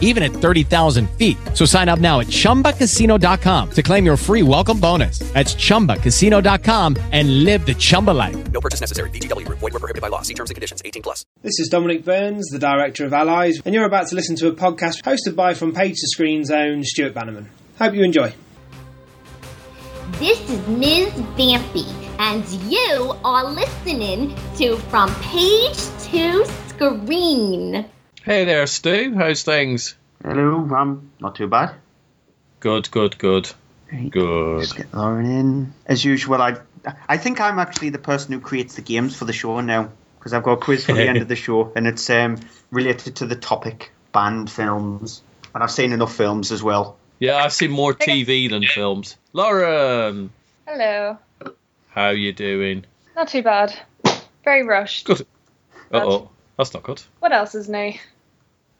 even at 30,000 feet. So sign up now at chumbacasino.com to claim your free welcome bonus. That's chumbacasino.com and live the Chumba life. No purchase necessary. VGW Group. Void were prohibited by law. See terms and conditions. 18 plus. This is Dominic Burns, the director of Allies, and you're about to listen to a podcast hosted by From Page to Screen's own Stuart Bannerman. Hope you enjoy. This is Ms. Vampy, and you are listening to From Page to Screen. Hey there, Stu. How's things? Hello, um, not too bad. Good, good, good. Good. Just get Lauren in. As usual, I I think I'm actually the person who creates the games for the show now because I've got a quiz for the end of the show and it's um, related to the topic banned films, and I've seen enough films as well. Yeah, I've seen more TV than films. Lauren, Hello. how you doing? Not too bad. Very rushed. Good. Uh oh, that's not good. What else is new?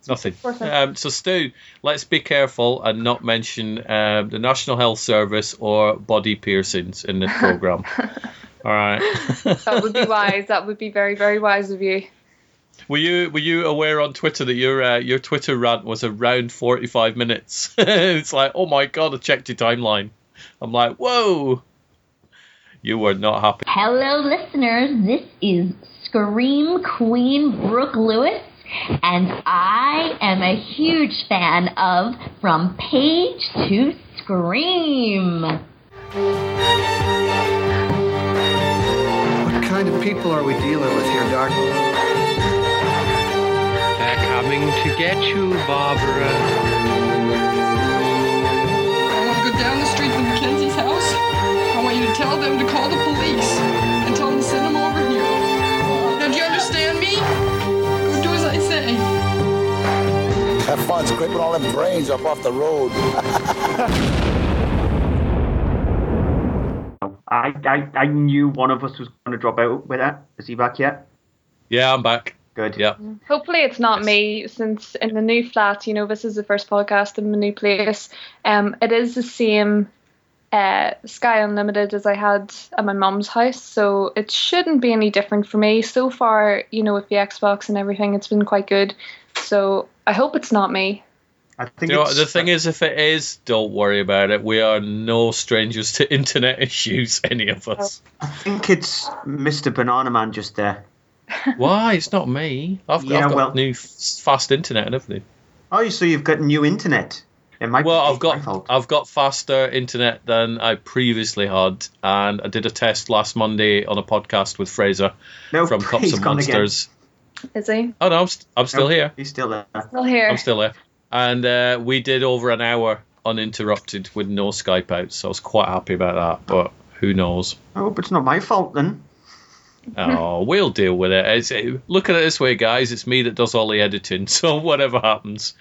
Nothing. Um, so, Stu, let's be careful and not mention um, the National Health Service or body piercings in this program. All right. That would be wise. That would be very, very wise of you. Were you were you aware on Twitter that your uh, your Twitter rant was around forty five minutes? it's like, oh my god, I checked your timeline. I'm like, whoa. You were not happy. Hello, listeners. This is Scream Queen Brooke Lewis, and I am a huge fan of From Page to Scream. What kind of people are we dealing with here, Doc? They're coming to get you, Barbara. I want to go down the street to Mackenzie's house. I want you to tell them to call the police Have fun scraping all them brains up off the road. I, I, I knew one of us was going to drop out with that. Is he back yet? Yeah, I'm back. Good. Yeah. Hopefully, it's not me, since in the new flat, you know, this is the first podcast in my new place. Um, it is the same uh, Sky Unlimited as I had at my mum's house, so it shouldn't be any different for me. So far, you know, with the Xbox and everything, it's been quite good. So I hope it's not me. I think You know, the thing is, if it is, don't worry about it. We are no strangers to internet issues, any of us. I think it's Mr. Banana Man just there. Why? It's not me. I've, Yeah, I've got well- new fast internet and everything. Oh, so you've got new internet. It might Well, be I've got. I've got faster internet than I previously had, and I did a test last Monday on a podcast with Fraser No, from Cops and gone again. Monsters. Is he? Oh no, I'm, st- I'm still here. He's still there. Still here. I'm still here, and uh, we did over an hour uninterrupted with no Skype out, so I was quite happy about that. But who knows? I hope it's not my fault then. Oh, we'll deal with it. It's, it. Look at it this way, guys. It's me that does all the editing, so whatever happens.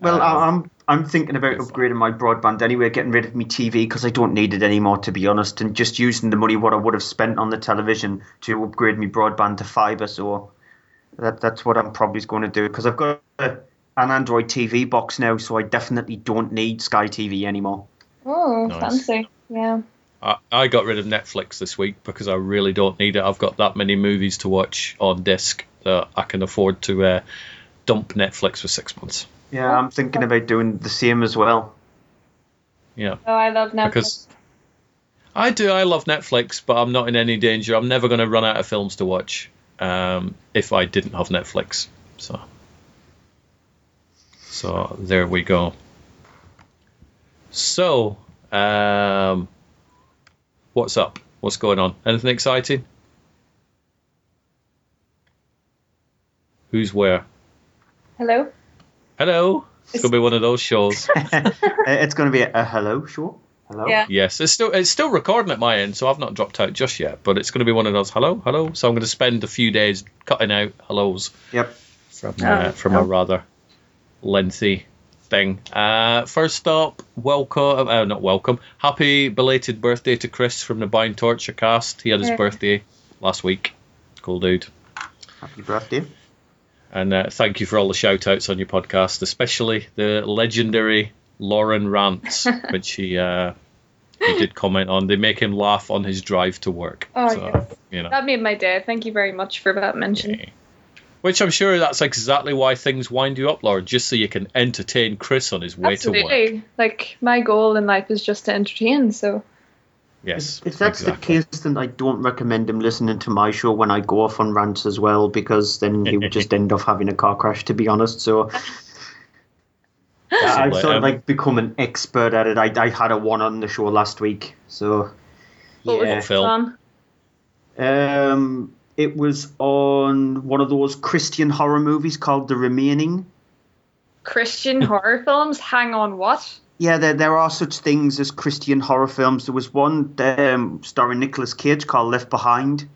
Well, Um, I'm I'm thinking about upgrading my broadband anyway, getting rid of my TV because I don't need it anymore, to be honest, and just using the money what I would have spent on the television to upgrade my broadband to fibre. So that that's what I'm probably going to do because I've got a, an Android TV box now, so I definitely don't need Sky TV anymore. Oh, Nice. fancy. Yeah. I, I got rid of Netflix this week because I really don't need it. I've got that many movies to watch on disc that I can afford to uh, dump Netflix for six months. Yeah, I'm thinking about doing the same as well. Yeah, Oh, I love Netflix. because I do. I love Netflix, but I'm not in any danger. I'm never going to run out of films to watch um, if I didn't have Netflix. So, so there we go. So, um, what's up? What's going on? Anything exciting? Who's where? Hello? Hello. It's gonna be one of those shows. It's going to be a, a hello show. Hello. Yeah. yes, it's still it's still recording at my end, so I've not dropped out just yet. But it's gonna be one of those hello, hello. So I'm gonna spend a few days cutting out hellos Yep. from uh, from a rather lengthy thing. Uh, first up, welcome, uh, not welcome. Happy belated birthday to Chris from the Bind Torture Kast. He had his Yeah. birthday last week. Cool dude. Happy birthday. And uh, thank you for all the shout outs on your podcast, especially the legendary Lauren Rants, which he uh, he did comment on. They make him laugh on his drive to work. Oh, so, yes. you know. That made my day. Thank you very much for that mention. Which I'm sure that's exactly why things wind you up, Lauren, just so you can entertain Chris on his way to work. Absolutely. Like my goal in life is just to entertain. So Yes. If that's exactly. the case, then I don't recommend him listening to my show when I go off on rants as well, because then he would just end up having a car crash, to be honest. So I've Possibly, sort of um, like become an expert at it. I, I had a one on the show last week, so what was it on? Um, it was on one of those Christian horror movies called The Remaining. Christian horror films. Hang on, what? Yeah, there, there are such things as Christian horror films. There was one um, starring Nicolas Cage called Left Behind,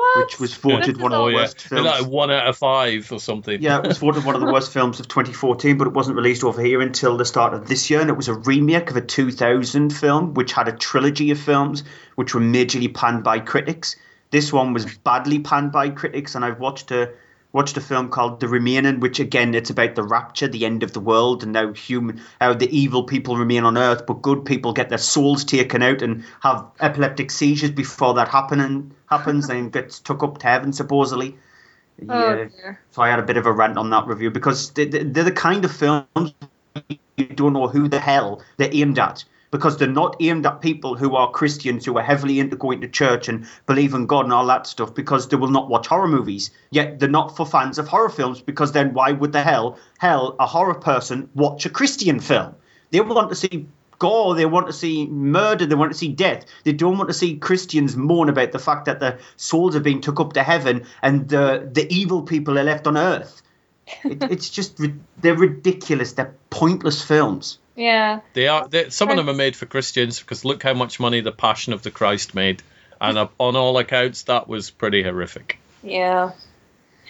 What? which was voted one of the yeah. worst films. like one out of five or something. Yeah, it was voted one of the worst films of 2014, but it wasn't released over here until the start of this year, and it was a remake of a 2000 film, which had a trilogy of films which were majorly panned by critics. This one was badly panned by critics, and I've watched a watched a film called The Remaining, which again it's about the rapture, the end of the world, and how human how the evil people remain on Earth, but good people get their souls taken out and have epileptic seizures before that happening happens, and gets took up to heaven supposedly. Oh Yeah. dear. So I had a bit of a rant on that review because they- they- they're the kind of films you don't know who the hell they're aimed at. Because they're not aimed at people who are Christians who are heavily into going to church and believe in God and all that stuff because they will not watch horror movies. Yet they're not for fans of horror films because then why would the hell hell a horror person watch a Christian film? They want to see gore, they want to see murder, they want to see death. They don't want to see Christians mourn about the fact that their souls are being took up to heaven and the the evil people are left on earth. It, it's just they're ridiculous. They're pointless films. Yeah. They are. They, some of them are made for Christians because look how much money the Passion of the Christ made, and on all accounts, that was pretty horrific. Yeah.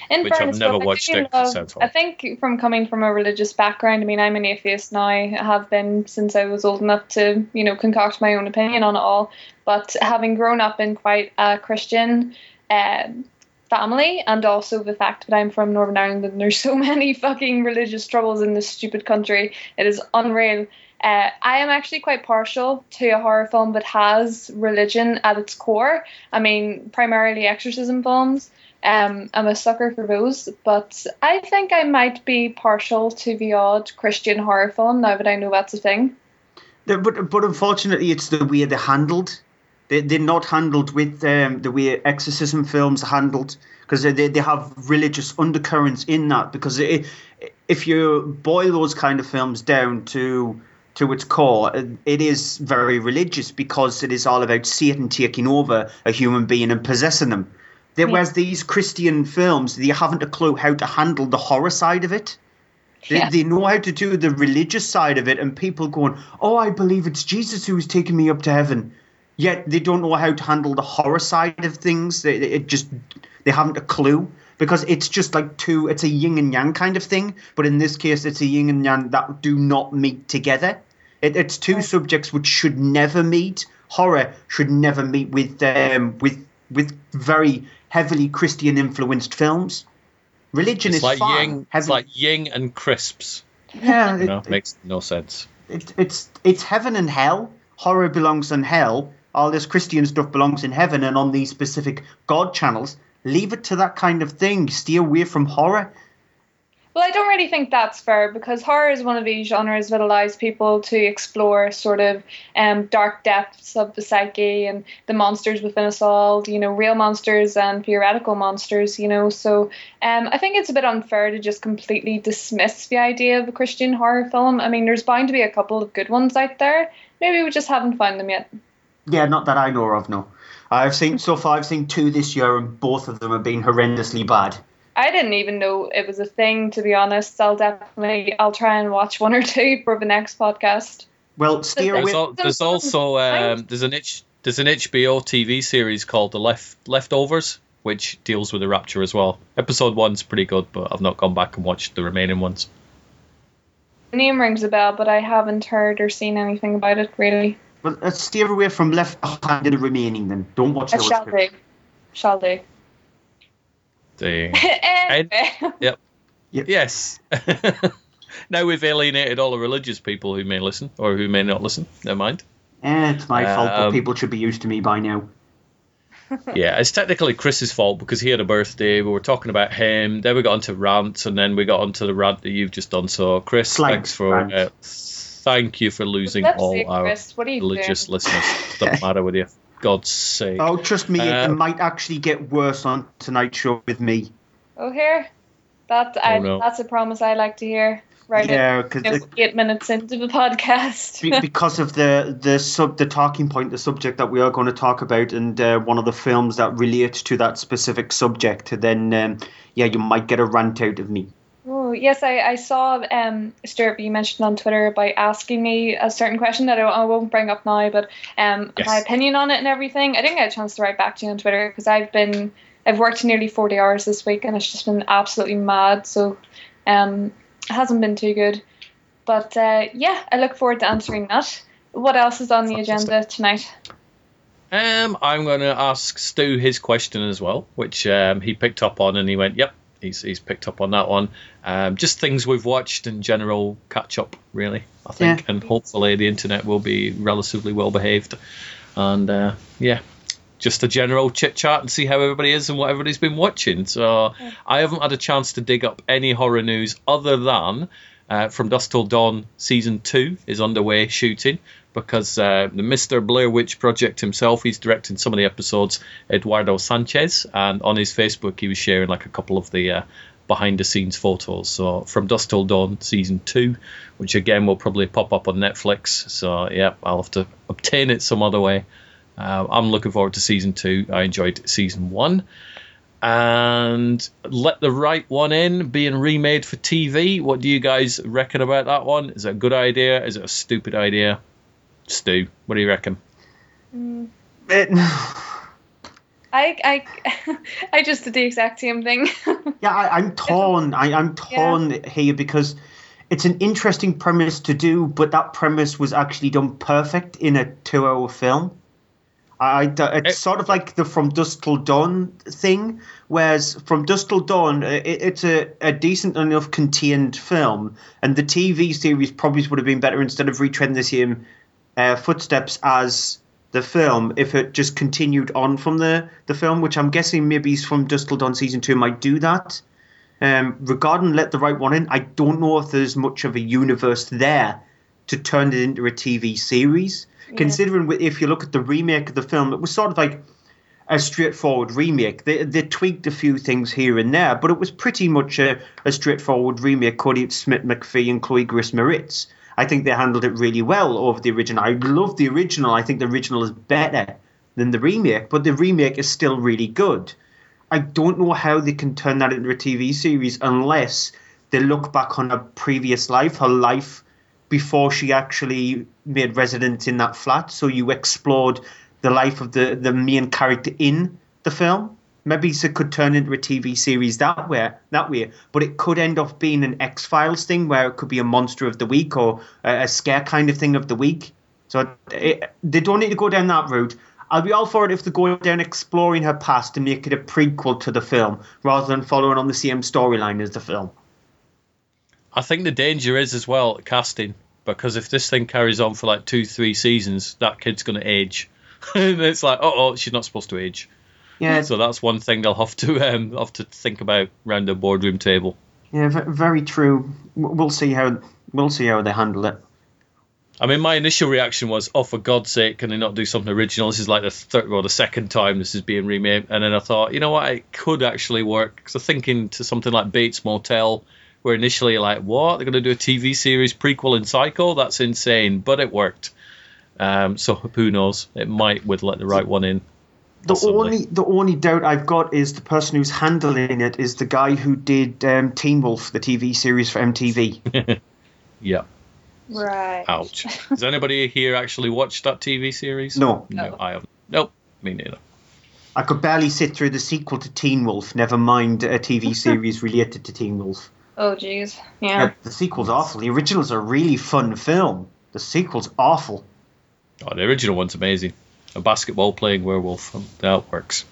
In Which I've never watched it, I think from coming from a religious background, I mean, I'm an atheist now. I have been since I was old enough to, you know, concoct my own opinion on it all. But having grown up in quite a Christian um family, and also the fact that I'm from Northern Ireland and there's so many fucking religious troubles in this stupid country, it is unreal. Uh, I am actually quite partial to a horror film that has religion at its core. I mean, primarily exorcism films. Um, I'm a sucker for those, but I think I might be partial to the odd Christian horror film now that I know that's a thing. But but unfortunately, it's the way they're handled. They they're not handled with um, the way exorcism films are handled because they they have religious undercurrents in that. Because it, if you boil those kind of films down to to its core, it is very religious because it is all about Satan taking over a human being and possessing them. They- Whereas these Christian films, they haven't a clue how to handle the horror side of it. They, Yeah. they know how to do the religious side of it, and people going, "Oh, I believe it's Jesus who is taking me up to heaven." Yet they don't know how to handle the horror side of things. They, they- it just they haven't a clue because it's just like two. It's a yin and yang kind of thing, but in this case, it's a yin and yang that do not meet together. It, it's two subjects which should never meet. Horror should never meet with um, with with very heavily Christian influenced films. Religion It's is like fine. Ying. Heaven- like Ying and crisps. yeah, You it- know, makes no sense. it, it's it's heaven and hell. Horror belongs in hell. All this Christian stuff belongs in heaven, and on these specific God channels, leave it to that kind of thing. Stay away from horror. Well, I don't really think that's fair because horror is one of these genres that allows people to explore sort of um, dark depths of the psyche and the monsters within us all, you know, real monsters and theoretical monsters, you know. So um, I think it's a bit unfair to just completely dismiss the idea of a Christian horror film. I mean, there's bound to be a couple of good ones out there. Maybe we just haven't found them yet. Yeah, not that I know of. No, I've seen so far. I've seen two this year, and both of them have been horrendously bad. I didn't even know it was a thing, to be honest. I'll definitely, I'll try and watch one or two for the next podcast. Well, steer There's, away. al- there's also um, there's an H, there's an HBO TV series called The Left Leftovers, which deals with the Rapture as well. Episode one's pretty good, but I've not gone back and watched the remaining ones. The name rings a bell, but I haven't heard or seen anything about it really. Well, let's steer away from Left Behind and the remaining. Then don't watch I those. shall do. Shall do. The- anyway. Yep. Yes. now we've alienated all the religious people who may listen or who may not listen. Never mind. Eh, it's my fault, but Um, people should be used to me by now. yeah, it's technically Chris's fault because he had a birthday. We were talking about him. Then we got onto rants, and then we got onto the rant that you've just done. So, Chris, Slang thanks for rant. uh, thank you for losing all sake, our Chris, what are you religious doing? listeners. Doesn't matter with you. God's sake. Oh, trust me, Uh, it might actually get worse on tonight's show with me. Oh, here. That I, Oh, no. that's a promise I like to hear. Right. Yeah, because you know, eight minutes into the podcast. Because of the the sub the talking point, the subject that we are going to talk about, and uh, one of the films that relate to that specific subject, then um, yeah, you might get a rant out of me. Oh yes, I, I saw um Stuart you mentioned on Twitter by asking me a certain question that I, I won't bring up now, but um Yes. my opinion on it and everything. I didn't get a chance to write back to you on Twitter because I've been I've worked nearly forty hours this week and it's just been absolutely mad. So um it hasn't been too good, but uh, yeah, I look forward to answering that. What else is on the agenda tonight? Um, I'm going to ask Stu his question as well, which um, he picked up on, and he went, "Yep, he's he's picked up on that one." Um, just things we've watched in general catch up, really. I think, Yeah. and hopefully the internet will be relatively well behaved, and uh, yeah, just a general chit chat and see how everybody is and what everybody's been watching. So I haven't had a chance to dig up any horror news other than uh, from Dusk Till Dawn season two is underway shooting because uh, the Mr. Blair Witch Project himself, he's directing some of the episodes, Eduardo Sanchez, and on his Facebook he was sharing like a couple of the uh, behind the scenes photos. So from Dusk Till Dawn season two, which again will probably pop up on Netflix. So yeah, I'll have to obtain it some other way. Uh, I'm looking forward to season two. I enjoyed season one. And Let the Right One In being remade for TV. What do you guys reckon about that one? Is it a good idea? Is it a stupid idea? Stu, what do you reckon? Mm. It. I I I just did the exact same thing. Yeah, I, I'm torn. I, I'm torn here because it's an interesting premise to do, but that premise was actually done perfect in a two-hour film. I, it's sort of like the From Dusk Till Dawn thing, whereas From Dusk Till Dawn, it, it's a, a decent enough contained film, and the TV series probably would have been better instead of retreading the same uh, footsteps as the film if it just continued on from the, the film, which I'm guessing maybe from Dusk Till Dawn season two might do that. Um, regarding Let the Right One In, I don't know if there's much of a universe there to turn it into a TV series. Considering wi- if you look at the remake of the film, it was sort of like a straightforward remake. They, they tweaked a few things here and there, but it was pretty much a, a straightforward remake. Kodi Smit-McPhee and Chloe Grace Moretz. I think they handled it really well over the original. I love the original. I think the original is better than the remake, but the remake is still really good. I don't know how they can turn that into a TV series unless they look back on a previous life, her life before she actually made residence in that flat. So you explored the life of the, the main character in the film. Maybe it could turn into a TV series that way, that way. But it could end up being an X Files thing where it could be a monster of the week or a, a scare kind of thing of the week. So it, they don't need to go down that route. I'll be all for it if they go down exploring her past and make it a prequel to the film rather than following on the same storyline as the film. I think the danger is as well casting because if this thing carries on for like two, three seasons, that kid's going to age. and it's like, oh, oh, she's not supposed to age. Yeah. So that's one thing they'll have to um, have to think about round the boardroom table. Yeah, very true. We'll see how we'll see how they handle it. I mean, my initial reaction was, "Oh, for God's sake, can they not do something original?" This is like the third or the second time this is being remade, and then I thought, you know what, it could actually work. Because I'm thinking to something like Bates Motel, where initially like, "What? They're going to do a TV series prequel in Psycho? That's insane!" But it worked. Um, so who knows? It might with let the right one in. The only the only doubt I've got is the person who's handling it is the guy who did um, Teen Wolf, the TV series for MTV. Yeah. Right. Ouch. Has anybody here actually watched that TV series? No. No, I haven't. Nope. Me neither. I could barely sit through the sequel to Teen Wolf, never mind a TV series related to Teen Wolf. Oh jeez. Yeah, Yeah. the sequel's awful. The original's a really fun film. The sequel's awful. Oh, the original one's amazing. A basketball playing werewolf. Um, That works.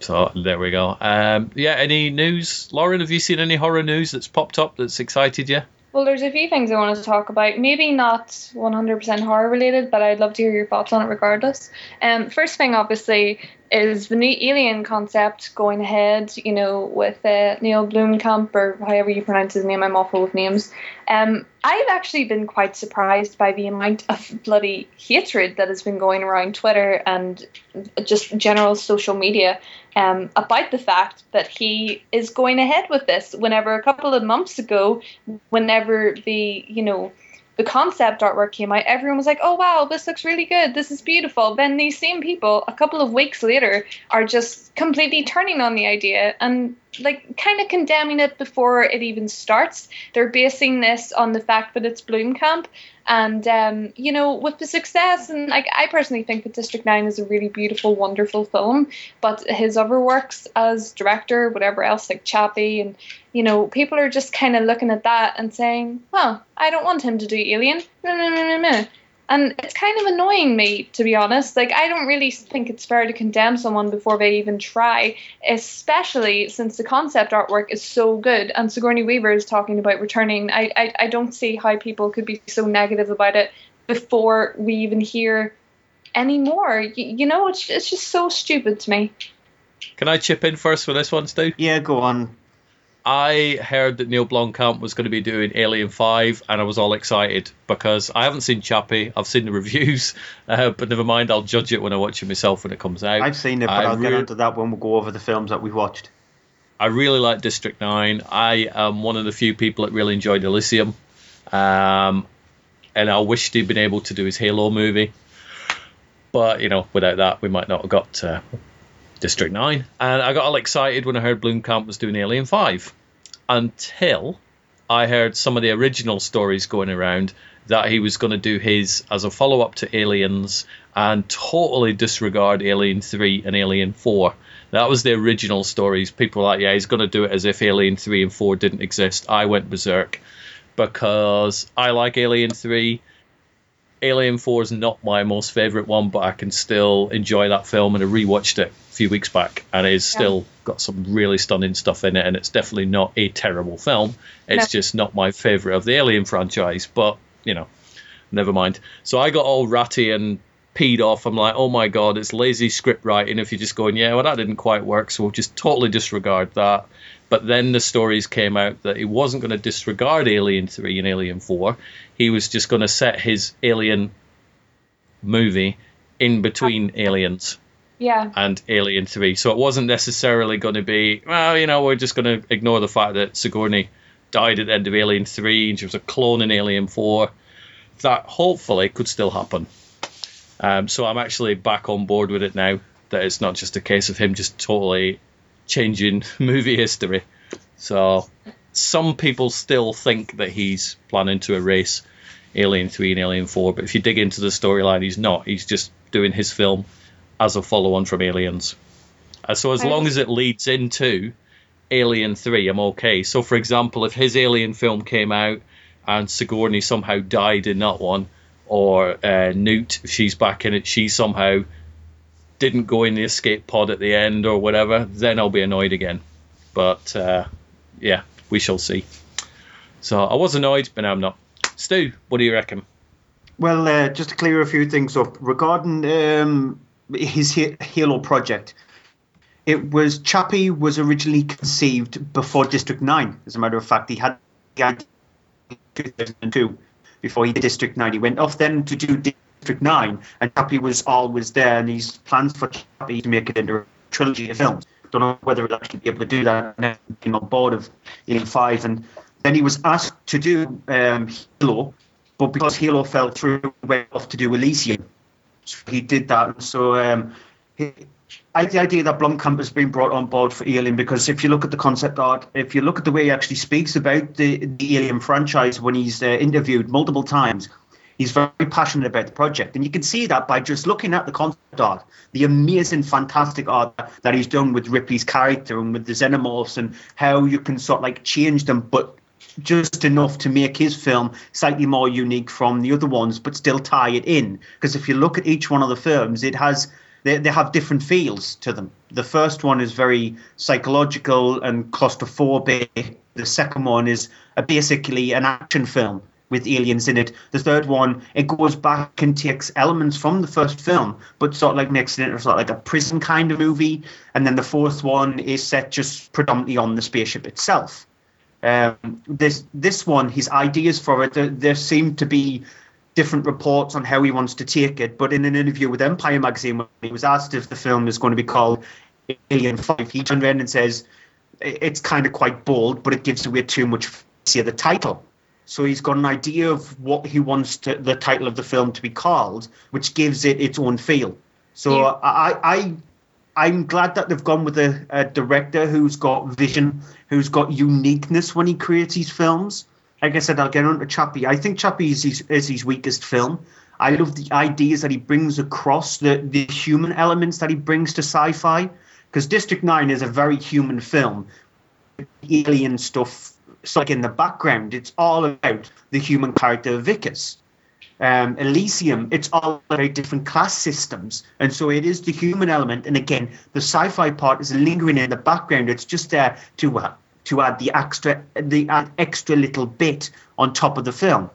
So there we go. Um, yeah, any news, Lauren? Have you seen any horror news that's popped up that's excited you? Well, there's a few things I wanted to talk about. Maybe not 100% horror related, but I'd love to hear your thoughts on it regardless. Um, first thing, obviously, is the new Alien concept going ahead, you know, with uh, Neil Blomkamp, or however you pronounce his name, I'm awful with names. Um, I've actually been quite surprised by the amount of bloody hatred that has been going around Twitter and just general social media um, about the fact that he is going ahead with this. Whenever a couple of months ago, whenever the, you know, the concept artwork came out, everyone was like, oh wow, this looks really good, this is beautiful. Then these same people, a couple of weeks later, are just completely turning on the idea and like kind of condemning it before it even starts. They're basing this on the fact that it's Blomkamp, And um, you know, with the success, and like I personally think that District Nine is a really beautiful, wonderful film. But his other works as director, whatever else, like Chappie, and you know, people are just kind of looking at that and saying, "Well, I don't want him to do Alien." No, no, no, no, no. And it's kind of annoying me, to be honest. Like, I don't really think it's fair to condemn someone before they even try, especially since the concept artwork is so good. And Sigourney Weaver is talking about returning. I, I, I don't see how people could be so negative about it before we even hear any more. You, you know, it's, it's just so stupid to me. Can I chip in first for this one, Stu? Yeah, go on. I heard that Neil Blomkamp was going to be doing Alien 5, and I was all excited because I haven't seen Chappie. I've seen the reviews, uh, but never mind, I'll judge it when I watch it myself when it comes out. I've seen it, but I I'll get re- onto that when we go over the films that we've watched. I really like District 9. I am one of the few people that really enjoyed Elysium. Um, and I wished he'd been able to do his Halo movie. But, you know, without that, we might not have got uh, District 9. And I got all excited when I heard Blomkamp was doing Alien 5 until I heard some of the original stories going around that he was going to do his as a follow up to Aliens and totally disregard Alien 3 and Alien 4. That was the original stories. People were like, yeah, he's going to do it as if Alien 3 and 4 didn't exist. I went berserk because I like Alien 3. Alien 4 is not my most favourite one, but I can still enjoy that film, and I rewatched it a few weeks back, and it's still got some really stunning stuff in it, and it's definitely not a terrible film. It's No. just not my favourite of the Alien franchise, but, you know, never mind. So I got all ratty and peed off. I'm like, oh my god, it's lazy script writing if you're just going, yeah, well, that didn't quite work, so we'll just totally disregard that. But then the stories came out that he wasn't going to disregard Alien 3 and Alien 4. He was just going to set his Alien movie in between Aliens Yeah. and Alien 3. So it wasn't necessarily going to be, well, you know, we're just going to ignore the fact that Sigourney died at the end of Alien 3 and she was a clone in Alien 4. That hopefully could still happen. Um, so I'm actually back on board with it now. That it's not just a case of him just totally changing movie history. So some people still think that he's planning to erase Alien 3 and Alien 4, but if you dig into the storyline, he's not. He's just doing his film as a follow on from Aliens. Uh, so as long as it leads into Alien 3, I'm okay. So, for example, if his Alien film came out and Sigourney somehow died in that one, or uh, Newt, she's back in it, she somehow didn't go in the escape pod at the end or whatever, then I'll be annoyed again. But uh, yeah, we shall see. So I was annoyed, but now I'm not. Stu, what do you reckon? Well, uh, just to clear a few things up regarding um, his Ha- Halo project, it was Chappie was originally conceived before District Nine. As a matter of fact, he had the idea in 2002 before he did District Nine. He went off then to do District Nine, and Chappie was always there, and he's plans for Chappie to make it into a trilogy of films. Don't know whether he'll actually be able to do that. And came on board of Alien Five, and then he was asked to do um, Halo, but because Halo fell through, he went off to do Elysium. So he did that. So um, he, I the idea that Blomkamp has been brought on board for Alien because if you look at the concept art, if you look at the way he actually speaks about the, the Alien franchise when he's uh, interviewed multiple times, he's very passionate about the project. And you can see that by just looking at the concept art, the amazing, fantastic art that he's done with Ripley's character and with the xenomorphs and how you can sort of like change them, but just enough to make his film slightly more unique from the other ones, but still tie it in. Because if you look at each one of the films, it has they, they have different feels to them. The first one is very psychological and claustrophobic. The second one is basically an action film with aliens in it. The third one, it goes back and takes elements from the first film, but sort of like makes it sort of like a prison kind of movie. And then the fourth one is set just predominantly on the spaceship itself. Um, this this one, his ideas for it, there, there seem to be different reports on how he wants to take it. But in an interview with Empire magazine, when he was asked if the film is going to be called Alien Five, he turned around and says it's kind of quite bold, but it gives away too much. See the title. So he's got an idea of what he wants to, the title of the film to be called, which gives it its own feel. So Yeah. I, I, I'm glad that they've gone with a, a director who's got vision, who's got uniqueness when he creates his films. Like I said, I'll get on to Chappie. I think Chappie is his, is his weakest film. I love the ideas that he brings across, the, the human elements that he brings to sci-fi. Because District 9 is a very human film. Alien stuff, it's like in the background. It's all about the human character of Wikus um, Elysium, it's all about different class systems. And so it is the human element. And again, the sci fi part is lingering in the background. It's just there to, uh, to add the extra, the extra little bit on top of the film.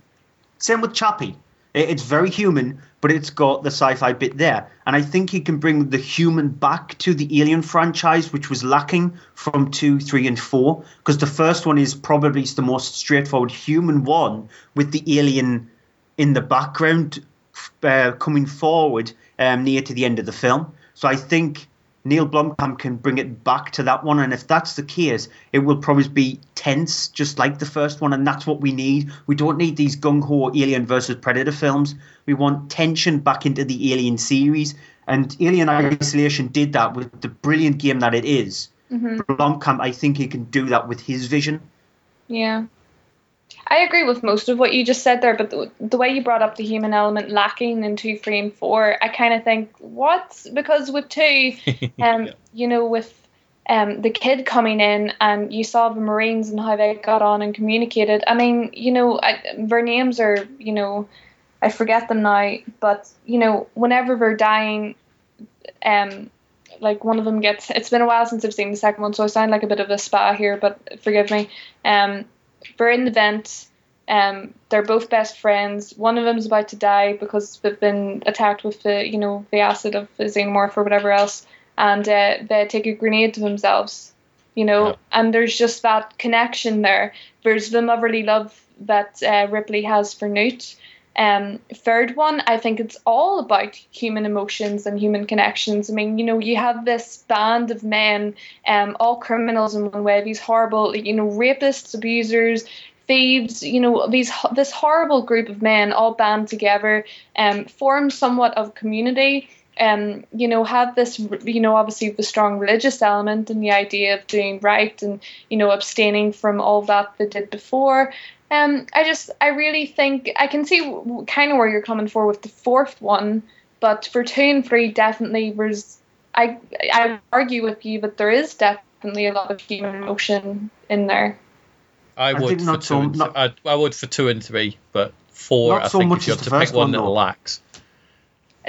Same with Chappie. It's very human, but it's got the sci fi bit there. And I think he can bring the human back to the Alien franchise, which was lacking from 2, 3, and 4. Because the first one is probably the most straightforward human one with the alien in the background uh, coming forward um, near to the end of the film. So I think Neil Blomkamp can bring it back to that one, and if that's the case, it will probably be tense, just like the first one, and that's what we need. We don't need these gung ho Alien versus Predator films. We want tension back into the Alien series, and Alien Isolation did that with the brilliant game that it is. Mhm. Blomkamp, I think he can do that with his vision. Yeah. I agree with most of what you just said there, but the, the way you brought up the human element lacking in two, three, and four, I kind of think, what? Because with two, um, you know, with um, the kid coming in and you saw the Marines and how they got on and communicated. I mean, you know, I, their names are, you know, I forget them now, but, you know, whenever they're dying, um, like one of them gets, it's been a while since I've seen the second one, so I sound like a bit of a spa here, but forgive me. Um, they're in the vent. Um, they're both best friends. One of them's about to die because they've been attacked with the, you know, the acid of the xenomorph or whatever else, and uh, they take a grenade to themselves. You know, and there's just that connection there. There's the motherly love that uh, Ripley has for Newt. Um, third one, I think it's all about human emotions and human connections. I mean, you know, you have this band of men, um, all criminals in one way. These horrible, you know, rapists, abusers, thieves. You know, these this horrible group of men all band together, um, form somewhat of community. Um, you know, have this, you know, obviously the strong religious element and the idea of doing right and you know abstaining from all that they did before. Um, I just, I really think I can see kind of where you're coming for with the fourth one, but for two and three, definitely there's. I I argue with you that there is definitely a lot of human emotion in there. I would think for two so- and th- not- I, I would for two and three, but four. I so think much if you as have to pick one one, that lacks.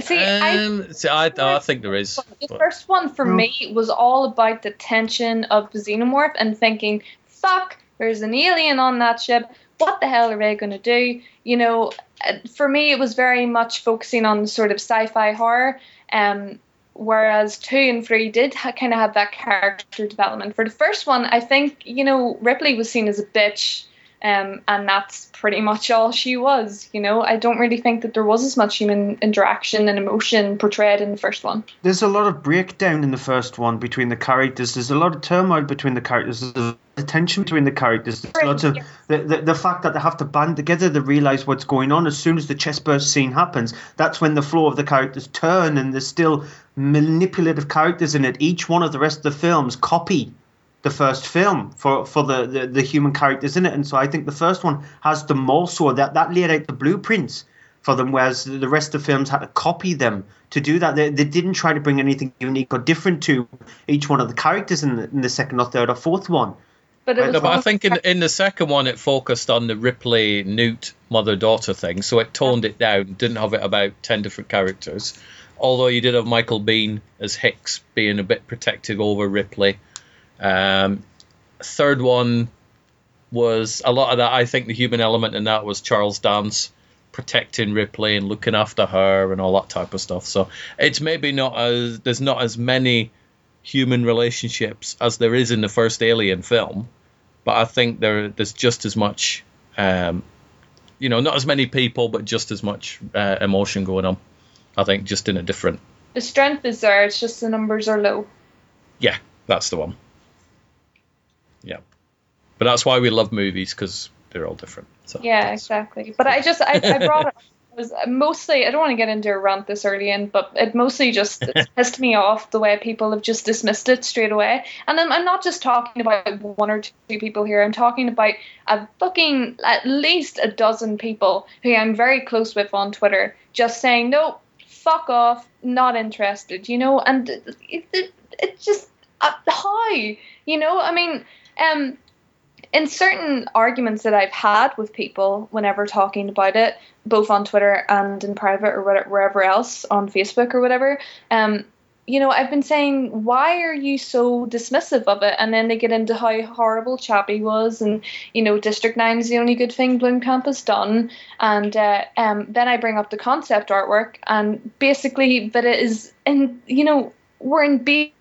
See, I Um, see, I, I think there is. The but- first one for me was all about the tension of the xenomorph and thinking, fuck, there's an alien on that ship. What the hell are they going to do? You know, uh, for me, it was very much focusing on sort of sci fi horror. Um, whereas two and three did ha- kind of have that character development. For the first one, I think, you know, Ripley was seen as a bitch. Um, and that's pretty much all she was. You know, I don't really think that there was as much human interaction and emotion portrayed in the first one. There's a lot of breakdown in the first one between the characters. There's a lot of turmoil between the characters. There's of tension between the characters. There's lots of the, the, the fact that they have to band together, they realize what's going on. As soon as the chest burst scene happens, that's when the flow of the characters turn, and there's still manipulative characters in it. Each one of the rest of the films copy the first film for for the, the, the human characters in it, and so I think the first one has the more so that that laid out the blueprints for them, whereas the rest of the films had to copy them to do that. They, they didn't try to bring anything unique or different to each one of the characters in the, in the second or third or fourth one. But it No, but I think in, in the second one it focused on the Ripley Newt mother daughter thing, so it toned it down. Didn't have it about ten different characters. Although you did have Michael Biehn as Hicks being a bit protective over Ripley. Um, third one was a lot of that. I think the human element in that was Charles Dance protecting Ripley and looking after her and all that type of stuff. So it's maybe not as there's not as many human relationships as there is in the first Alien film, but I think there there's just as much, um, you know, not as many people, but just as much uh, emotion going on. I think just in a different. The strength is there. It's just the numbers are low. Yeah, that's the one. Yeah, but that's why we love movies because they're all different. So Yeah, exactly. But I just I, I brought it. was mostly I don't want to get into a rant this early in, but it mostly just it's pissed me off the way people have just dismissed it straight away. And I'm, I'm not just talking about one or two people here. I'm talking about a fucking at least a dozen people who I'm very close with on Twitter, just saying no, fuck off, not interested. You know, and it it, it just uh, how you know I mean um in certain arguments that I've had with people whenever talking about it, both on Twitter and in private or wherever else on Facebook or whatever, um, you know, I've been saying, why are you so dismissive of it? And then they get into how horrible Chappie was, and you know, District Nine is the only good thing Blomkamp has done. And uh, um, then I bring up the concept artwork, and basically that it is, in you know, we're in B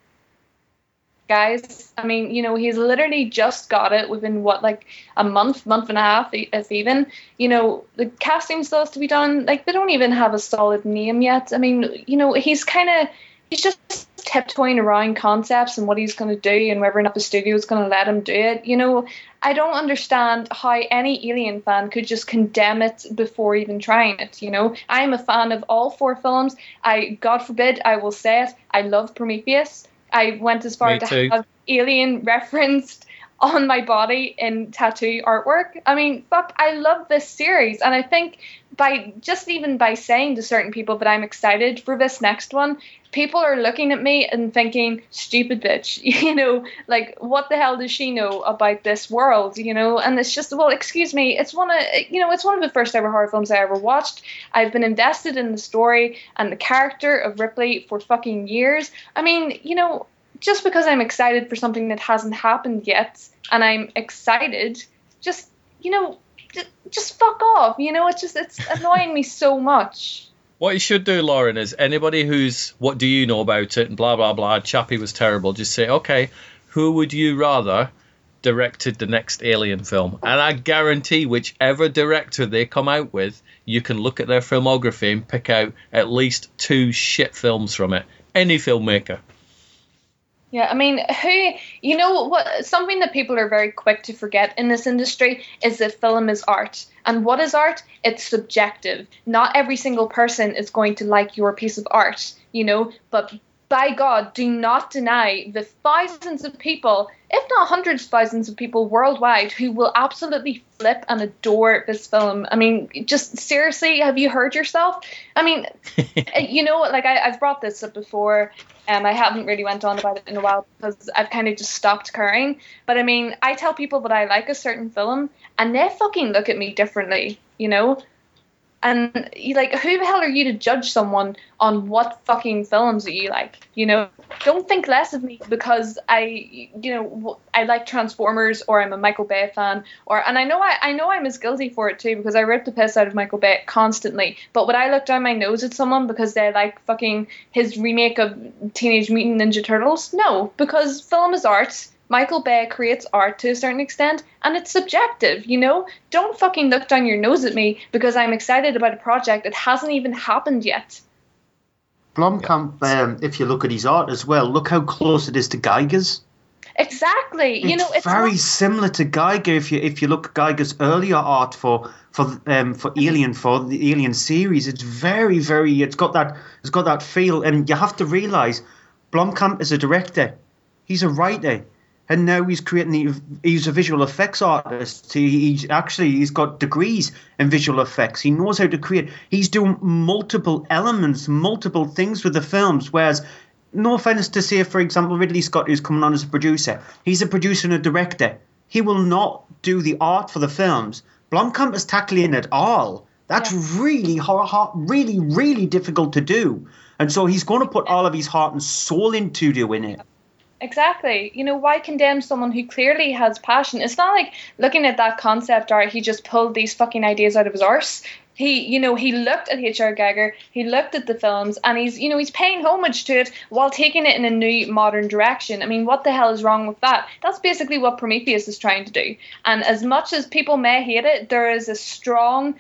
guys. I mean, you know, he's literally just got it within what, like a month, month and a half, if even. You know, the casting still has to be done. Like, they don't even have a solid name yet. I mean, you know, he's kind of, he's just tiptoeing around concepts and what he's going to do and whether or not the studio is going to let him do it. You know, I don't understand how any Alien fan could just condemn it before even trying it. You know, I am a fan of all four films. I, God forbid, I will say it. I love Prometheus. I went as far Me to too. have Alien referenced on my body in tattoo artwork. I mean, fuck, I love this series, and I think by just even by saying to certain people that I'm excited for this next one, people are looking at me and thinking, "Stupid bitch," you know, like what the hell does she know about this world, you know? And it's just, well, excuse me, it's one of you know, it's one of the first ever horror films I ever watched. I've been invested in the story and the character of Ripley for fucking years. I mean, you know, just because I'm excited for something that hasn't happened yet and I'm excited, just you know, just, just fuck off. You know, it's just it's annoying me so much. What you should do, Lauren, is anybody who's what do you know about it and blah blah blah. Chappie was terrible. Just say, okay, who would you rather directed the next Alien film? And I guarantee, whichever director they come out with, you can look at their filmography and pick out at least two shit films from it. Any filmmaker. Yeah, I mean, who you know what? Something that people are very quick to forget in this industry is that film is art, and what is art? It's subjective. Not every single person is going to like your piece of art, you know. But by God, do not deny the thousands of people, if not hundreds of thousands of people worldwide, who will absolutely flip and adore this film. I mean, just seriously, have you heard yourself? I mean, you know, like I, I've brought this up before. Um, I haven't really went on about it in a while because I've kind of just stopped caring. But I mean, I tell people that I like a certain film, and they fucking look at me differently, you know. And you like, who the hell are you to judge someone on what fucking films that you like? You know, don't think less of me because I, you know, i like Transformers or I'm a Michael Bay fan or, and I know I, I know I'm as guilty for it too because I rip the piss out of Michael Bay constantly. But would I look down my nose at someone because they like fucking his remake of Teenage Mutant Ninja Turtles? No, because film is art. Michael Bay creates art to a certain extent, and it's subjective, you know? Don't fucking look down your nose at me because I'm excited about a project that hasn't even happened yet. Blomkamp, um, if you look at his art as well, look how close it is to Giger's. Exactly. you know, it's very not- similar to Giger. If you if you look at Giger's earlier art for for um, for Alien for the Alien series, it's very very. It's got that it's got that feel, and you have to realize, Blomkamp is a director, he's a writer, and now he's creating. The, he's a visual effects artist. He, he's actually he's got degrees in visual effects. He knows how to create. He's doing multiple elements, multiple things with the films, whereas no offense to say, for example, Ridley Scott, who's coming on as a producer, he's a producer and a director. He will not do the art for the films. Blomkamp is tackling it all. That's really hard, hard, really, really difficult to do. And so he's going to put all of his heart and soul into doing it. Exactly. You know, why condemn someone who clearly has passion? It's not like looking at that concept art, he just pulled these fucking ideas out of his arse. He, you know, he looked at H.R. Giger, he looked at the films, and he's, you know, he's paying homage to it while taking it in a new modern direction. I mean, what the hell is wrong with that? That's basically what Prometheus is trying to do. And as much as people may hate it, there is a strong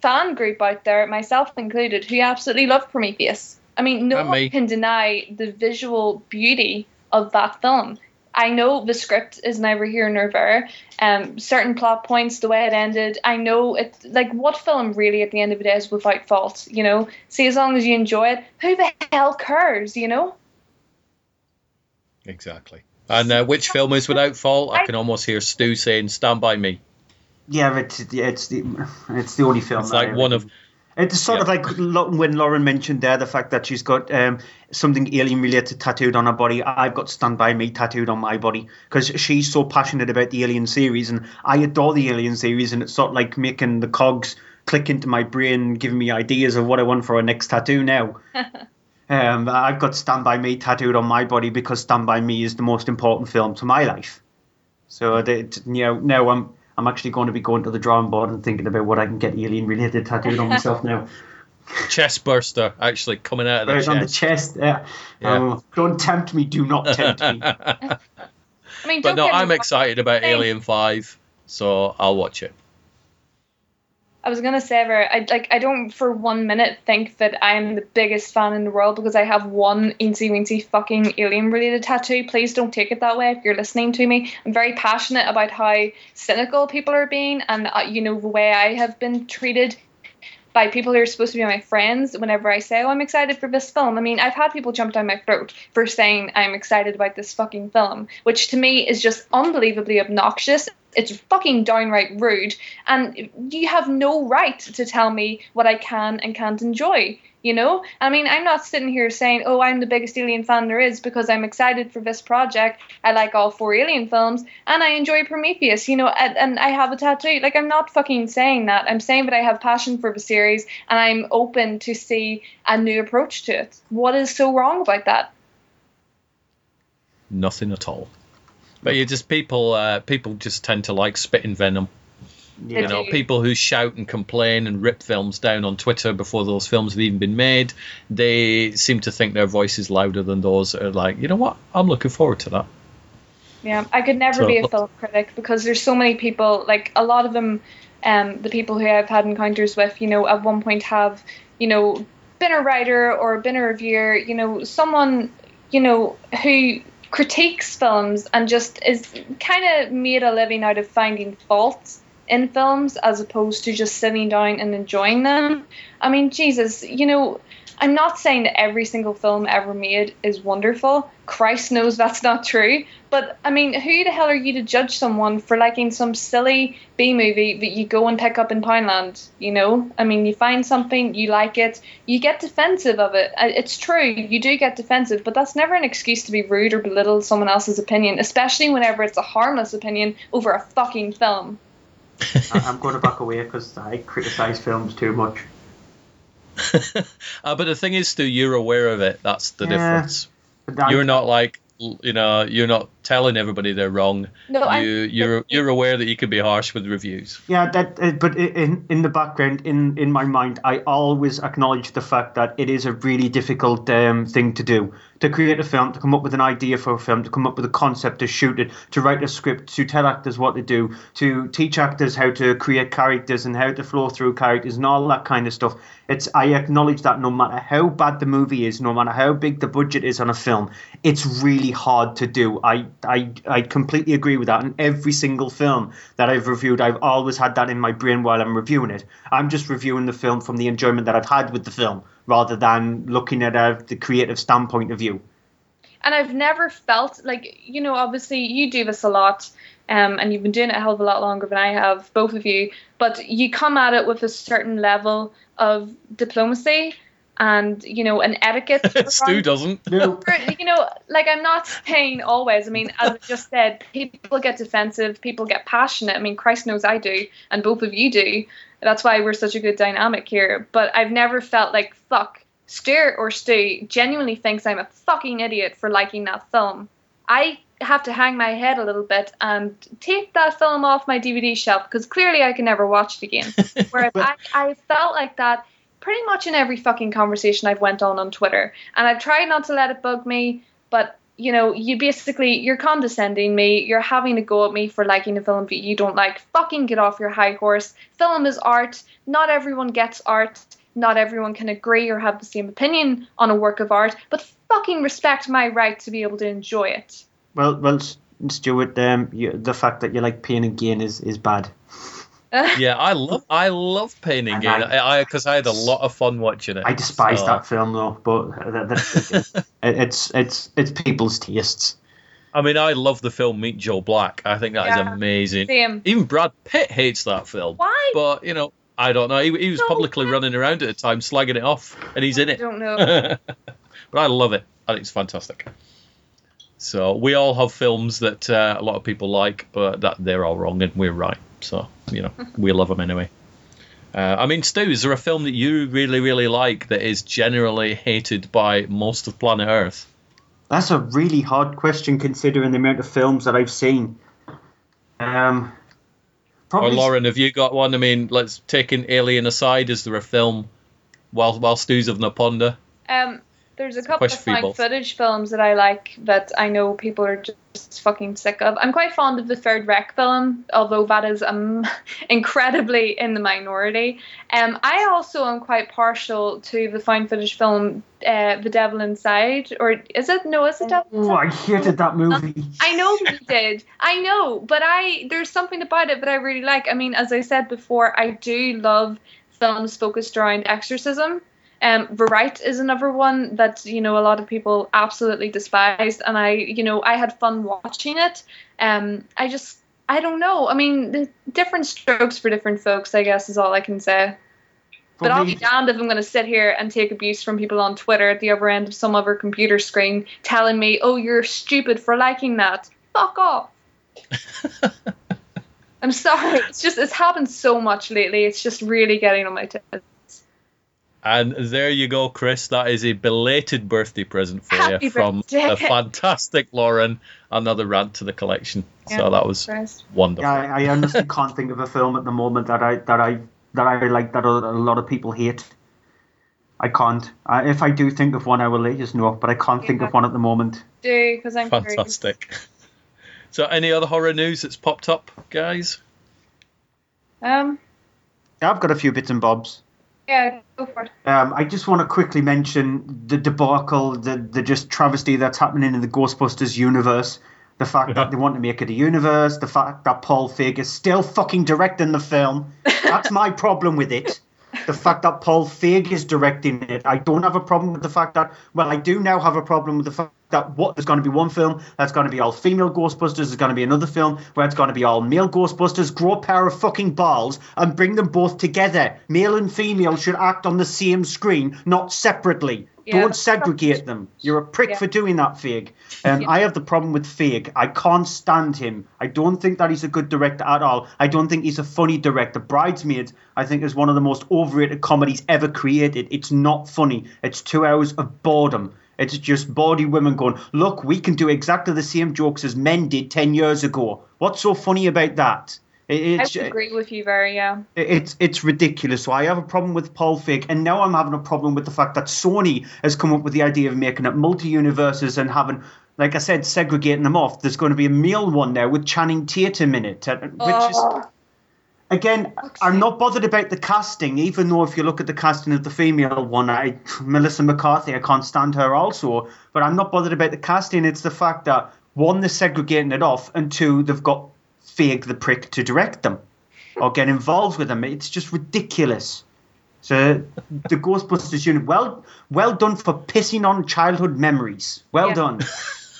fan group out there, myself included, who absolutely love Prometheus. I mean, no And one me. can deny the visual beauty of that film. I know the script is never here nor there. Um, certain plot points, the way it ended, I know it. Like, what film really, at the end of the day, is without fault? You know, see, as long as you enjoy it, who the hell cares? You know. Exactly. And uh, which film is without fault? I can almost hear Stu saying "Stand by Me." Yeah, it's it's the it's the only film. It's that like I one ever- of It's sort of like when Lauren mentioned there the fact that she's got um, something alien related tattooed on her body. I've got Stand By Me tattooed on my body because she's so passionate about the Alien series, and I adore the Alien series, and it's sort of like making the cogs click into my brain, giving me ideas of what I want for a next tattoo now. Um, I've got Stand By Me tattooed on my body because Stand By Me is the most important film to my life. So that you know now I'm I'm actually going to be going to the drawing board and thinking about what I can get alien related tattooed on myself now. chest burster actually coming out of the Right chest. on the chest. Yeah. Yeah. Um, don't tempt me. Do not tempt me. I mean, but don't no, I'm excited about Same. Alien Five, so I'll watch it. I was gonna say, Vera, I like I don't for one minute think that I'm the biggest fan in the world because I have one eensy weensy fucking alien related tattoo. Please don't take it that way if you're listening to me. I'm very passionate about how cynical people are being, and uh, you know the way I have been treated by people who are supposed to be my friends whenever I say, Oh, I'm excited for this film. I mean, I've had people jump down my throat for saying I'm excited about this fucking film, which to me is just unbelievably obnoxious. It's fucking downright rude, and you have no right to tell me what I can and can't enjoy. You know, I mean, I'm not sitting here saying, "Oh, I'm the biggest Alien fan there is" because I'm excited for this project. I like all four Alien films, and I enjoy Prometheus. You know, and, and I have a tattoo. Like, I'm not fucking saying that. I'm saying that I have passion for the series, and I'm open to see a new approach to it. What is so wrong about that? Nothing at all. But you just people uh, people just tend to like spitting venom. They You know, people who shout and complain and rip films down on Twitter before those films have even been made, they seem to think their voice is louder than those that are like, you know what, I'm looking forward to that. Yeah, I could never So- be a film critic because there's so many people. Like a lot of them, um, the people who I've had encounters with, you know, at one point have, you know, been a writer or been a reviewer. You know, someone, you know, who critiques films and just is kind of made a living out of finding faults in films as opposed to just sitting down and enjoying them. I mean, Jesus, you know, I'm not saying that every single film ever made is wonderful. Christ knows that's not true. But I mean, who the hell are you to judge someone for liking some silly B movie that you go and pick up in Poundland? You know, I mean, you find something, you like it, you get defensive of it. Uh, It's true, you do get defensive, but that's never an excuse to be rude or belittle someone else's opinion, especially whenever it's a harmless opinion over a fucking film. I'm going to back away because I criticise films too much. Uh, but the thing is, Stu, you're aware of it. That's the Yeah. difference. You're not like, you know, you're not telling everybody they're wrong. No, I'm- you, you're you're aware that you can be harsh with reviews. Yeah, that. Uh, but in in the background, in in my mind, I always acknowledge the fact that it is a really difficult um, thing to do. To create a film, to come up with an idea for a film, to come up with a concept, to shoot it, to write a script, to tell actors what to do, to teach actors how to create characters and how to flow through characters and all that kind of stuff. It's I acknowledge that no matter how bad the movie is, no matter how big the budget is on a film, it's really hard to do. I I I completely agree with that. And every single film that I've reviewed, I've always had that in my brain while I'm reviewing it. I'm just reviewing the film from the enjoyment that I've had with the film, rather than looking at the creative standpoint of view. and I've never felt like you know obviously you do this a lot um, and you've been doing it a hell of a lot longer than I have both of you but you come at it with a certain level of diplomacy and you know an etiquette Stu doesn't. No. you know like I'm not saying always I mean as I just said people get defensive people get passionate I mean Christ knows I do and both of you do that's why we're such a good dynamic here but I've never felt like fuck Stuart or Stu genuinely thinks I'm a fucking idiot for liking that film, I have to hang my head a little bit and take that film off my DVD shelf because clearly I can never watch it again. Whereas I, I felt like that pretty much in every fucking conversation I've went on on Twitter, and I've tried not to let it bug me, but you know, you basically you're condescending me, you're having to go at me for liking a film that you don't like. Fucking get off your high horse. Film is art. Not everyone gets art. Not everyone can agree or have the same opinion on a work of art, but fucking respect my right to be able to enjoy it. Well, well, Stuart, um, you, the fact that you like Pain and Gain is, is bad. yeah, I love I love Pain and Gain. I because I, had a lot of fun watching it. I despise So- that film though, but that, that, it, it's it's it's people's tastes. I mean, I love the film Meet Joe Black. I think that is Yeah, amazing. same. Even Brad Pitt hates that film. Why? But you know, I don't know. He, he was publicly running around at the time, slagging it off, and he's in it. I don't know. but I love it. I think it's fantastic. So we all have films that uh, a lot of people like, but that they're all wrong and we're right. So you know, we love them anyway. Uh, I mean, Stu, is there a film that you really, really like that is generally hated by most of planet Earth? That's a really hard question considering the amount of films that I've seen. Um, Or Lauren, have you got one? I mean, let's taking Alien aside, is there a film while while Stu's having a ponder? Um, there's a couple of question found footage films that I like that I know people are just fucking sick of. I'm quite fond of the third REC film, although that is um incredibly in the minority. Um, I also am quite partial to the found footage film uh, The Devil Inside, or is it? No, is it Devil Oh, I hated that movie. I know you did. I know, but I there's something about it that I really like. I mean, as I said before, I do love films focused around exorcism. Um, Verite is another one that you know a lot of people absolutely despised, and I you know I had fun watching it. Um, I just I don't know. I mean, the different strokes for different folks. I guess is all I can say. But I'll be damned if I'm going to sit here and take abuse from people on Twitter at the other end of some other computer screen telling me, oh, you're stupid for liking that. Fuck off. I'm sorry. It's just, it's happened so much lately. It's just really getting on my tits. And there you go, Chris. That is a belated birthday present for Happy you from birthday. the fantastic Lauren. Another rant to the collection. so that was Christ. wonderful. Yeah, I, I honestly can't think of a film at the moment that I that I that I like that a, a lot of people hate. I can't. Uh, if I do think of one, I will let you know. But I can't think of one at the moment. Do, because I'm curious. Fantastic. So, any other horror news that's popped up, guys? Um, Yeah, I've got a few bits and bobs. Yeah, go for it. Um, I just want to quickly mention the debacle, the the just travesty that's happening in the Ghostbusters universe. The fact that they want to make it a universe, the fact that Paul Feig is still fucking directing the film. That's my problem with it. The fact that Paul Feig is directing it. I don't have a problem with the fact that, well, I do now have a problem with the fact that what there's going to be one film that's going to be all female Ghostbusters, there's going to be another film where it's going to be all male Ghostbusters. Grow a pair of fucking balls and bring them both together. Male and female should act on the same screen, not separately. Yeah, Don't segregate them. You're a prick Yeah. for doing that, Feig. Um, I have the problem with Feig. I can't stand him. I don't think that he's a good director at all. I don't think he's a funny director. Bridesmaids, I think, is one of the most overrated comedies ever created. It's not funny. It's two hours of boredom. It's just bawdy women going, look, we can do exactly the same jokes as men did 10 years ago. What's so funny about that? It- I agree with you very, yeah. it's it's ridiculous. So I have a problem with Paul Feig, and now I'm having a problem with the fact that Sony has come up with the idea of making it multi-universes and having, like I said, segregating them off. There's going to be a male one now with Channing Tatum in it, uh, which is Oh, again, I'm not bothered about the casting, even though if you look at the casting of the female one, I Melissa McCarthy, I can't stand her also. But I'm not bothered about the casting. It's the fact that one, they're segregating it off, and two, they've got Feig the prick to direct them or get involved with them. It's just ridiculous. So the Ghostbusters unit, well, well done for pissing on childhood memories. Well Yeah. done.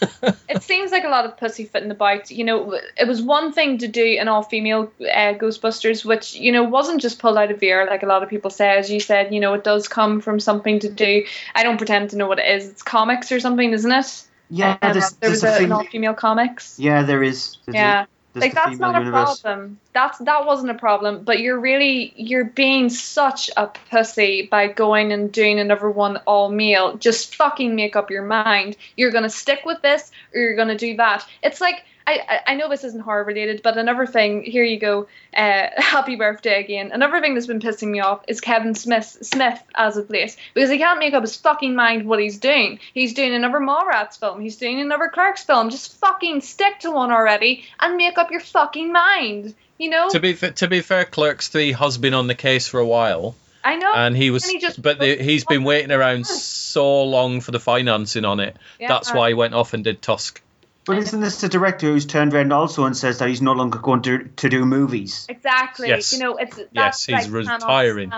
it seems like a lot of pussyfooting about. You know, it was one thing to do an all-female uh, Ghostbusters, which you know wasn't just pulled out of the air like a lot of people say. As you said, you know, it does come from something to do. I don't pretend to know what it is. It's comics or something, isn't it? Yeah, Um, there's, there there's was a a, thing. an all-female comics. Yeah, there is. There's a- Like that's not a universe. problem. That's that wasn't a problem. But you're really you're being such a pussy by going and doing another one all male. Just fucking make up your mind. You're gonna stick with this or you're gonna do that. It's like I, I- know this isn't horror related, but another thing, here you go. Uh, happy birthday again. Another thing that's been pissing me off is Kevin Smith Smith as of late because he can't make up his fucking mind what he's doing. He's doing another Mallrats film. He's doing another Clerks film. Just fucking stick to one already and make up your fucking mind. You know? To be fa- to be fair, Clerks Three has been on the case for a while, I know. and he was, And he just but the, he's been waiting around so long for the financing on it. Yeah. That's why he went off and did Tusk. But isn't this the director who's turned around also and says that he's no longer going to to do movies? Exactly. Yes. You know, it's Yes, he's like, retiring.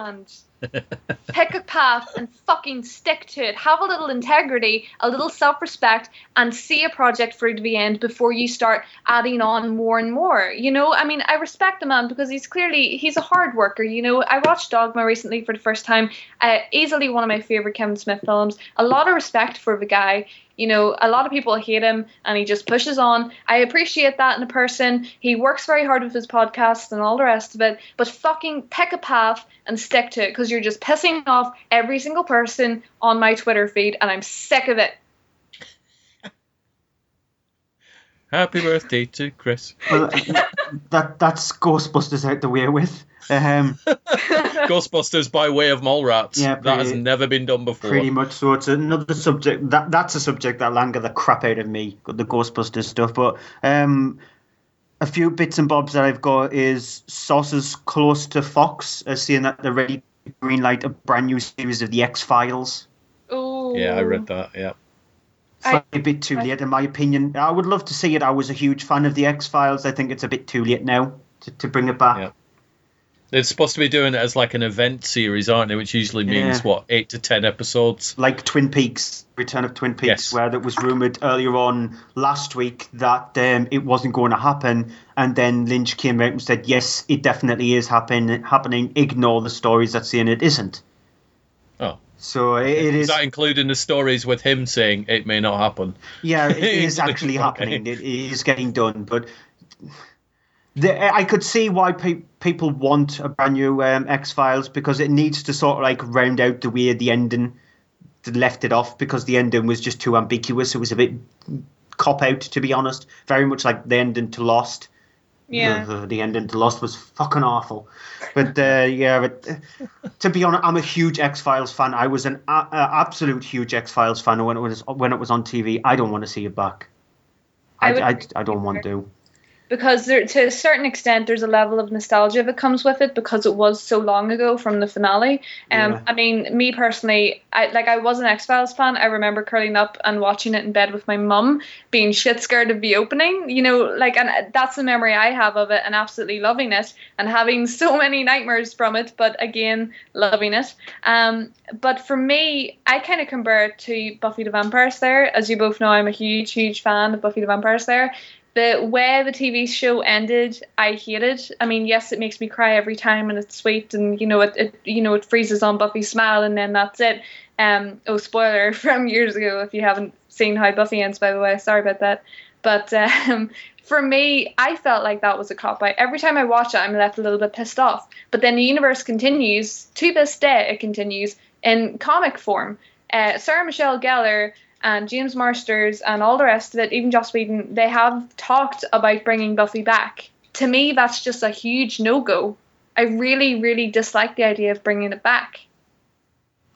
Pick a path and fucking stick to it. Have a little integrity, a little self respect, and see a project through to the end before you start adding on more and more. You know, I mean, I respect the man because he's clearly he's a hard worker. You know, I watched Dogma recently for the first time. Uh, easily one of my favorite Kevin Smith films. A lot of respect for the guy. You know, a lot of people hate him and he just pushes on. I appreciate that in a person. He works very hard with his podcast and all the rest of it. But fucking pick a path and stick to it because you're just pissing off every single person on my Twitter feed and I'm sick of it. Happy birthday to Chris. Well, that that's Ghostbusters out the way with. Um, Ghostbusters by way of Mallrats. Yeah, that has never been done before. pretty much. So it's another subject. That that's a subject that'll anger the crap out of me. The Ghostbusters stuff. But um, a few bits and bobs that I've got is sources close to Fox are saying that they're ready to greenlight a brand new series of the X Files. Oh. Yeah, I read that. Yeah. Slightly a bit too late, in my opinion. I would love to see it. I was a huge fan of the X Files. I think it's a bit too late now to, to bring it back. Yeah. They're supposed to be doing it as like an event series, aren't they? Which usually means Yeah. what eight to ten episodes. like Twin Peaks, Return of Twin Peaks, Yes. where there was rumored earlier on last week that um, it wasn't going to happen, and then Lynch came out and said, "Yes, it definitely is happen- happening. Ignore the stories that saying it isn't." Oh, So it, it is is. that including the stories with him saying it may not happen? Yeah, it is actually happening. It is getting done, but. The, I could see why pe- people want a brand new um, X Files because it needs to sort of like round out the way the ending left it off because the ending was just too ambiguous. It was a bit cop out, to be honest. Very much like the ending to Lost. Yeah. The, the ending to Lost was fucking awful. But uh, yeah, but, uh, to be honest, I'm a huge X Files fan. I was an a- a absolute huge X Files fan when it was when it was on TV. I don't want to see it back. I, I I, I don't want to. Because there, to a certain extent there's a level of nostalgia that comes with it because it was so long ago from the finale. Um Yeah. i mean me personally i like i was an x-files fan. I remember curling up and watching it in bed with my mum being shit scared of the opening you know like and that's the memory i have of it and absolutely loving it and having so many nightmares from it but again loving it. Um but for me i kind of compare it to buffy the vampire slayer. As you both know i'm a huge huge fan of buffy the vampire slayer the way the TV show ended, I hated. I mean, yes, it makes me cry every time, and it's sweet, and you know, it, it you know, it freezes on Buffy's smile, and then that's it. Um, oh, spoiler from years ago if you haven't seen how Buffy ends, by the way. Sorry about that. But um, for me, I felt like that was a cop out. Every time I watch it, I'm left a little bit pissed off. But then the universe continues to this day. It continues in comic form. Uh, Sarah Michelle Gellar and James Marsters and all the rest of it, even Joss Whedon, they have talked about bringing Buffy back. To me, that's just a huge no go. I really, really dislike the idea of bringing it back.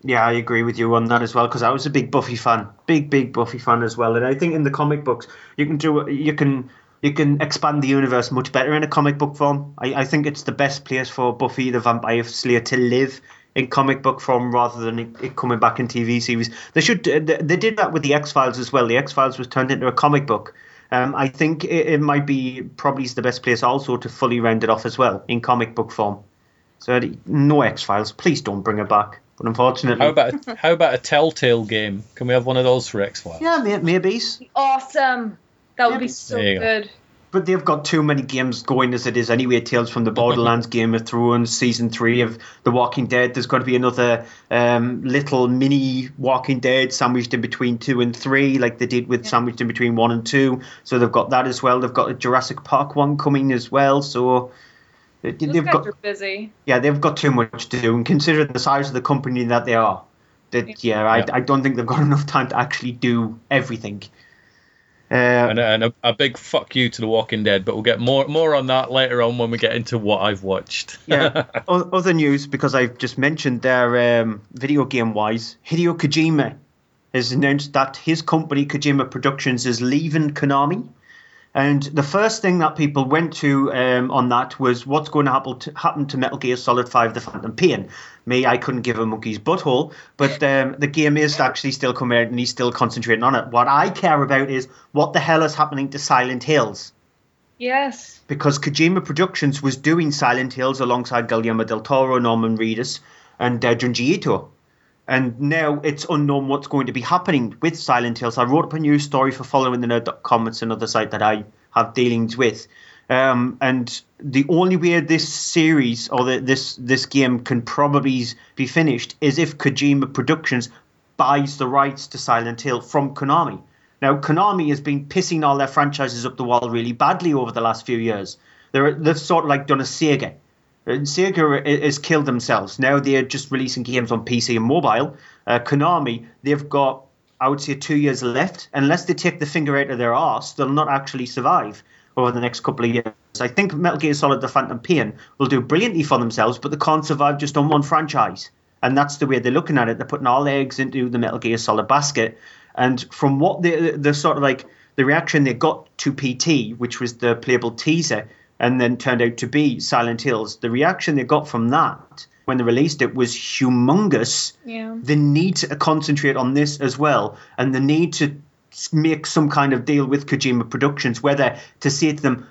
Yeah, I agree with you on that as well because I was a big Buffy fan, big big Buffy fan as well. And I think in the comic books you can do you can you can expand the universe much better in a comic book form. I, I think it's the best place for Buffy the Vampire Slayer to live in comic book form rather than it, it coming back in TV series. They should they, they did that with the X Files as well. The X Files was turned into a comic book. Um, I think it, it might be probably the best place also to fully round it off as well in comic book form. So no X Files, please don't bring it back. But unfortunately, How about a, how about a Telltale game? Can we have one of those for X Files? Yeah, may- maybe. Awesome. That would be so good. go. Good. but they've got too many games going as it is anyway. Tales from the Borderlands, Game of Thrones, season three of The Walking Dead. There's got to be another um, little mini Walking Dead sandwiched in between two and three, like they did with sandwiched in between one and two. So they've got that as well. They've got a Jurassic Park one coming as well. So they- Those they've guys got are busy. yeah, they've got too much to do, and considering the size of the company that they are, that yeah, I, I don't think they've got enough time to actually do everything. Uh, and and a, a big fuck you to The Walking Dead, but we'll get more more on that later on when we get into what I've watched. yeah. Other news, because I've just mentioned there, um, video game wise, Hideo Kojima has announced that his company, Kojima Productions, is leaving Konami. And the first thing that people went to um, on that was what's going to happen to, happen to Metal Gear Solid 5 The Phantom Pain. Me, I couldn't give a monkey's butthole, but um, the game is actually still coming out and he's still concentrating on it. What I care about is what the hell is happening to Silent Hills Yes. because Kojima Productions was doing Silent Hills alongside Guillermo del Toro, Norman Reedus, and uh, Junji Ito. And now it's unknown what's going to be happening with Silent Hills. I wrote up a news story for followingthenerd.com. It's another site that I have dealings with. Um, and the only way this series or the, this this game can probably be finished is if Kojima Productions buys the rights to Silent Hill from Konami. Now, Konami has been pissing all their franchises up the wall really badly over the last few years. They're, they've sort of like done a Sega. Sega has killed themselves. Now they're just releasing games on PC and mobile. Uh, Konami, they've got, I would say, two years left. Unless they take the finger out of their arse, they'll not actually survive over the next couple of years. I think Metal Gear Solid The Phantom Pain will do brilliantly for themselves, but they can't survive just on one franchise. And that's the way they're looking at it. They're putting all their eggs into the Metal Gear Solid basket. And from what the the sort of like the reaction they got to PT, which was the playable teaser, and then turned out to be Silent Hills, the reaction they got from that when they released it was humongous. Yeah. The need to concentrate on this as well, and the need to make some kind of deal with Kojima Productions, whether to say to them,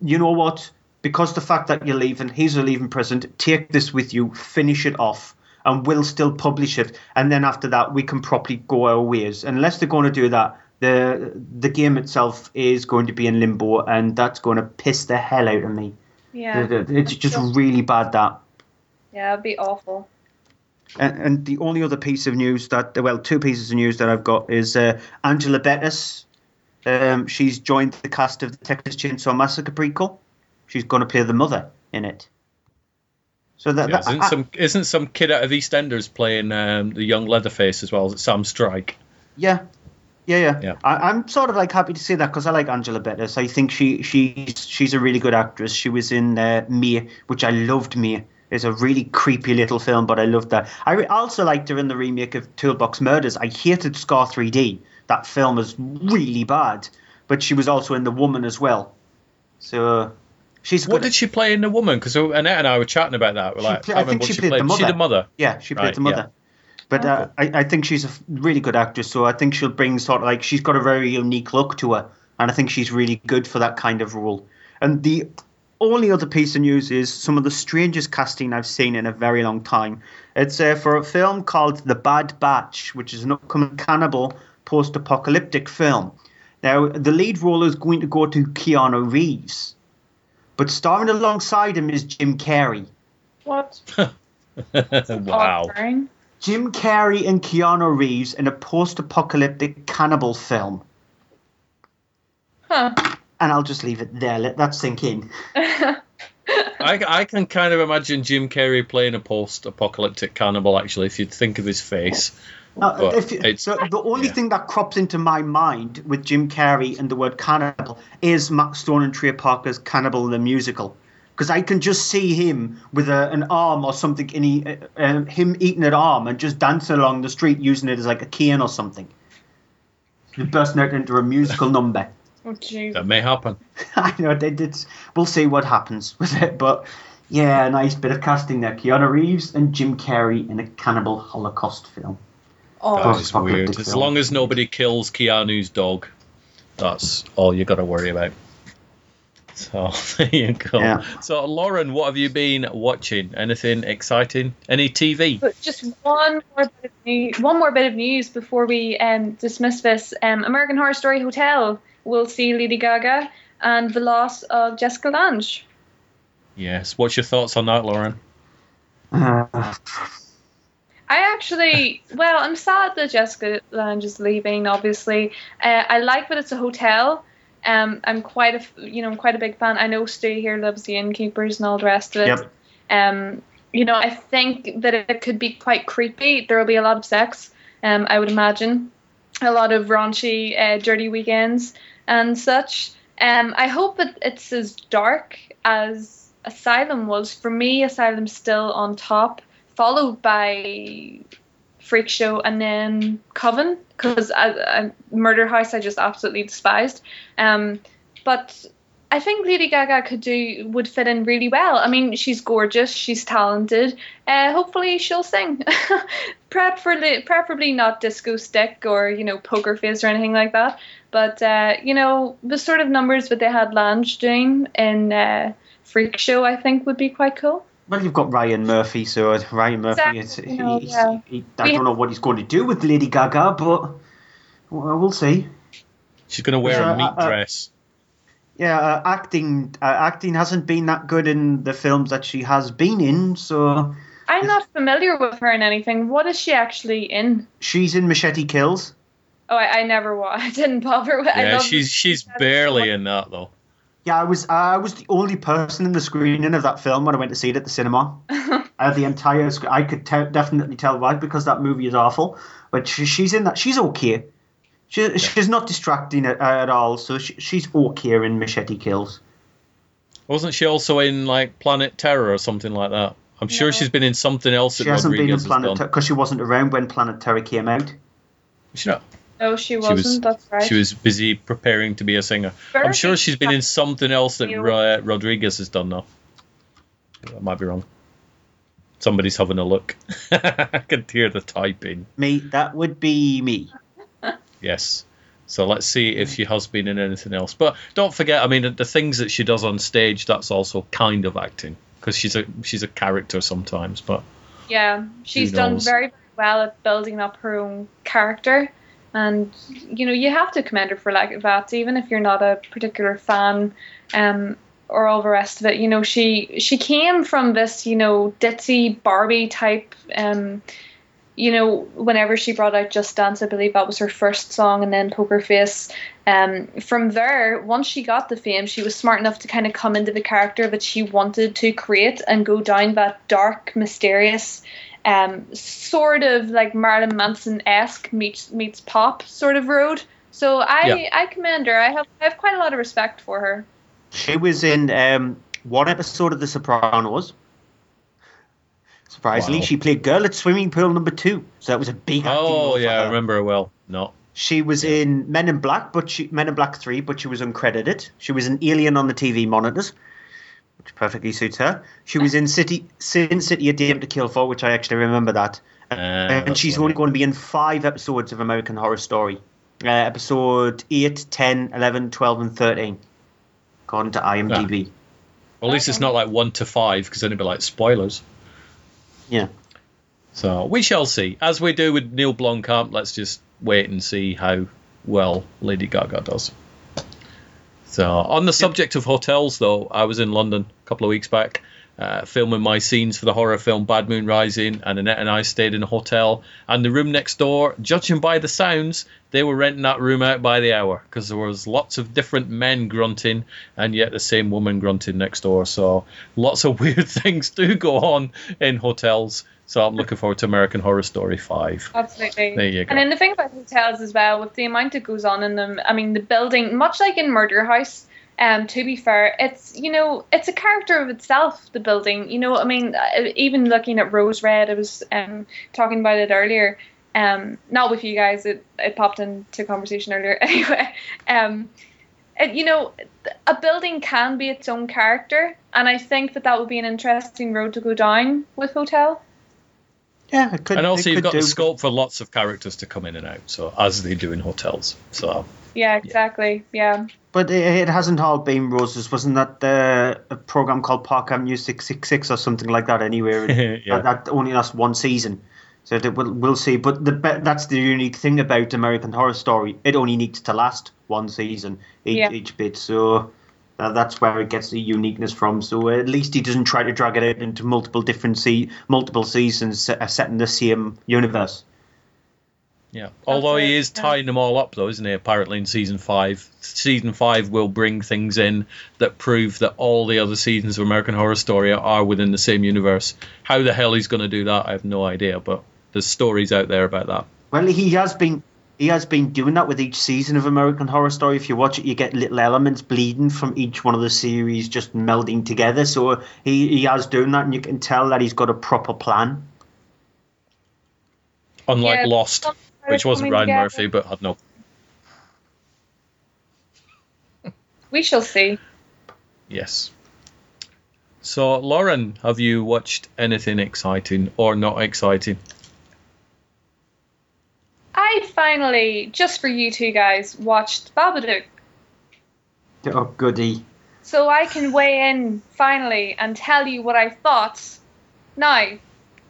you know what? Because the fact that you're leaving, he's a leaving present. Take this with you, finish it off, and we'll still publish it. And then after that, we can properly go our ways. Unless they're going to do that, the the game itself is going to be in limbo, and that's going to piss the hell out of me. Yeah. The- the- It's just really bad that. Yeah, it'd be awful. And, and the only other piece of news that, well, two pieces of news that I've got is uh, Angela Bettis. Um, she's joined the cast of the Texas Chainsaw Massacre prequel. She's going to play the mother in it. So that, Yeah, that isn't I- some isn't some kid out of EastEnders playing um, the young Leatherface as well? Is it Sam Strike? yeah, yeah, yeah. Yeah. I, I'm sort of like happy to say that because I like Angela Bettis. I think she she's she's a really good actress. She was in uh, May, which I loved. Me. It's a really creepy little film, but I loved that. I re- also liked her in the remake of Toolbox Murders. I hated Scar 3D. That film is really bad, but she was also in The Woman as well. So she's What did she play in The Woman? Because Annette and I were chatting about that. We're like, play- I, I think remember she what played the Was she mother. the mother? Yeah, she played Right, the mother. yeah. But uh, I, I think she's a really good actress, so I think she'll bring sort of like she's got a very unique look to her, and I think she's really good for that kind of role. And the only other piece of news is some of the strangest casting I've seen in a very long time. It's uh, for a film called The Bad Batch, which is an upcoming cannibal post-apocalyptic film. Now, the lead role is going to go to Keanu Reeves, but starring alongside him is Jim Carrey. What? wow. Offering? Jim Carrey and Keanu Reeves in a post-apocalyptic cannibal film. Huh. And I'll just leave it there. Let that sink in. I, I can kind of imagine Jim Carrey playing a post-apocalyptic cannibal. Actually, if you think of his face. Now, if you- so the only thing that crops into my mind with Jim Carrey and the word cannibal is Matt Stone and Trey Parker's Cannibal the Musical. Because I can just see him with a, an arm or something, in he, uh, uh, him eating an arm and just dancing along the street using it as like a cane or something. Bursting out into a musical number. Oh, jeez. That may happen. I know they did. We'll see what happens with it, but yeah, a nice bit of casting there. Keanu Reeves and Jim Carrey in a cannibal Holocaust film. Oh, That is weird. As film. long as nobody kills Keanu's dog, that's all you got to worry about. So there you go. Yeah. So Lauren, what have you been watching? Anything exciting? Any TV? But just one more bit of news, one more bit of news before we um, dismiss this. Um, American Horror Story Hotel will see Lady Gaga and the loss of Jessica Lange. Yes. What's your thoughts on that, Lauren? I actually, well, I'm sad that Jessica Lange is leaving. Obviously, uh, I like that it's a hotel. Um, I'm quite a, you know, I'm quite a big fan. I know Stu here loves the innkeepers and all the rest of it. Yep. Um, you know, I think that it could be quite creepy. There will be a lot of sex. Um, I would imagine a lot of raunchy, uh, dirty weekends and such. Um, I hope that it's as dark as Asylum was. For me, Asylum's still on top, followed by Freak Show and then Coven, because Murder House I just absolutely despised. Um, but I think Lady Gaga could do would fit in really well. I mean, she's gorgeous, she's talented. Uh, hopefully, she'll sing. preferably, preferably not disco stick or you know poker face or anything like that. But uh, you know the sort of numbers that they had Lange doing in uh, Freak Show, I think would be quite cool. Well, you've got Ryan Murphy, so Ryan Murphy. Exactly, It's, you he's, yeah. he, I don't know what he's going to do with Lady Gaga, but well, we'll see. She's going to wear Yeah, a meat uh, uh, dress. Yeah, uh, acting uh, acting hasn't been that good in the films that she has been in. So I'm not familiar with her in anything. What is she actually in? she's in Machete Kills. Oh, I, I never wa I didn't bother with. I Yeah, love she's she's barely in that though. Yeah, I was I was the only person in the screening of that film when I went to see it at the cinema. uh, the entire sc- I could te- definitely tell why because that movie is awful. But she, she's in that. She's okay. She, She's not distracting at, at all. So she, she's okay in Machete Kills. Wasn't she also in like Planet Terror or something like that? I'm sure she's been in something else that She hasn't been in Planet done. Terror because she wasn't around when Planet Terror came out. She not- No, she She wasn't. was that's right. she was busy preparing to be a singer. I'm sure she's been in something else that You- Ro- uh, Rodriguez has done though. I might be wrong. Somebody's having a look. I can hear the typing. Me, that would be me. Yes. So let's see if she has been in anything else. But don't forget, I mean, the things that she does on stage, that's also kind of acting because she's a she's a character sometimes. But Yeah, she's done very, very well at building up her own character, and you know you have to commend her for like that, even if you're not a particular fan, um, or all the rest of it. You know, she she came from this you know ditzy Barbie type, um, you know, whenever she brought out Just Dance, I believe that was her first song, and then Poker Face. Um, from there, once she got the fame, she was smart enough to kind of come into the character that she wanted to create and go down that dark, mysterious, um, sort of like Marilyn Manson esque meets meets pop sort of road. So I Yeah. I commend her. I have I have quite a lot of respect for her. She was in um, one episode of The Sopranos. Surprisingly, Wow. she played girl at swimming pool number two. So that was a big. acting role oh for yeah, I remember her well. No, She was in Men in Black, but she Men in Black Three, but she was uncredited. She was an alien on the TV monitors, which perfectly suits her. She was in City Sin City: A Dame to Kill For, which I actually remember that. Uh, and she's funny. only going to be in five episodes of American Horror Story. Uh, episode 8, 10, 11, 12, and 13. According to IMDb. Well, at least it's not like one to five because then it'd be like spoilers. Yeah. So we shall see. As we do with Neil Blomkamp, let's just wait and see how well Lady Gaga does. So, on the subject of hotels, though, I was in London a couple of weeks back, uh, filming my scenes for the horror film Bad Moon Rising, and Annette and I stayed in a hotel. And the room next door, judging by the sounds, they were renting that room out by the hour because there was lots of different men grunting, and yet the same woman grunting next door. So, lots of weird things do go on in hotels. So, I'm looking forward to American Horror Story 5. Absolutely. There you go. And then the thing about hotels as well, with the amount that goes on in them, I mean, the building, much like in Murder House, um, to be fair, it's you know, it's a character of itself. The building, you know, I mean, uh, even looking at Rose Red, I was um talking about it earlier. Um, not with you guys, it it popped into conversation earlier. Anyway, um, it, you know, a building can be its own character, and I think that that would be an interesting road to go down with hotel. Yeah, it could. and also, it you've could got the scope for lots of characters to come in and out, so as they do in hotels. So, Yeah, exactly. Yeah. But it, it hasn't all been roses. Wasn't that the, a program called Park Avenue 666 or something like that anywhere? Yeah. that, that only lasts one season. So that we'll, we'll see. But the that's the unique thing about American Horror Story. It only needs to last one season each, Yeah. each bit. So Uh, that's where it gets the uniqueness from. So at least he doesn't try to drag it out into multiple different se- multiple seasons set, set in the same universe. Yeah. Although he is tying them all up, though, isn't he? Apparently, in season five, season five will bring things in that prove that all the other seasons of American Horror Story are within the same universe. How the hell he's going to do that, I have no idea. But there's stories out there about that. Well, he has been he has been doing that with each season of American Horror Story. If you watch it, you get little elements bleeding from each one of the series just melding together. So he, he has doing that, and you can tell that he's got a proper plan. Unlike Yeah, Lost, some- which wasn't Ryan together. Murphy, but had no. We shall see. Yes. So, Lauren, have you watched anything exciting or not exciting? Finally, just for you two guys, watched Babadook. Oh, goody. So I can weigh in finally and tell you what I thought. Now,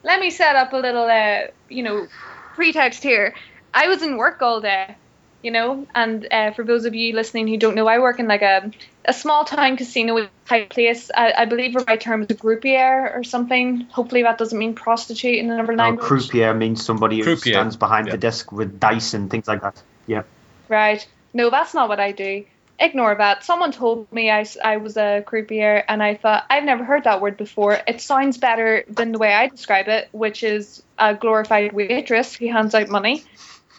let me set up a little, uh, you know, pretext here. I was in work all day, you know, and uh, for those of you listening who don't know, I work in like a, a small town casino type place. I, I believe the right term is a groupier or something. Hopefully that doesn't mean prostitute in another Oh, language. croupier means somebody who Croupier, stands behind yeah. the desk with dice and things like that. Yeah. Right. No, that's not what I do. Ignore that. Someone told me I, I was a croupier, and I thought, I've never heard that word before. It sounds better than the way I describe it, which is a glorified waitress who hands out money.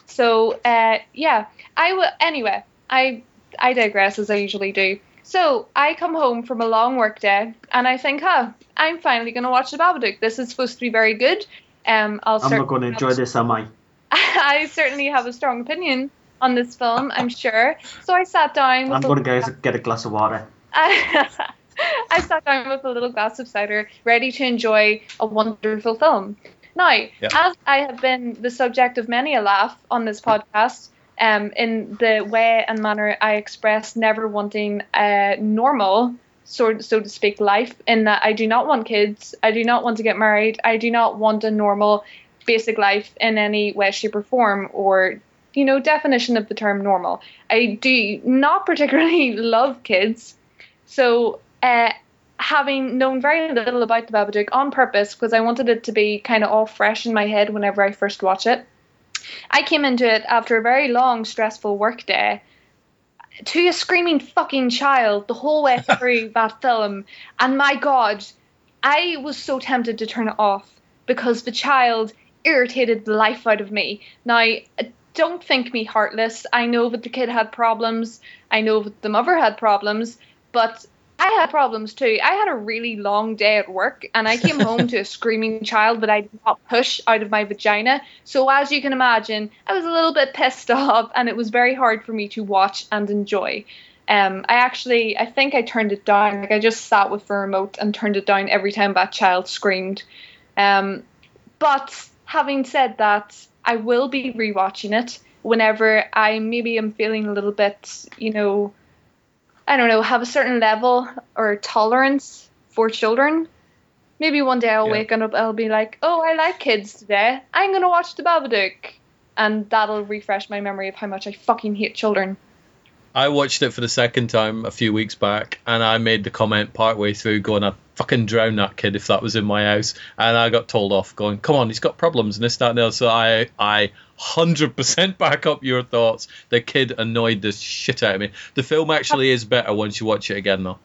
So, uh, yeah. I w- anyway, I, I digress as I usually do. So, I come home from a long work day, and I think, huh, I'm finally going to watch The Babadook. This is supposed to be very good. Um, I'll I'm not going to enjoy this, am I? I certainly have a strong opinion on this film, I'm sure. So I sat down I'm going to a, get, get a glass of water. I sat down with a little glass of cider, ready to enjoy a wonderful film. Now, Yeah. as I have been the subject of many a laugh on this podcast, um, in the way and manner I express never wanting a normal, so, so to speak, life, in that I do not want kids, I do not want to get married, I do not want a normal, basic life in any way, shape, or form, or you know, definition of the term normal. I do not particularly love kids, so uh, having known very little about the Babadook on purpose because I wanted it to be kind of all fresh in my head whenever I first watch it. I came into it after a very long, stressful work day to a screaming fucking child the whole way through that film, and my god, I was so tempted to turn it off because the child irritated the life out of me. Now, don't think me heartless. I know that the kid had problems. I know that the mother had problems, but I had problems too. I had a really long day at work and I came home to a screaming child that I did not push out of my vagina. So, as you can imagine, I was a little bit pissed off and it was very hard for me to watch and enjoy. Um, I actually, I think I turned it down. Like, I just sat with the remote and turned it down every time that child screamed. Um, but having said that, I will be rewatching it whenever I maybe am feeling a little bit, you know, I don't know, have a certain level or tolerance for children. Maybe one day I'll Yeah. wake up, I'll be like, oh, I like kids today. I'm gonna watch the Babadook, and that'll refresh my memory of how much I fucking hate children. I watched it for the second time a few weeks back, and I made the comment partway through, going, "I'd fucking drown that kid if that was in my house." And I got told off, going, "Come on, he's got problems and this, that, and the other." So I, I hundred percent back up your thoughts. The kid annoyed the shit out of me. The film actually is better once you watch it again, though.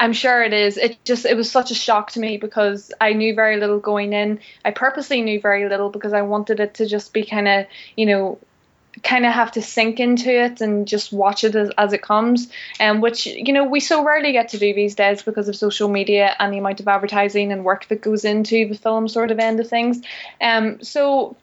I'm sure it is. It just it was such a shock to me because I knew very little going in. I purposely knew very little because I wanted it to just be kind of, you know, kind of have to sink into it and just watch it as, as it comes. And which you know we so rarely get to do these days because of social media and the amount of advertising and work that goes into the film sort of end of things. Um, so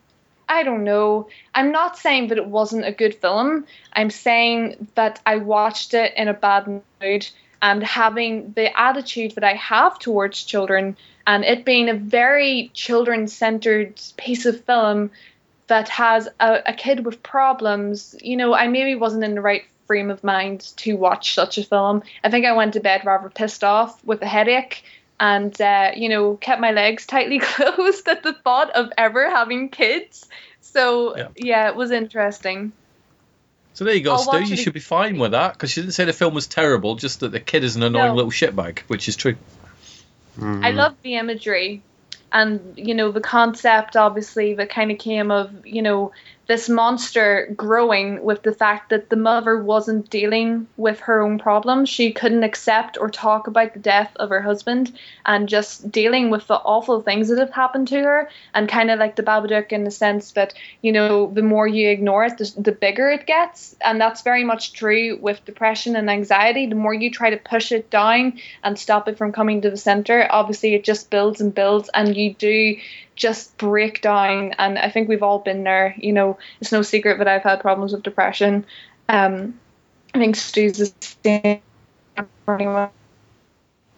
I don't know. I'm not saying that it wasn't a good film. I'm saying that I watched it in a bad mood and having the attitude that I have towards children and it being a very children centered piece of film that has a, a kid with problems, you know, I maybe wasn't in the right frame of mind to watch such a film. I think I went to bed rather pissed off with a headache and, uh, you know, kept my legs tightly closed at the thought of ever having kids. So, Yeah. yeah, it was interesting. So there you go, I'll Stu. You it should be fine with that because she didn't say the film was terrible, just that the kid is an annoying No. little shitbag, which is true. I love the imagery and you know the concept obviously that kind of came of you know this monster growing with the fact that the mother wasn't dealing with her own problems she couldn't accept or talk about the death of her husband and just dealing with the awful things that have happened to her. And kind of like the babadook in the sense that you know the more you ignore it the, the bigger it gets. And that's very much true with depression and anxiety. The more you try to push it down and stop it from coming to the center obviously it just builds and builds and you do just break down and i think we've all been there you know it's no secret that i've had problems with depression um i think stu's the same.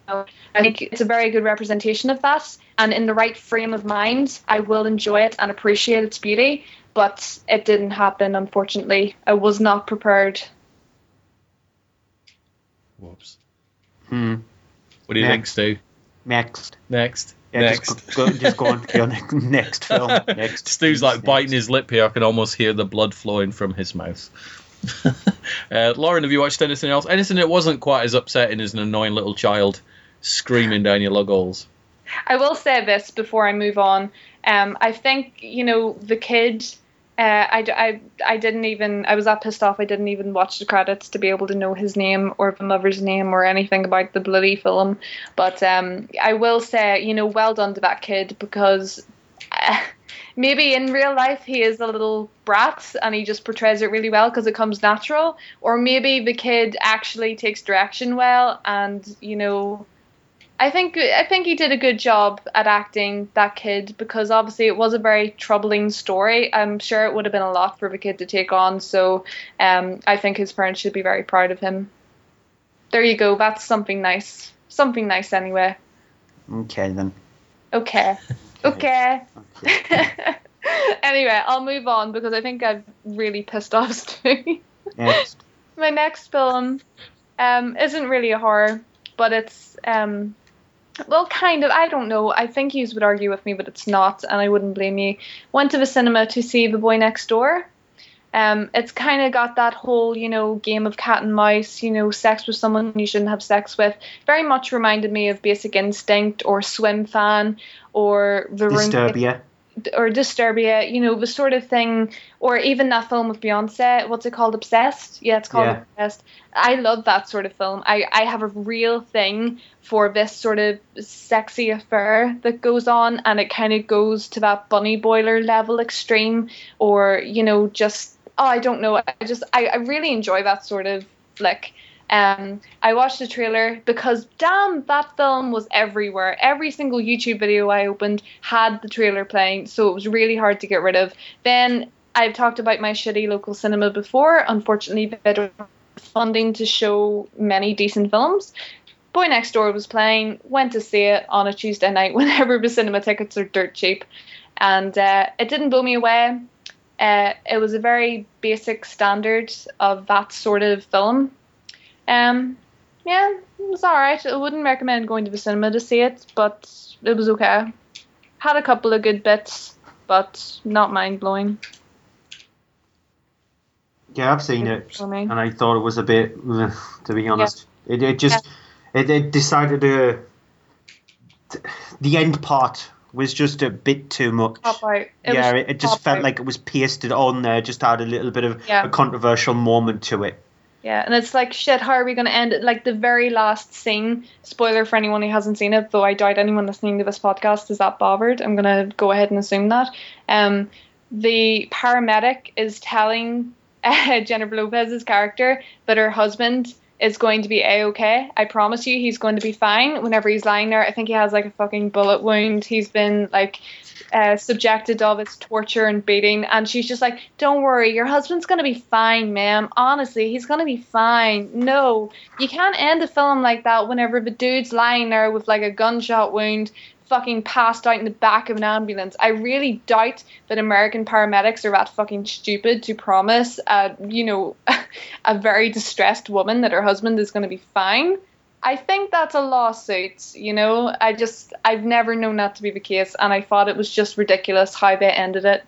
I think it's a very good representation of that, and in the right frame of mind, I will enjoy it and appreciate its beauty. But it didn't happen, unfortunately. I was not prepared. Whoops. Hmm. What do you Yeah. think, Stu? Next. Next. Yeah, Next. Just go, go, just go on to your ne- next film. Next. Stu's like biting his lip here. I can almost hear the blood flowing from his mouth. uh, Lauren, have you watched anything else? Anything that wasn't quite as upsetting as an annoying little child screaming down your lug holes? I will say this before I move on. Um, I think you know the kid. Uh, I, I, I didn't even. I was that pissed off. I didn't even watch the credits to be able to know his name or the mother's name or anything about the bloody film. But um, I will say, you know, well done to that kid because. Uh, Maybe in real life he is a little brat and he just portrays it really well because it comes natural, or maybe the kid actually takes direction well and you know I think I think he did a good job at acting that kid because obviously it was a very troubling story. I'm sure it would have been a lot for the kid to take on. So um, I think his parents should be very proud of him. There you go. That's something nice. Something nice anyway. Okay then. Okay. Okay. anyway, I'll move on because I think I've really pissed off Stu. Next. My next film um, isn't really a horror, but it's um, well, kind of. I don't know. I think you would argue with me, but it's not, and I wouldn't blame you. Went to the cinema to see The Boy Next Door. Um, it's kind of got that whole, you know, game of cat and mouse, you know, sex with someone you shouldn't have sex with. Very much reminded me of Basic Instinct or Swimfan or The Room Disturbia. Or Disturbia, you know, the sort of thing, or even that film with Beyonce. What's it called? Obsessed? Yeah, it's called Yeah. Obsessed. I love that sort of film. I, I have a real thing for this sort of sexy affair that goes on, and it kind of goes to that bunny boiler level extreme, or, you know, just, oh, I don't know. I just, I, I really enjoy that sort of flick. Um, I watched the trailer because damn, that film was everywhere. Every single YouTube video I opened had the trailer playing, so it was really hard to get rid of. Then I've talked about my shitty local cinema before. Unfortunately, don't funding to show many decent films. Boy Next Door was playing. Went to see it on a Tuesday night whenever the cinema tickets are dirt cheap, and uh, it didn't blow me away. Uh, it was a very basic standard of that sort of film. Um, yeah, it was alright. I wouldn't recommend going to the cinema to see it, but it was okay. Had a couple of good bits, but not mind blowing. Yeah, I've seen it, and I thought it was a bit, to be honest. It, it just, it, it decided to. The end part was just a bit too much. It yeah, it, it just felt out. like it was pasted on there, just had a little bit of Yeah. a controversial moment to it. Yeah, and it's like shit. How are we going to end it? Like the very last scene. Spoiler for anyone who hasn't seen it, though I doubt anyone listening to this podcast is that bothered. I'm going to go ahead and assume that. Um, the paramedic is telling uh, Jennifer Lopez's character that her husband is going to be a okay. I promise you, he's going to be fine. Whenever he's lying there, I think he has like a fucking bullet wound. He's been like uh, subjected to all this torture and beating, and she's just like, "Don't worry, your husband's gonna be fine, ma'am. Honestly, he's gonna be fine. No, you can't end a film like that whenever the dude's lying there with like a gunshot wound." Fucking passed out in the back of an ambulance. I really doubt that American paramedics are that fucking stupid to promise, uh, you know, a very distressed woman that her husband is going to be fine. I think that's a lawsuit, you know. I just I've never known that to be the case and I thought it was just ridiculous how they ended it.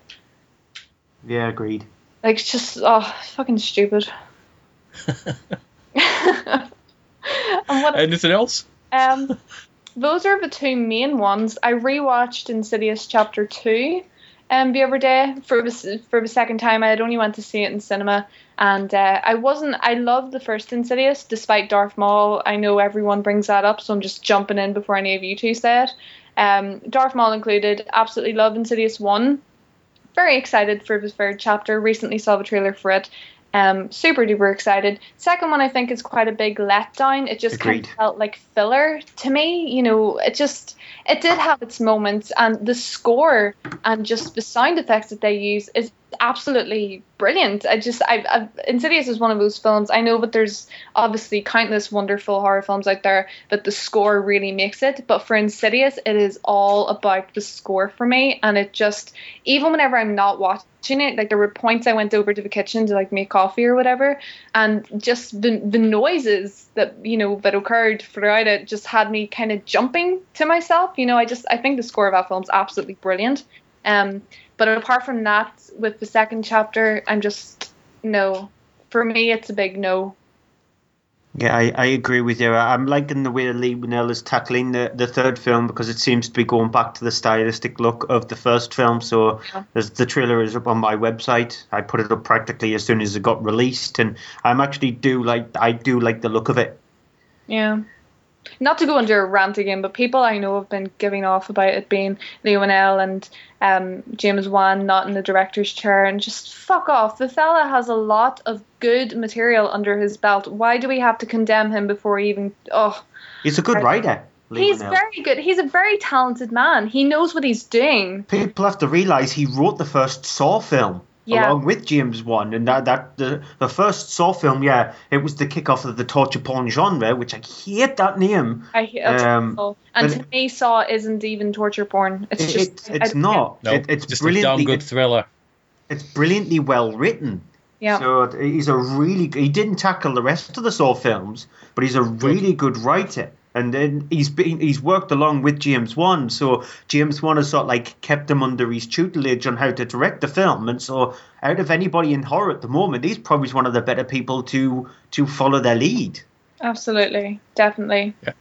Yeah, agreed. Like it's just oh fucking stupid. and what Anything else? um those are the two main ones. I rewatched Insidious Chapter Two um the other day for the for the second time. I had only went to see it in cinema, and uh, I wasn't. I loved the first Insidious, despite Darth Maul. I know everyone brings that up, so I'm just jumping in before any of you two say it. Um, Darth Maul included. Absolutely love Insidious One. Very excited for the third chapter. Recently saw the trailer for it. Um, super duper excited. Second one, I think, is quite a big letdown. It just kind of felt like filler to me. You know, it just it did have its moments, and the score and just the sound effects that they use is absolutely brilliant. I just, I, I Insidious is one of those films. I know that there's obviously countless wonderful horror films out there, but the score really makes it. But for Insidious, it is all about the score for me, and it just, even whenever I'm not watching it, like there were points I went over to the kitchen to like make coffee or whatever, and just the the noises that you know that occurred throughout it just had me kind of jumping to myself. You know, I just I think the score of that film's absolutely brilliant. Um, but apart from that, with the second chapter, I'm just no. For me, it's a big no. Yeah, I, I agree with you. I'm liking the way Leigh Whannell is tackling the, the third film because it seems to be going back to the stylistic look of the first film. So Yeah. the trailer is up on my website. I put it up practically as soon as it got released, and I'm actually do like I do like the look of it. Yeah. Not to go into a rant again, but people I know have been giving off about it being Lionel and L and um, James Wan not in the director's chair, and just fuck off. The fella has a lot of good material under his belt. Why do we have to condemn him before he even? Oh, He's a good writer. Lee he's Whannell. very good. He's a very talented man. He knows what he's doing. People have to realize he wrote the first Saw film Yeah. along with James Wan, and that, that the the first Saw film, yeah, it was the kickoff of the torture porn genre, which I hate that name. I it's Um, awful. and but to me, Saw isn't even torture porn. It's It- just it's, it's I- not. No, It- it's just a damn good thriller. It's brilliantly well written. Yeah. So he's a really he didn't tackle the rest of the Saw films, but he's a really good writer. And then he's been he's worked along with James Wan, so James Wan has sort of like kept him under his tutelage on how to direct the film. And so, out of anybody in horror at the moment, he's probably one of the better people to to follow their lead. Absolutely, definitely. Yeah.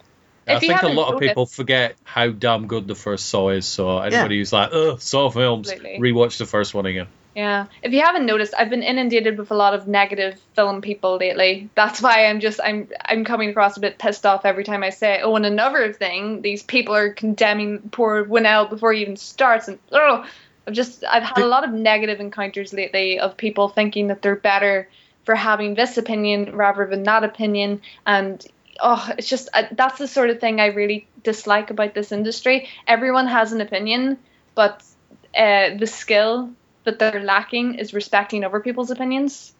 I If you think a lot of noticed- people forget how damn good the first Saw is. So anybody who's like, "Oh, Saw films," Absolutely. rewatch the first one again. Yeah. If you haven't noticed, I've been inundated with a lot of negative film people lately. That's why I'm just I'm I'm coming across a bit pissed off every time I say, oh, and another thing, these people are condemning poor Whannell before he even starts, and oh, I've just I've had a lot of negative encounters lately of people thinking that they're better for having this opinion rather than that opinion, and oh, it's just uh, that's the sort of thing I really dislike about this industry. Everyone has an opinion, but uh, the skill that they're lacking is respecting other people's opinions.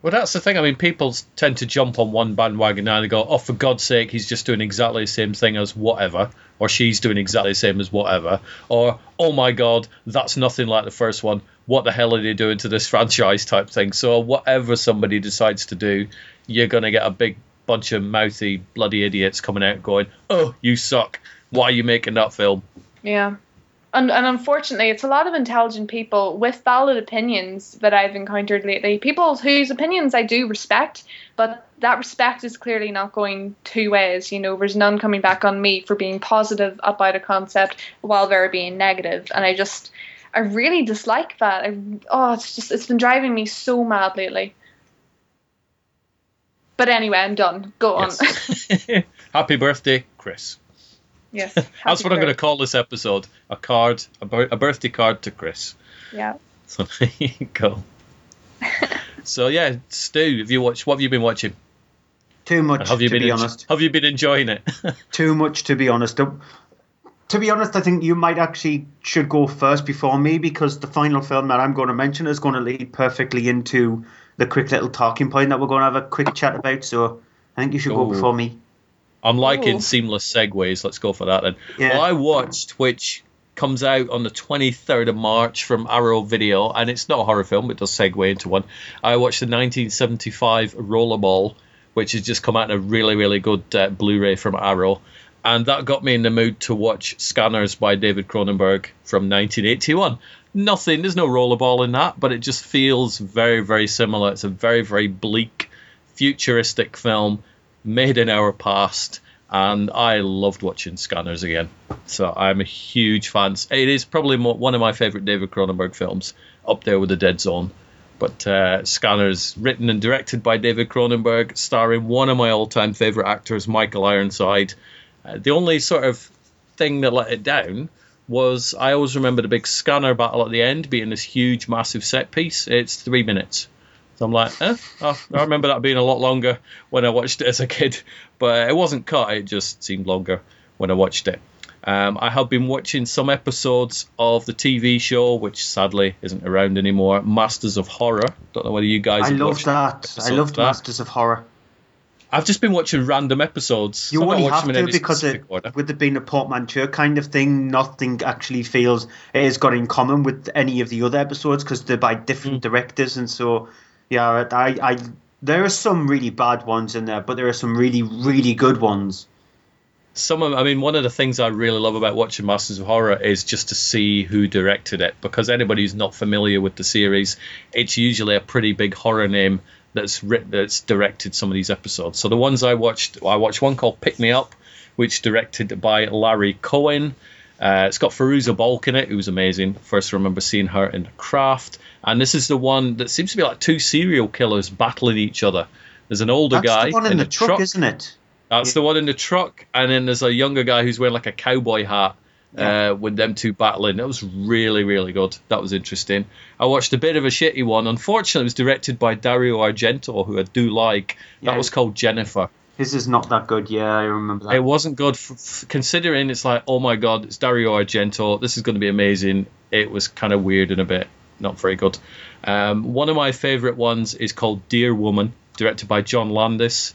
Well, that's the thing. I mean, people tend to jump on one bandwagon now and they go, "Oh, for God's sake, he's just doing exactly the same thing as whatever," or "She's doing exactly the same as whatever," or "Oh my God, that's nothing like the first one. What the hell are they doing to this franchise?" type thing. So whatever somebody decides to do, you're gonna get a big bunch of mouthy bloody idiots coming out going, "Oh, you suck. Why are you making that film?" Yeah. And, and unfortunately, it's a lot of intelligent people with valid opinions that I've encountered lately. People whose opinions I do respect, but that respect is clearly not going two ways. You know, there's none coming back on me for being positive about a concept while they're being negative. And I just, I really dislike that. I, oh, it's just, it's been driving me so mad lately. But anyway, I'm done. Go on. Happy birthday, Chris. Yes. That's what I'm going to call this episode: a card, a, bir- a birthday card to Chris. Yeah. So there you go. so yeah, Stu, have you watched? What have you been watching? Too much, And have you to been be en- honest. Have you been enjoying it? Too much, to be honest. To to be honest, I think you might actually should go first before me because the final film that I'm going to mention is going to lead perfectly into the quick little talking point that we're going to have a quick chat about. So I think you should go Ooh. before me. I'm liking Ooh. seamless segues. Let's go for that then. Yeah. Well, I watched, which comes out on the 23rd of March from Arrow Video, and it's not a horror film, it does segue into one. I watched the 1975 Rollerball, which has just come out in a really, really good uh, Blu ray from Arrow. and that got me in the mood to watch Scanners by David Cronenberg from 1981. Nothing, there's no rollerball in that, but it just feels very, very similar. It's a very, very bleak, futuristic film made in our past, and I loved watching Scanners again. So I'm a huge fan. It is probably mo- one of my favorite David Cronenberg films, up there with The Dead Zone. But uh, Scanners, written and directed by David Cronenberg, starring one of my all-time favorite actors, Michael Ironside. Uh, the only sort of thing that let it down was I always remember the big scanner battle at the end being this huge, massive set piece. It's three minutes. So I'm like, eh, oh, I remember that being a lot longer when I watched it as a kid, but it wasn't cut. It just seemed longer when I watched it. Um, I have been watching some episodes of the TV show, which sadly isn't around anymore, Masters of Horror. Don't know whether you guys. I have love watched that. I loved that. Masters of Horror. I've just been watching random episodes. You I'm only have them to because it, order. with it being a portmanteau kind of thing, nothing actually feels it has got in common with any of the other episodes because they're by different Mm. directors, and so yeah, I, I there are some really bad ones in there, but there are some really really good ones. some of I mean one of the things I really love about watching Masters of Horror is just to see who directed it because anybody who's not familiar with the series it's usually a pretty big horror name that's written that's directed some of these episodes so the ones I watched I watched one called Pick Me Up which directed by Larry Cohen uh, it's got Fairuza Balk in it, who was amazing. First, I remember seeing her in The Craft, and this is the one that seems to be like two serial killers battling each other. There's an older That's guy the one in, in the a truck, isn't it? that's the one in the truck, and then there's a younger guy who's wearing like a cowboy hat. Yeah. Uh, with them two battling, that was really, really good. That was interesting. I watched a bit of a shitty one. Unfortunately, it was directed by Dario Argento, who I do like. That Yeah. was called Jennifer. His is not that good. Yeah, I remember that. It wasn't good, f- f- considering it's like, oh my god, it's Dario Argento. This is going to be amazing. It was kind of weird and a bit not very good. Um, one of my favorite ones is called Deer Woman, directed by John Landis.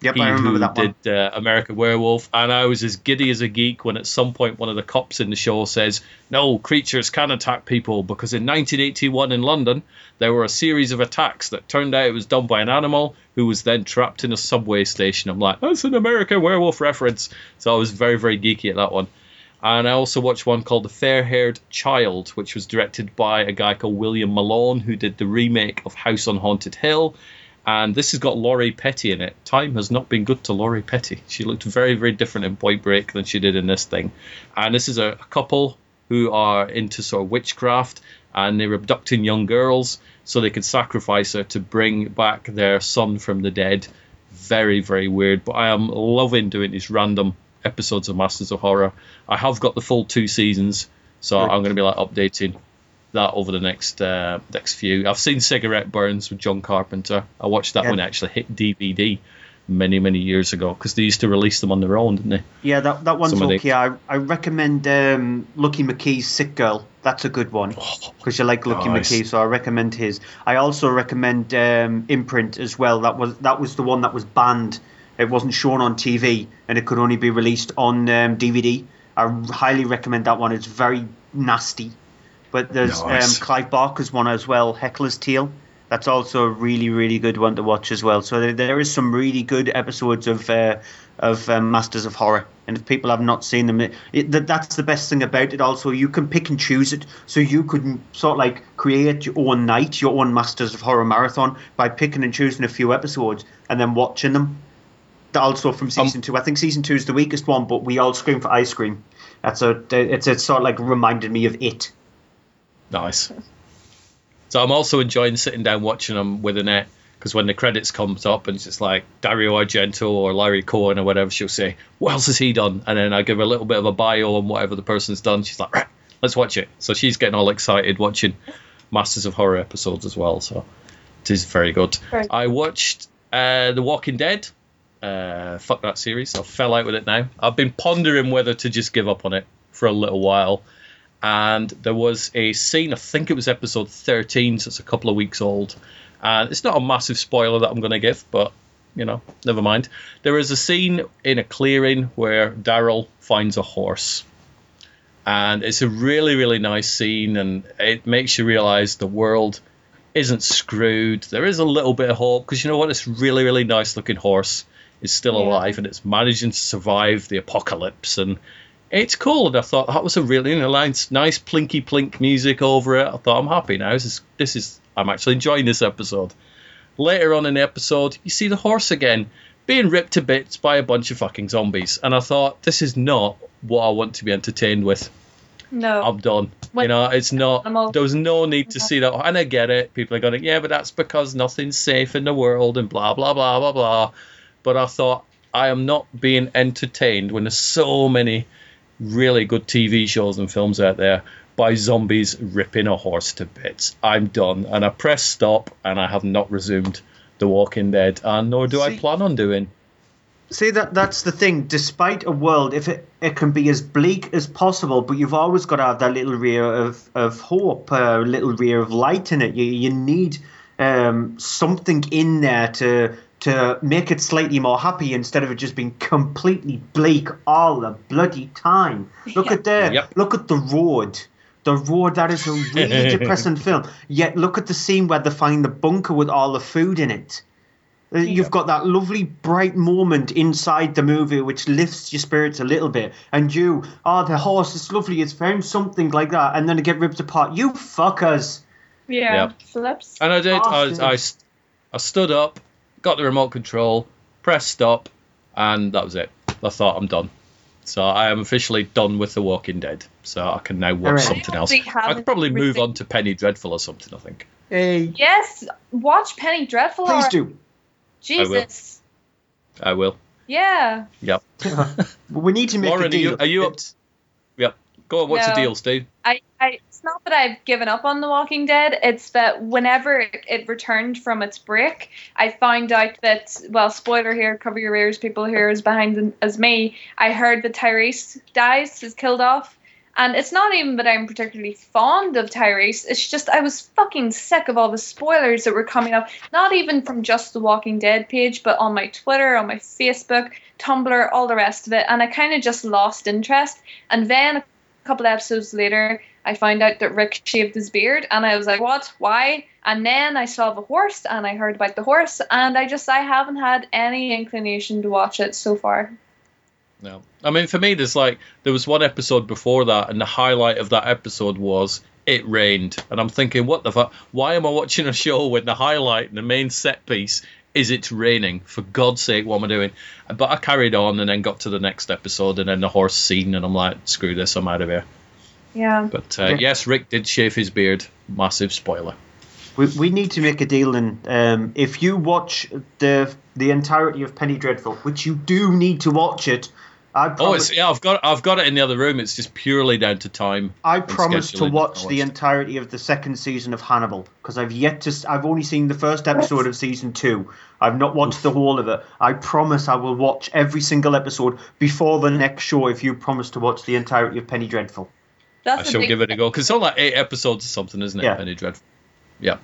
Yep, he I remember that one. did uh, American Werewolf, and I was as giddy as a geek when at some point one of the cops in the show says, "No, creatures can attack people," because in 1981 in London there were a series of attacks that turned out it was done by an animal who was then trapped in a subway station. I'm like, that's an American Werewolf reference, so I was very very geeky at that one. And I also watched one called The Fair Haired Child, which was directed by a guy called William Malone, who did the remake of House on Haunted Hill. And this has got Lori Petty in it. Time has not been good to Lori Petty. She looked very, very different in Point Break than she did in this thing. And this is a, a couple who are into sort of witchcraft and they're abducting young girls so they can sacrifice her to bring back their son from the dead. Very, very weird. But I am loving doing these random episodes of Masters of Horror. I have got the full two seasons, so I'm going to be like updating that over the next uh, next few. I've seen Cigarette Burns with John Carpenter. I watched that Yeah. it actually hit DVD many many years ago because they used to release them on their own, didn't they? Yeah, that that one's Some of okay. I, I recommend um, Lucky McKee's Sick Girl. That's a good one because you like Lucky Oh, nice. McKee, so I recommend his. I also recommend um, Imprint as well. That was that was the one that was banned. It wasn't shown on TV and it could only be released on um, DVD. I highly recommend that one. It's very nasty. But there's Nice. um, Clive Barker's one as well, Haeckel's Tale. That's also a really, really good one to watch as well. So there, there is some really good episodes of uh, of um, Masters of Horror, and if people have not seen them, it, it, that's the best thing about it. Also, you can pick and choose it, so you could sort of like create your own night, your own Masters of Horror marathon by picking and choosing a few episodes and then watching them. Also from season two, I think season two is the weakest one, but we all scream for ice cream. That's a it's a sort of like reminded me of it. Nice. So I'm also enjoying sitting down watching them with Annette because when the credits comes up and it's just like Dario Argento or Larry Cohen or whatever, she'll say, "What else has he done?" And then I give her a little bit of a bio on whatever the person's done. She's like, "Right, let's watch it." So she's getting all excited watching Masters of Horror episodes as well. So it is very good. Right. I watched uh, The Walking Dead. Uh, fuck that series. I fell out with it now. I've been pondering whether to just give up on it for a little while and there was a scene. I think it was episode thirteen, so it's a couple of weeks old. And it's not a massive spoiler that I'm going to give, but you know, never mind. There is a scene in a clearing where Daryl finds a horse, and it's a really, really nice scene, and it makes you realize the world isn't screwed. There is a little bit of hope because you know what? This really, really nice looking horse. is still Yeah. alive and it's managing to survive the apocalypse and it's cool. And I thought that was a really you know, nice, nice plinky plink music over it. I thought I'm happy now. This is this is I'm actually enjoying this episode. Later on in the episode, you see the horse again being ripped to bits by a bunch of fucking zombies, and I thought this is not what I want to be entertained with. No. I'm done. you know, it's not. There was no need to see that, and I get it. People are going, yeah, but that's because nothing's safe in the world, and blah blah blah blah blah. But I thought I am not being entertained when there's so many really good TV shows and films out there by zombies ripping a horse to bits. I'm done, and I press stop, and I have not resumed The Walking Dead, and nor do I plan on doing. See that that's the thing. Despite a world, if it, it can be as bleak as possible, but you've always got to have that little rear of, of hope, a little rear of light in it. You you need um, something in there to to make it slightly more happy instead of it just being completely bleak all the bloody time. Look at there. Yep. Look at the road. The road. That is a really depressing film. Yet look at the scene where they find the bunker with all the food in it. Uh, You've got that lovely bright moment inside the movie which lifts your spirits a little bit. And you, oh, the horse is lovely, it's found something like that. And then it get ripped apart. You fuckers. Yeah. Yep. Flips. And I did. I, I, I stood up, got the remote control, pressed stop, and that was it. I thought I'm done. So I am officially done with The Walking Dead. So I can now watch Hooray. something else. I haven't could probably move on to Penny Dreadful or something. I think. Hey, Yes. Watch Penny Dreadful. please or- do. Jesus. I will. Yeah. Yep. We need to make Lauren, a are deal. you, are you up? To, yep. Go on. What's the deal, Steve? I, I, it's not that I've given up on The Walking Dead. It's that whenever it, returned from its break, I found out that, well, spoiler here, cover your ears, people here as behind as me. I heard that Tyrese dies, is killed off. And it's not even that I'm particularly fond of Tyrese. It's just I was fucking sick of all the spoilers that were coming up. Not even from just the Walking Dead page, but on my Twitter, on my Facebook, Tumblr, all the rest of it. And I kind of just lost interest. And then a couple episodes later, I found out that Rick shaved his beard, and I was like, "What? Why?" And then I saw the horse, and I heard about the horse, and I just I haven't had any inclination to watch it so far. No. I mean, for me, there's like there was one episode before that, and the highlight of that episode was it rained, and I'm thinking, what the fuck? Why am I watching a show when the highlight and the main set piece is it's raining? For God's sake, what am I doing? But I carried on and then got to the next episode, and then the horse scene, and I'm like, screw this, I'm out of here. Yeah. But uh, yes, Rick did shave his beard. Massive spoiler. We, we need to make a deal, and um, if you watch the the entirety of Penny Dreadful, which you do need to watch it, I Oh, promise, it's yeah, I've got I've got it in the other room. It's just purely down to time. I promise to watch the entirety of the second season of Hannibal because I've yet to. s- I've only seen the first episode of season two. I've not watched the whole of it. I promise I will watch every single episode before the next show. If you promise to watch the entirety of Penny Dreadful. That's I the shall big give it a go because it's only like eight episodes or something, isn't it? Yeah. Penny Dreadful. Yeah.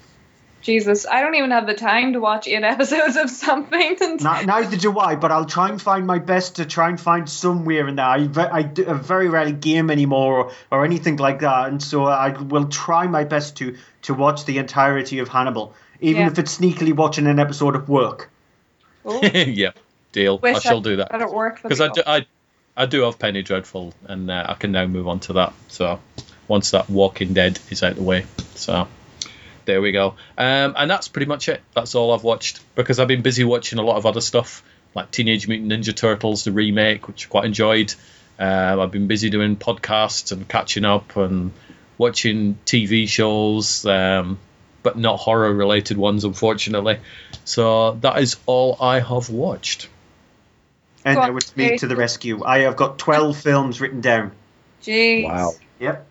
Jesus, I don't even have the time to watch eight episodes of something. And neither do I, but I'll try and find my best to try and find somewhere in there. I, I, do, I very rarely game anymore or, or anything like that, and so I will try my best to to watch the entirety of Hannibal, even Yeah. if it's sneakily watching an episode of work. Oh, yeah. Deal. I wish shall do that. I don't work. because I do, I, I do have Penny Dreadful, and uh, I can now move on to that. So once that Walking Dead is out of the way, so there we go. Um, and that's pretty much it. That's all I've watched because I've been busy watching a lot of other stuff like Teenage Mutant Ninja Turtles, the remake, which I quite enjoyed. Um, I've been busy doing podcasts and catching up and watching TV shows, um, but not horror related ones, unfortunately. So that is all I have watched. And Go on, there was me to the rescue. I have got 12 films written down. Jeez. Wow. Yep.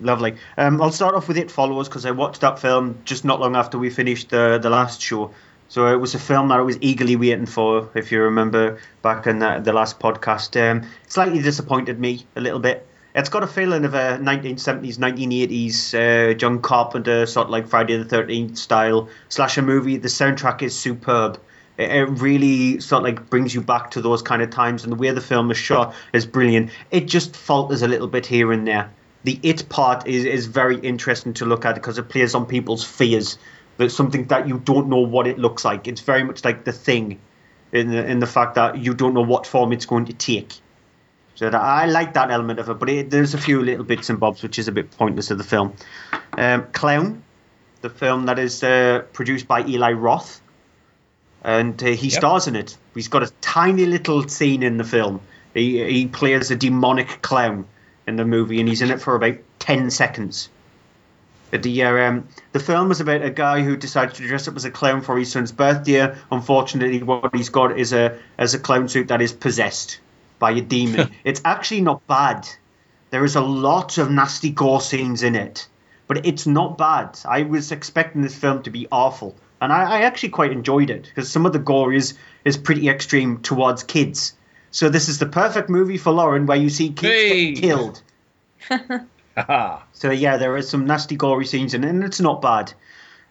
Lovely. Um, I'll start off with It Follows because I watched that film just not long after we finished the, the last show. So it was a film that I was eagerly waiting for, if you remember back in the, the last podcast. Um, slightly disappointed me a little bit. It's got a feeling of a 1970s, 1980s uh, John Carpenter, sort of like Friday the 13th style slasher movie. The soundtrack is superb. It, really sort of like brings you back to those kind of times, and the way the film is shot is brilliant. It just falters a little bit here and there. The it part is, is very interesting to look at because it plays on people's fears. There's something that you don't know what it looks like. It's very much like the thing. in the in the fact that you don't know what form it's going to take. So that, I like that element of it, but it, there's a few little bits and bobs which is a bit pointless of the film. Um, Clown, the film that is uh, produced by Eli Roth, and uh, he stars in it. He's got a tiny little scene in the film. He he plays a demonic clown in the movie, and he's in it for about ten seconds. But The uh, um, the film is about a guy who decides to dress up as a clown for his son's birthday. Unfortunately, what he's got is a as a clown suit that is possessed by a demon. it's actually not bad. There is a lot of nasty gore scenes in it, but it's not bad. I was expecting this film to be awful, and I, I actually quite enjoyed it because some of the gore is is pretty extreme towards kids. So this is the perfect movie for Lauren, where you see kids get killed. So yeah, there are some nasty gory scenes in it, and it's not bad.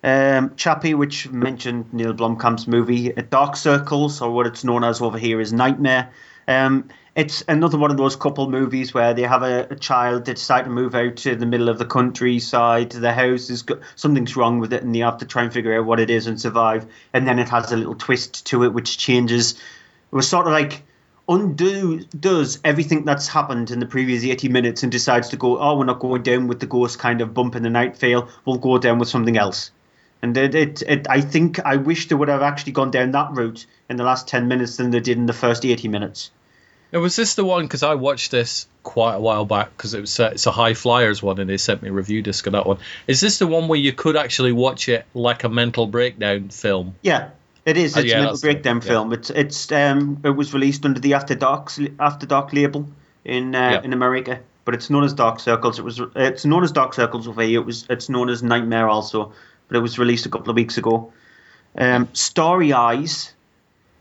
Um, Chappie, which mentioned Neil Blomkamp's movie Dark Circles, or what it's known as over here is Nightmare. Um, it's another one of those couple movies where they have a, a child, they decide to move out to the middle of the countryside. The house is go- something's wrong with it, and they have to try and figure out what it is and survive. And then it has a little twist to it, which changes. It was sort of like undo does everything that's happened in the previous 80 minutes and decides to go oh we're not going down with the ghost kind of bump in the night fail we'll go down with something else and it, it, it i think i wish they would have actually gone down that route in the last 10 minutes than they did in the first 80 minutes Now, was this the one? Because I watched this quite a while back because it was uh, it's a High Fliers one, and they sent me a review disc of that one. Is this the one where you could actually watch it like a mental breakdown film? yeah it is Oh, it's yeah, a mental breakdown yeah. film it's it's um it was released under the after dark after dark label in uh, Yeah. in america but it's known as dark circles it was it's known as dark circles over here it was it's known as nightmare also but it was released a couple of weeks ago um, Starry Eyes,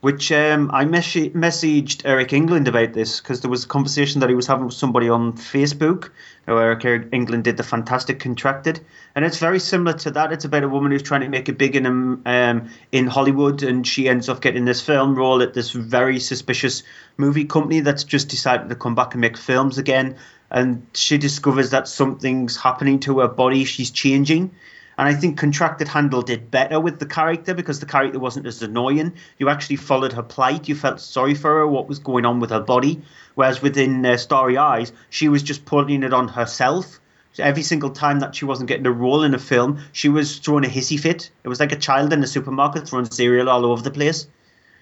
which um, I mes- messaged Eric England about this because there was a conversation that he was having with somebody on Facebook. Eric England did the Fantastic Contracted, and it's very similar to that. It's about a woman who's trying to make it big in um, um, in Hollywood, and she ends up getting this film role at this very suspicious movie company that's just decided to come back and make films again. And she discovers that something's happening to her body. She's changing. And I think Contracted handled it better with the character because the character wasn't as annoying. You actually followed her plight. You felt sorry for her, what was going on with her body. Whereas within uh, Starry Eyes, she was just putting it on herself. So every single time that she wasn't getting a role in a film, she was throwing a hissy fit. It was like a child in a supermarket throwing cereal all over the place.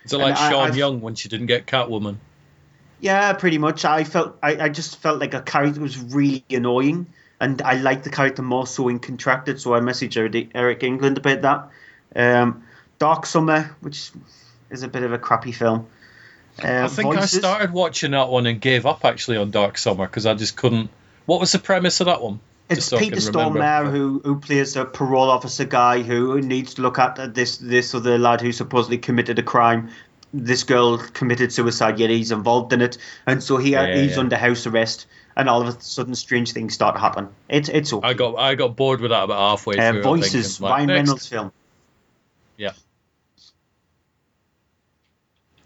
Is it like And Sean I've- Young when she didn't get Catwoman? Yeah, pretty much. I felt I, I just felt like a character was really annoying, and I like the character more so in Contracted. So I messaged Eric- England about that. Um, Dark Summer, which is a bit of a crappy film. Uh, I think Voices, I started watching that one and gave up actually on Dark Summer because I just couldn't. What was the premise of that one? It's so Peter. Stormare who who plays a parole officer guy who needs to look at this this other lad who supposedly committed a crime. This girl committed suicide, yet he's involved in it, and so he Yeah, he's yeah. under house arrest. And all of a sudden, strange things start to happen. It's it's okay. I got I got bored with that about halfway Uh, through. Voices, thinking, like, Ryan next. Reynolds film. Yeah.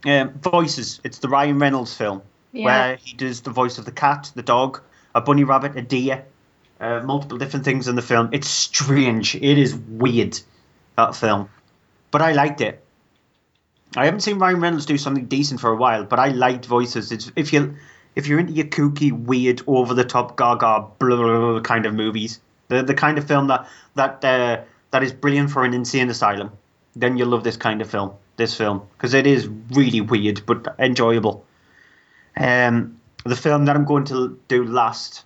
Um, Voices. It's the Ryan Reynolds film Yeah. where he does the voice of the cat, the dog, a bunny rabbit, a deer, uh, multiple different things in the film. It's strange. It is weird that film, but I liked it. I haven't seen Ryan Reynolds do something decent for a while, but I liked Voices. It's if you if you're into your kooky, weird, over the top, gaga, blah, blah, blah kind of movies, the the kind of film that that uh, that is brilliant for an insane asylum, then you'll love this kind of film. This film because it is really weird but enjoyable. Um, the film that I'm going to do last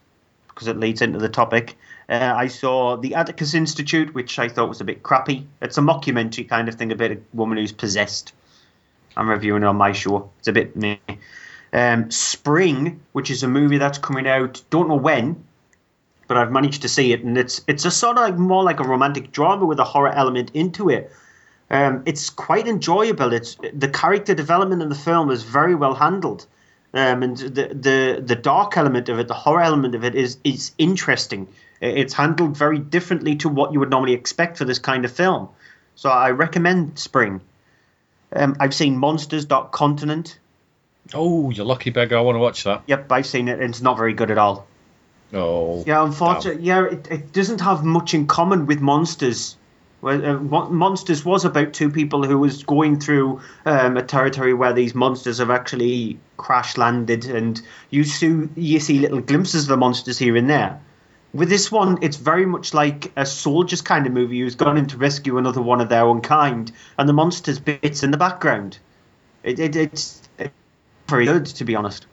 because it leads into the topic. Uh, I saw the Atticus Institute, which I thought was a bit crappy. It's a mockumentary kind of thing about a woman who's possessed. I'm reviewing it on my show. It's a bit meh. Um, Spring, which is a movie that's coming out, don't know when, but I've managed to see it, and it's it's a sort of like more like a romantic drama with a horror element into it. Um, it's quite enjoyable. It's the character development in the film is very well handled, um, and the, the the dark element of it, the horror element of it, is is interesting. It's handled very differently to what you would normally expect for this kind of film. So I recommend Spring. Um, I've seen Monsters Continent. Oh, you're lucky beggar! I want to watch that. Yep, I've seen it, and it's not very good at all. Oh. Yeah, unfortunately, yeah, it, it doesn't have much in common with Monsters. Well, uh, Monsters was about two people who was going through um, a territory where these monsters have actually crash landed, and you see you see little glimpses of the monsters here and there. With this one, it's very much like a soldiers kind of movie who's gone in to rescue another one of their own kind, and the monsters bits in the background. It, it, it's very good, to be honest.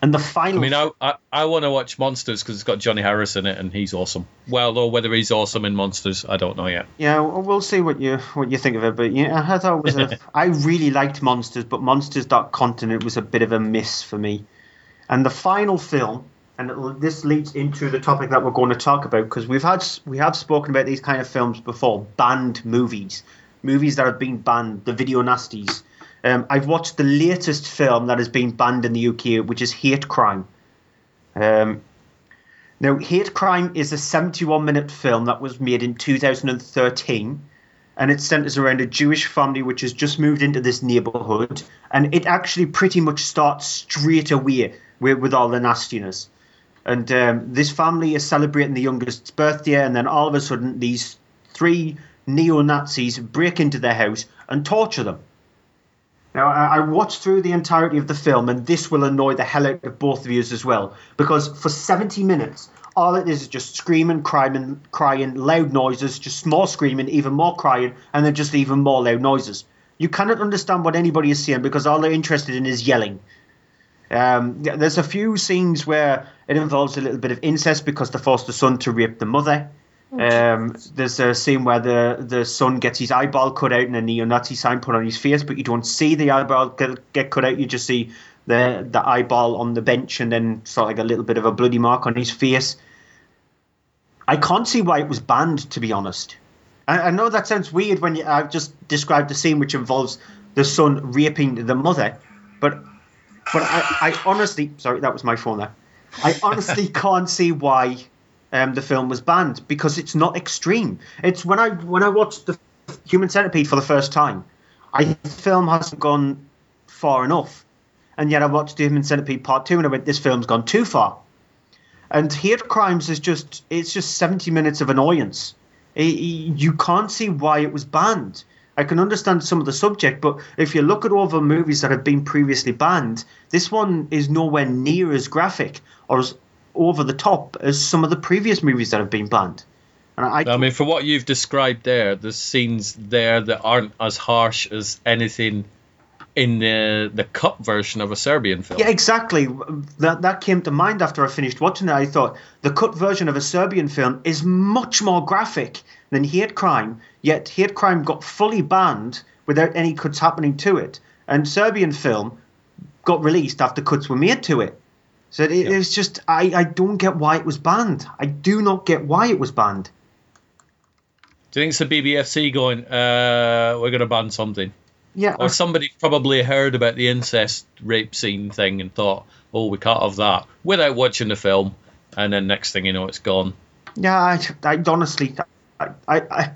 And the final. I mean, I I, I want to watch Monsters because it's got Johnny Harris in it and he's awesome. Well, or whether he's awesome in Monsters, I don't know yet. Yeah, well, we'll see what you what you think of it. But yeah, I thought it was a. I really liked Monsters, but Monsters Continent was a bit of a miss for me. And the final film, and this leads into the topic that we're going to talk about because we've had we have spoken about these kind of films before, banned movies, movies that have been banned, the video nasties. Um, I've watched the latest film that has been banned in the UK, which is Hate Crime. Um, now, Hate Crime is a 71 minute film that was made in 2013, and it centers around a Jewish family which has just moved into this neighborhood, and it actually pretty much starts straight away with, with all the nastiness. And um, this family is celebrating the youngest's birthday, and then all of a sudden, these three neo Nazis break into their house and torture them. Now, I I watched through the entirety of the film, and this will annoy the hell out of both of you as well, because for 70 minutes, all it is is just screaming, crying, crying, loud noises, just more screaming, even more crying, and then just even more loud noises. You cannot understand what anybody is saying because all they're interested in is yelling. Um, there's a few scenes where it involves a little bit of incest because they force the son to rape the mother. Um, there's a scene where the, the son gets his eyeball cut out and a neo-Nazi sign put on his face, but you don't see the eyeball get, get cut out. You just see the the eyeball on the bench and then sort of like a little bit of a bloody mark on his face. I can't see why it was banned, to be honest. I, I know that sounds weird when you, I've just described the scene which involves the son raping the mother, but but I, I honestly sorry that was my phone there. I honestly can't see why um, the film was banned because it's not extreme. It's when I when I watched the Human Centipede for the first time, I the film hasn't gone far enough, and yet I watched the Human Centipede Part Two and I went, this film's gone too far. And Hate Crimes is just it's just seventy minutes of annoyance. It- you can't see why it was banned. I can understand some of the subject, but if you look at all the movies that have been previously banned, this one is nowhere near as graphic or as over the top as some of the previous movies that have been banned. And I, I mean, for what you've described there, there's scenes there that aren't as harsh as anything in the the cut version of a Serbian film. Yeah, exactly. That that came to mind after I finished watching it. I thought the cut version of a Serbian film is much more graphic than Hate Crime. Yet Hate Crime got fully banned without any cuts happening to it, and Serbian film got released after cuts were made to it. So it, it's just I, I don't get why it was banned. I do not get why it was banned. Do you think it's the BBFC going, uh, we're going to ban something? Yeah, Or somebody probably heard about the incest rape scene thing and thought, oh, we can't have that without watching the film. And then next thing you know, it's gone. Yeah, I, I honestly, I, I, I,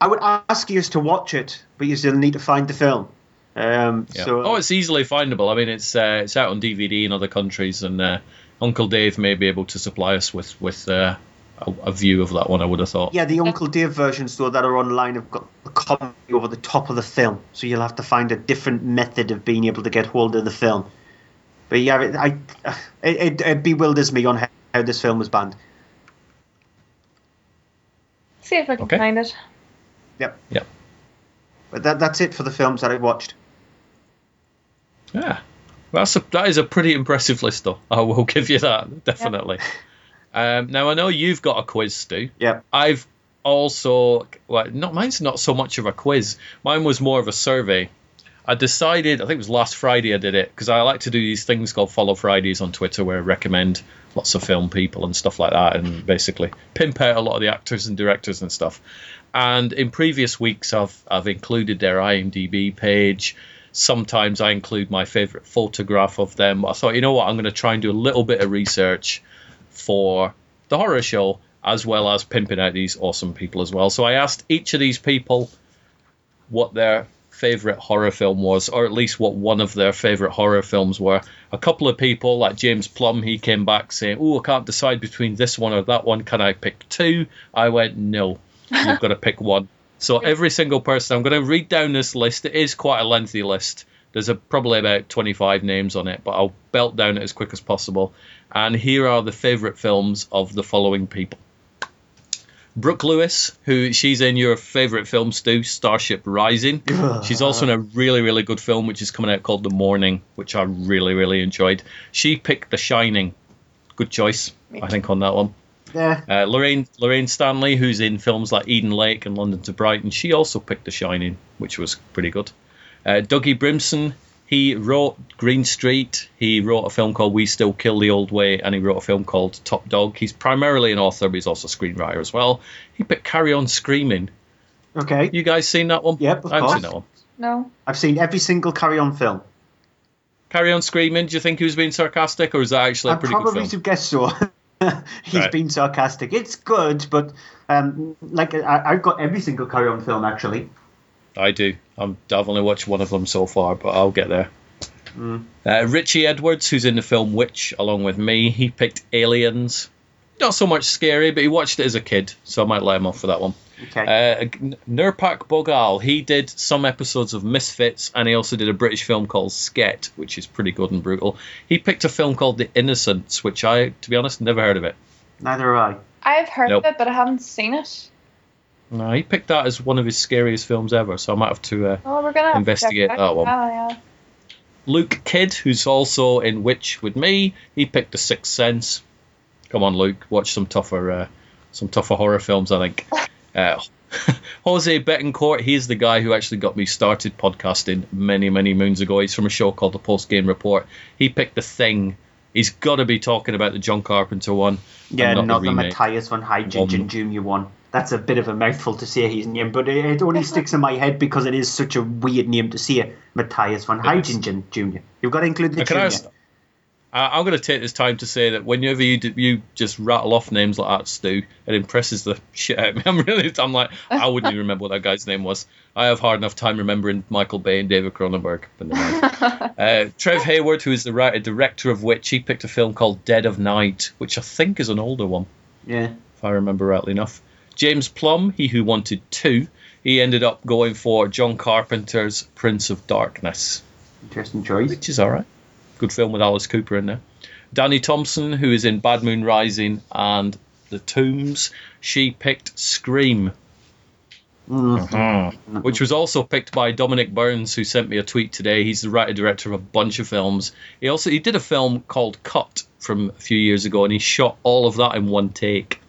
I would ask you to watch it, but you still need to find the film. Um, Yeah. So, oh, it's easily findable. I mean, it's uh, it's out on DVD in other countries, and uh, Uncle Dave may be able to supply us with with uh, a, a view of that one. I would have thought. yeah, the Uncle Dave versions though that are online have got the comedy over the top of the film, so you'll have to find a different method of being able to get hold of the film. But yeah, it, I, it, it, it bewilders me on how, how this film was banned. See if I can Okay. find it. Yep. Yep. But that, that's it for the films that I've watched. Yeah, that's a that is a pretty impressive list, though. I will give you that definitely. Um, now I know you've got a quiz, Stu. Yeah. I've also well, not mine's not so much of a quiz. Mine was more of a survey. I decided, I think it was last Friday I did it because I like to do these things called Follow Fridays on Twitter where I recommend lots of film people and stuff like that and basically pimp out a lot of the actors and directors and stuff. And in previous weeks, I've I've included their IMDb page. Sometimes I include my favorite photograph of them. I thought, you know what, I'm going to try and do a little bit of research for the horror show as well as pimping out these awesome people as well. So I asked each of these people what their favorite horror film was, or at least what one of their favorite horror films were. A couple of people, like James Plum, he came back saying, "Oh, I can't decide between this one or that one. Can I pick two? I went, "No." You've got to pick one. So every single person, I'm going to read down this list. It is quite a lengthy list. There's a, probably about 25 names on it, but I'll belt down it as quick as possible. And here are the favourite films of the following people. Brooke Lewis, who she's in your favourite film, Stu, Starship Rising. She's also in a really, really good film which is coming out called The Morning, which I really, really enjoyed. She picked The Shining. Good choice, I think, on that one. Yeah. Uh, Lorraine Lorraine Stanley, who's in films like Eden Lake and London to Brighton, she also picked The Shining, which was pretty good. Uh, Dougie Brimson, he wrote Green Street. He wrote a film called We Still Kill the Old Way, and he wrote a film called Top Dog. He's primarily an author, but he's also a screenwriter as well. He picked Carry On Screaming. Okay. You guys seen that one? Yep, of I haven't course. seen that one. No. I've seen every single Carry On film. Carry On Screaming. Do you think he was being sarcastic, or is that actually a I pretty good film? I probably film? to guess so. He's Right. been sarcastic. It's good, but um, like I, I've got every single Carry On film actually. I do. I'm, I've only watched one of them so far, but I'll get there. Mm. Uh, Richie Edwards, who's in the film Witch, along with me, he picked Aliens. Not so much scary, but he watched it as a kid, so I might let him off for that one. Okay. Uh, Nurpak Bogal, he did some episodes of Misfits, and he also did a British film called Sket, which is pretty good and brutal. He picked a film called The Innocents, which I, to be honest, never heard of it. Neither have I. I've heard Nope. of it, but I haven't seen it. No, he picked that as one of his scariest films ever, so I might have to uh, Oh, we're gonna investigate check that one. Yeah. Luke Kidd, who's also in Witch with me, he picked The Sixth Sense. Come on, Luke, watch some tougher, uh, some tougher horror films. I think. Uh, Jose Betancourt, he's the guy who actually got me started podcasting many, many moons ago. He's from a show called The Post Game Report. He picked The Thing. He's got to be talking about the John Carpenter one. and Yeah, not, the, remake. Matthias von Heijningen Jr. one. That's a bit of a mouthful to say his name, but it, it only sticks in my head because it is such a weird name to say. Matthias von Heijningen Jr. You've got to include the And junior. I'm going to take this time to say that whenever you do, you just rattle off names like that, Stu, it impresses the shit out of me. I'm really, I'm like, I wouldn't even remember what that guy's name was. I have hard enough time remembering Michael Bay and David Cronenberg. Uh, Trev Hayward, who is the writer director of Witch, he picked a film called Dead of Night, which I think is an older one, Yeah. if I remember rightly enough. James Plum, he who wanted two, he ended up going for John Carpenter's Prince of Darkness Interesting choice. which is all right. Good film with Alice Cooper in there. Dani Thompson, who is in Bad Moon Rising and The Tombs, she picked Scream, Mm-hmm. which was also picked by Dominic Burns, who sent me a tweet today. He's the writer director of a bunch of films. He also he did a film called Cut from a few years ago, and he shot all of that in one take,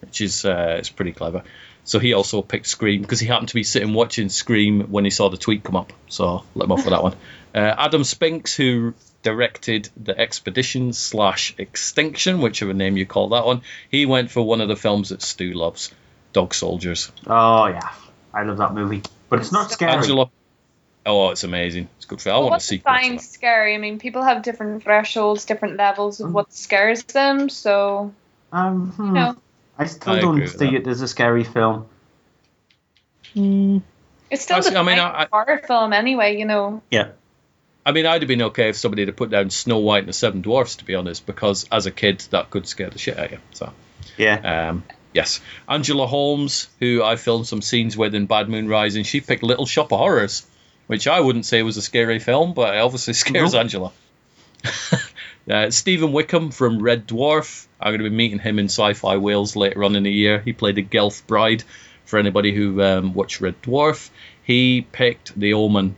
which is uh, it's pretty clever. So he also picked Scream because he happened to be sitting watching Scream when he saw the tweet come up. So let him off for that one. Uh, Adam Spinks, who directed the Expedition slash Extinction, whichever name you call that one, he went for one of the films that Stu loves, Dog Soldiers. Oh yeah, I love that movie, but it's not scary. Angela. Oh, it's amazing. It's good for. I Well, want to see. defines scary? I mean, people have different thresholds, different levels Mm. of what scares them. So, Um, hmm. you know, I still I don't agree with see it as a scary film. it's still Actually, the I mean, kind I- of horror film anyway. You know, Yeah. I mean, I'd have been okay if somebody had put down Snow White and the Seven Dwarfs, to be honest, because as a kid, that could scare the shit out of you. So, Yeah. um, yes. Angela Holmes, who I filmed some scenes with in Bad Moon Rising, she picked Little Shop of Horrors, which I wouldn't say was a scary film, but it obviously scares Nope. Angela. uh, Stephen Wickham from Red Dwarf. I'm going to be meeting him in Sci-Fi Wales later on in the year. He played a Gelf bride. For anybody who um, watched Red Dwarf, he picked The Omen.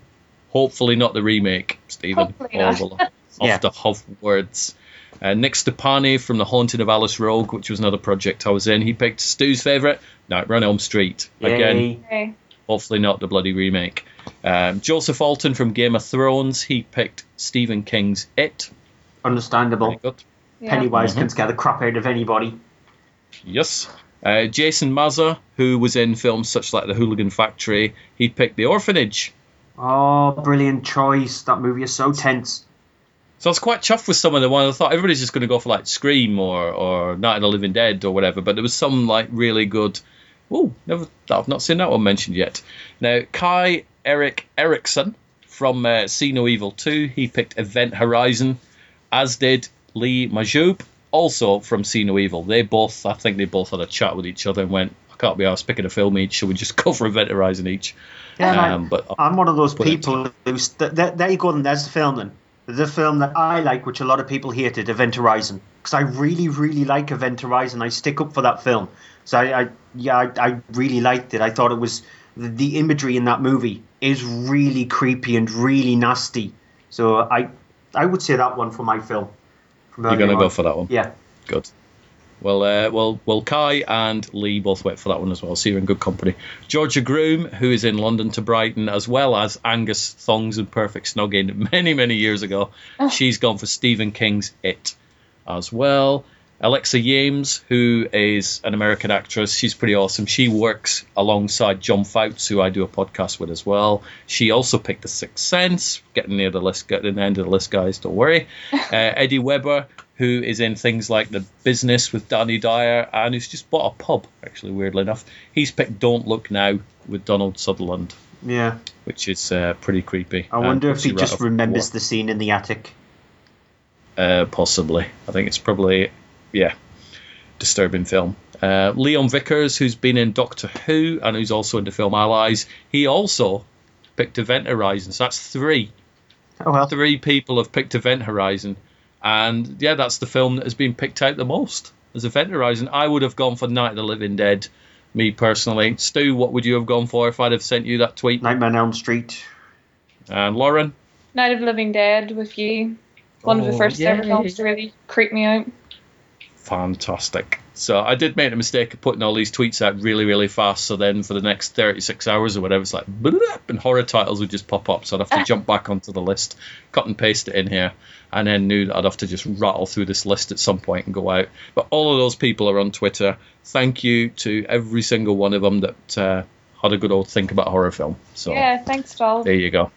Hopefully not the remake, Stephen. Hopefully All not. the, off Yeah. the huff words. Uh, Nick Stepani from The Haunting of Alice Rogue, which was another project I was in. He picked Stu's favourite, Nightmare on Elm Street. Again, Yay. okay. hopefully not the bloody remake. Um, Joseph Alton from Game of Thrones, he picked Stephen King's It. Understandable. Good. yeah. Pennywise Mm-hmm. can scare the crap out of anybody. Yes. Uh, Jason Maza, who was in films such like The Hooligan Factory, he picked The Orphanage. Oh, brilliant choice. That movie is so tense. So I was quite chuffed with some of the ones. I thought everybody's just going to go for like Scream or, or Night of the Living Dead or whatever, but there was some like really good. Oh, never, I've not seen that one mentioned yet. Now, Kai Eric Erickson from uh, See No Evil 2, he picked Event Horizon, as did Lee Majdoub, also from See No Evil. They both, I think they both had a chat with each other and went, can't be asked picking a film each, so we just go for Event Horizon each. Yeah. Um, but I'm one of those people who's th- th- there you go. Then there's the film. Then the film that I like, which a lot of people hated, Event Horizon, because I really, really like Event Horizon. I stick up for that film. So I, I yeah, I, I really liked it. I thought it was the, the imagery in that movie is really creepy and really nasty. So I, I would say that one for my film. You're gonna go for that one. Yeah. Good. Well, uh, well, well, Kai and Lee both went for that one as well. So you're in good company. Georgia Groome, who is in London to Brighton, as well as Angus Thongs and Perfect Snogging many, many years ago. She's gone for Stephen King's It as well. Alexa Yames, who is an American actress, she's pretty awesome. She works alongside John Fouts, who I do a podcast with as well. She also picked The Sixth Sense, getting near the list, getting the end of the list, guys. Don't worry. Uh, Eddie Webber, who is in things like The Business with Danny Dyer, and who's just bought a pub. Actually, weirdly enough, he's picked Don't Look Now with Donald Sutherland, Yeah. which is uh, pretty creepy. I and wonder if he right just off- remembers the scene in the attic. Uh, possibly. I think it's probably, yeah, disturbing film. Uh, Leon Vickers, who's been in Doctor Who and who's also in the film Allies, he also picked Event Horizon. So that's three. Oh well. Three people have picked Event Horizon. And yeah, that's the film that has been picked out the most as Event Horizon. I would have gone for Night of the Living Dead, me personally. Stu, what would you have gone for if I'd have sent you that tweet? Nightmare on Elm Street. And Lauren? Night of the Living Dead with you. One of the Oh, first ever films to really creep me out. Fantastic. So I did make the mistake of putting all these tweets out really, really fast. So then for the next 36 hours or whatever, it's like, and horror titles would just pop up. So I'd have to jump back onto the list, cut and paste it in here, and then knew that I'd have to just rattle through this list at some point and go out. But all of those people are on Twitter. Thank you to every single one of them that uh, had a good old think about horror film. So Yeah, thanks all. there you go.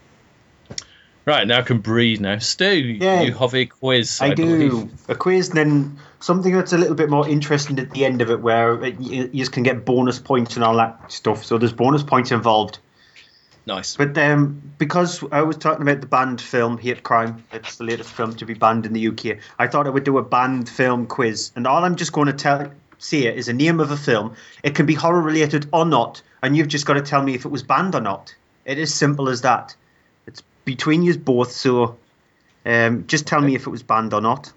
Right, now I can breathe now. Stu, Yeah. you have a quiz. I, do believe. a quiz, and then something that's a little bit more interesting at the end of it, where it, you, you can get bonus points and all that stuff. So there's bonus points involved. Nice. But um, because I was talking about the banned film Hate Crime, it's the latest film to be banned in the UK. I thought I would do a banned film quiz, and all I'm just going to tell say is a name of a film. It can be horror related or not, and you've just got to tell me if it was banned or not. It is simple as that. Between you both, so um, just tell me if it was banned or not.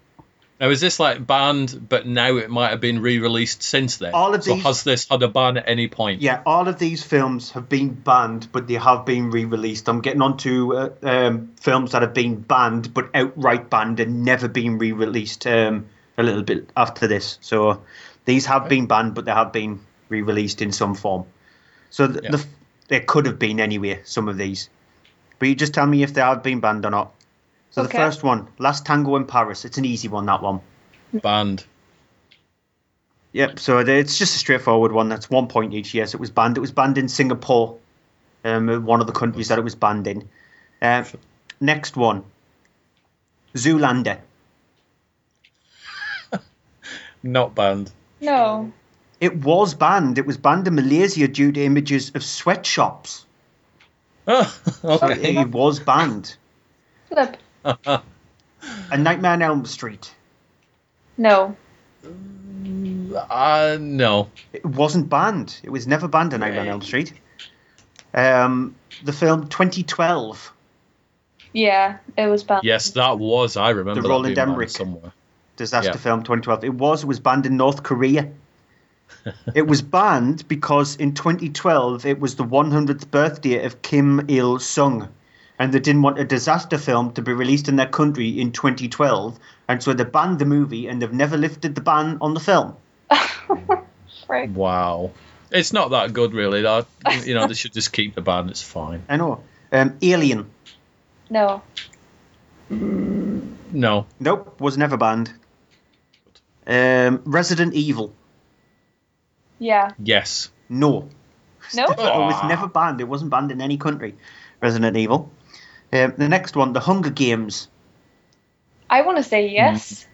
Now, is this like banned, but now it might have been re-released since then? All of so these- has this had a ban at any point? Yeah, all of these films have been banned, but they have been re-released. I'm getting on to uh, um, films that have been banned, but outright banned and never been re-released um, a little bit after this. So these have been banned, but they have been re-released in some form. So th- Yeah. the, there could have been anyway some of these, but you just tell me if they have been banned or not. So Okay. the first one, Last Tango in Paris. It's an easy one. That one. Banned. Yep. So it's just a straightforward one. That's one point each. Yes, it was banned. It was banned in Singapore, um, one of the countries that it was banned in. Um, next one, Zoolander. Not banned. No. It was banned. It was banned in Malaysia due to images of sweatshops. Oh, So it was banned. Flip. A Nightmare on Elm Street. No. uh, no. It wasn't banned. It was never banned in Nightmare on Elm Street. Um, the film 2012. Yeah, it was banned. Yes, that was. I remember The that Roland Emmerich. somewhere. disaster Yeah. film 2012. It was. It was banned in North Korea. It was banned because in 2012 it was the 100th birthday of Kim Il Sung, and they didn't want a disaster film to be released in their country in 2012, and so they banned the movie, and they've never lifted the ban on the film. Right. Wow. It's not that good, really. That you know, they should just keep the ban. It's fine. I know. Um, Alien. No. No. Nope, was never banned. Um, Resident Evil. Yeah. Yes. No. No? It was never banned. It wasn't banned in any country. Resident Evil. Um, the next one, The Hunger Games. I want to say yes.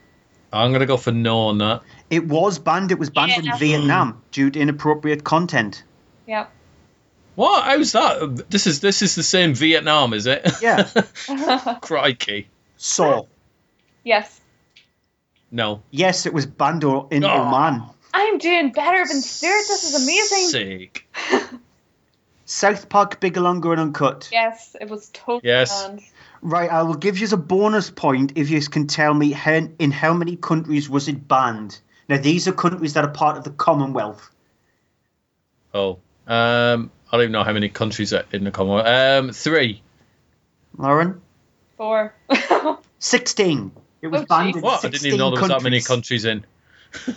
I'm gonna go for no on that. It was banned. It was banned Yeah. in Vietnam due to inappropriate content. Yep. What? How's that? This is this is the same Vietnam, is it? Yeah. Crikey. Saw. yes. No. Yes, it was banned o- in Oh. Oman. I'm doing better than Stuart. This is amazing. Sick. South Park, Bigger, Longer, and Uncut. Yes, it was totally Yes. banned. Right, I will give you a bonus point if you can tell me how, in how many countries was it banned. Now, these are countries that are part of the Commonwealth. Oh, um, I don't even know how many countries are in the Commonwealth. Um, three. Lauren? Four. 16. It was Oh, banned in jeez. What? I didn't even know there was that many countries in.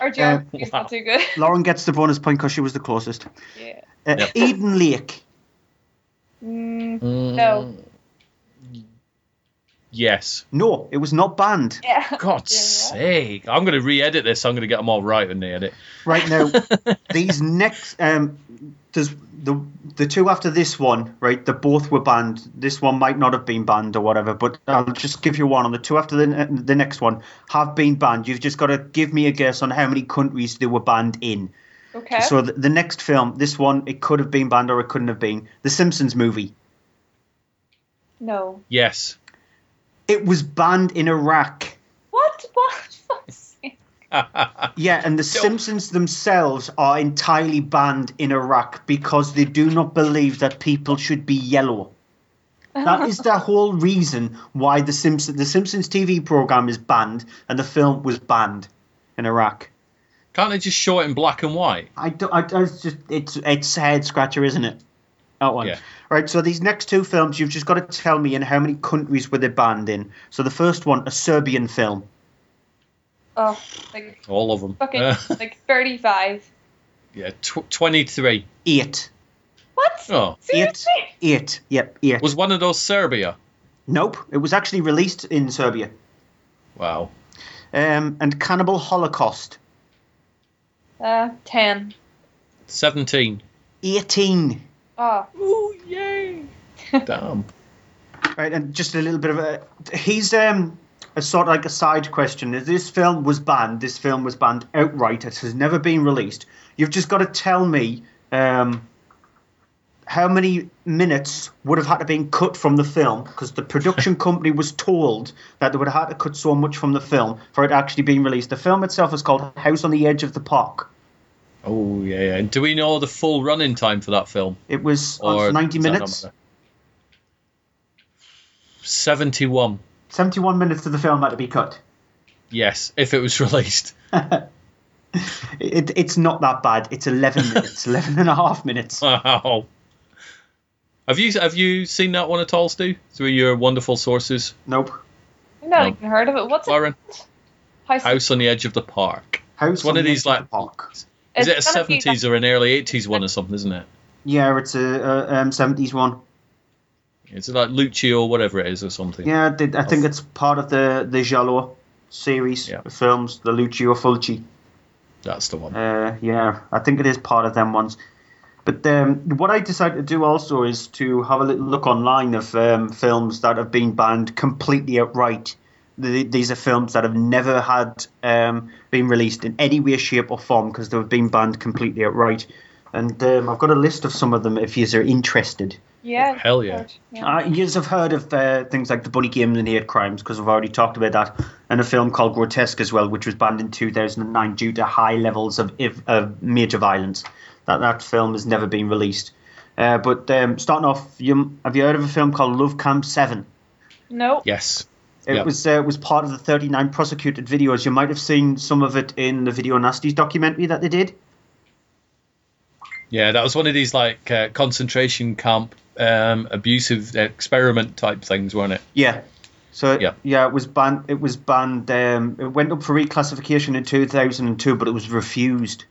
Our geography's not too good. Lauren gets the bonus point because she was the closest. Yeah. Uh, Yep. Eden Lake. Mm, no. Yes. No, it was not banned. Yeah. God's sake. I'm going to re edit this. I'm going to get them all right when they edit. Right now, these next um, there's the the two after this one, right? The both were banned. This one might not have been banned or whatever, but I'll just give you one on the two after the the next one have been banned. You've just got to give me a guess on how many countries they were banned in. Okay. So the, the next film, this one, it could have been banned or it couldn't have been. The Simpsons movie. no. Yes. It was banned in Iraq. What? What? Yeah, and the Simpsons themselves are entirely banned in Iraq because they do not believe that people should be yellow. That is the whole reason why the Simpsons the Simpsons TV program is banned and the film was banned in Iraq. Can't they just show it in black and white? I don't. I, I it's just it's it's a head scratcher, isn't it? That one. Yeah. Right. So these next two films, you've just got to tell me in how many countries were they banned in. So the first one, a Serbian film. Oh, like All of them. fucking Uh, like thirty-five. yeah, tw- 23. Eight. What? Oh. Seriously? Eight. Yep. Eight. Was one of those Serbia? Nope. It was actually released in Serbia. Wow. Um, and Cannibal Holocaust. Uh, ten. 17. 18. Oh. Ooh, yay. Damn. Right, and just a little bit of a. He's um a sort of like a side question. This film was banned. This film was banned outright. It has never been released. You've just got to tell me um, how many minutes would have had to been cut from the film because the production company was told that they would have had to cut so much from the film for it actually being released. The film itself is called House on the Edge of the Park. Oh, yeah, yeah. And do we know the full running time for that film? It was Or 90 does that not minutes. matter? 71. 71 minutes of the film had to be cut. Yes, if it was released. It, it's not that bad. It's 11 minutes, 11 and a half minutes. Wow. Have you have you seen that one at all, Stu? Through your wonderful sources? Nope. I've not No. even heard of it. What's Lauren? it? House. House on the Edge of the Park. House It's one on of the these Edge of like. the Park. Is It's it a seventies or an early eighties one or something? Isn't it? Yeah, it's a, a um, 70s one. Is it like Lucio or whatever it is or something? Yeah, I did- I think it's part of the the Giallo series Yeah. of films, the Lucio Fulci. That's the one. Uh, yeah, I think it is part of them ones. But um, what I decided to do also is to have a little look online of um, films that have been banned completely outright. The, these are films that have never had um, been released in any way, shape, or form because they've been banned completely outright. And um, I've got a list of some of them if you are interested. Yeah. Hell yeah. yeah. Uh, you have heard of uh, things like the Bunny Games and Hate Crimes because we've already talked about that, and a film called Grotesque as well, which was banned in 2009 due to high levels of, of, of major violence. That that film has never been released. Uh, but um, starting off, you, have you heard of a film called Love Camp Seven? No. Yes. It Yep. was uh, was part of the 39 prosecuted videos. You might have seen some of it in the Video Nasties documentary that they did. Yeah, that was one of these like uh, concentration camp um, abusive experiment type things, weren't it? Yeah. So Yeah. yeah, it was banned. It was banned. Um, it went up for reclassification in 2002, but it was refused.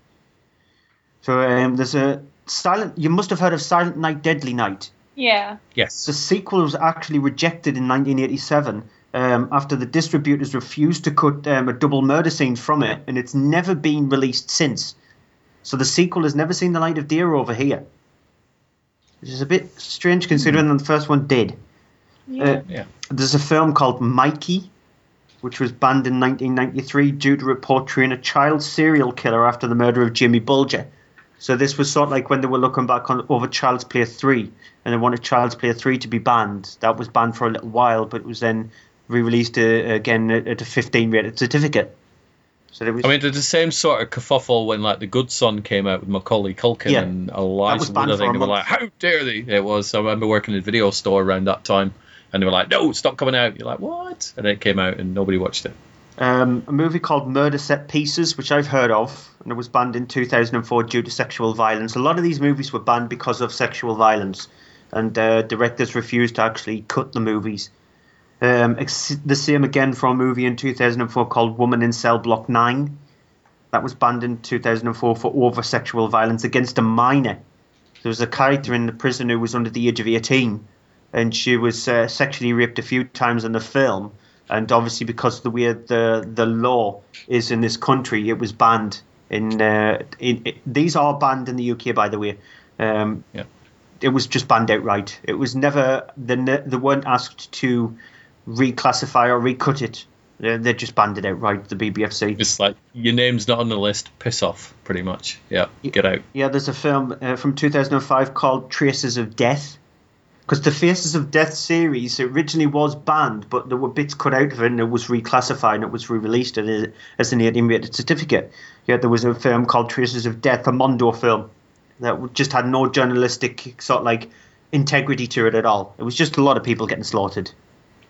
So um, there's a silent. You must have heard of Silent Night, Deadly Night. Yeah. Yes. The sequel was actually rejected in 1987 um, after the distributors refused to cut um, a double murder scene from it, and it's never been released since. So the sequel has never seen the light of day over here, which is a bit strange considering that the first one did. Uh, Yeah. there's a film called Mikey, which was banned in 1993 due to it portraying a child serial killer after the murder of Jimmy Bulger. So this was sort of like when they were looking back on over Child's Play 3, and they wanted Child's Play 3 to be banned. That was banned for a little while, but it was then re-released uh, again at at a 15 rated certificate. So there was, I mean, there's the same sort of kerfuffle when like the Good Son came out with Macaulay Culkin Yeah. and Elijah Wood. I think they were like, "How dare they?" It was. I remember working in a video store around that time, and they were like, "No, it's not coming out." You're like, "What?" And it came out, and nobody watched it. um, a movie called Murder Set Pieces, which I've heard of, and it was banned in 2004 due to sexual violence. A lot of these movies were banned because of sexual violence, and uh, directors refused to actually cut the movies. Um, ex- the same again for a movie in 2004 called Woman in Cell Block 9. That was banned in 2004 for over sexual violence against a minor. There was a character in the prison who was under the age of 18, and she was uh, sexually raped a few times in the film. And obviously, because of the way the the law is in this country, it was banned. In, uh, in it, these are banned in the UK, by the way. Um, Yeah. It was just banned outright. It was never they, ne- they weren't asked to reclassify or recut it. They, they just banned it outright. The BBFC. It's like your name's not on the list. Piss off, pretty much. Yeah, get out. Yeah, there's a film uh, from 2005 called Traces of Death. Because the Faces of Death series originally was banned, but there were bits cut out of it and it was reclassified and it was re released as, an animated certificate. Yet there was a film called Traces of Death, a Mondo film, that just had no journalistic sort of like integrity to it at all. It was just a lot of people getting slaughtered.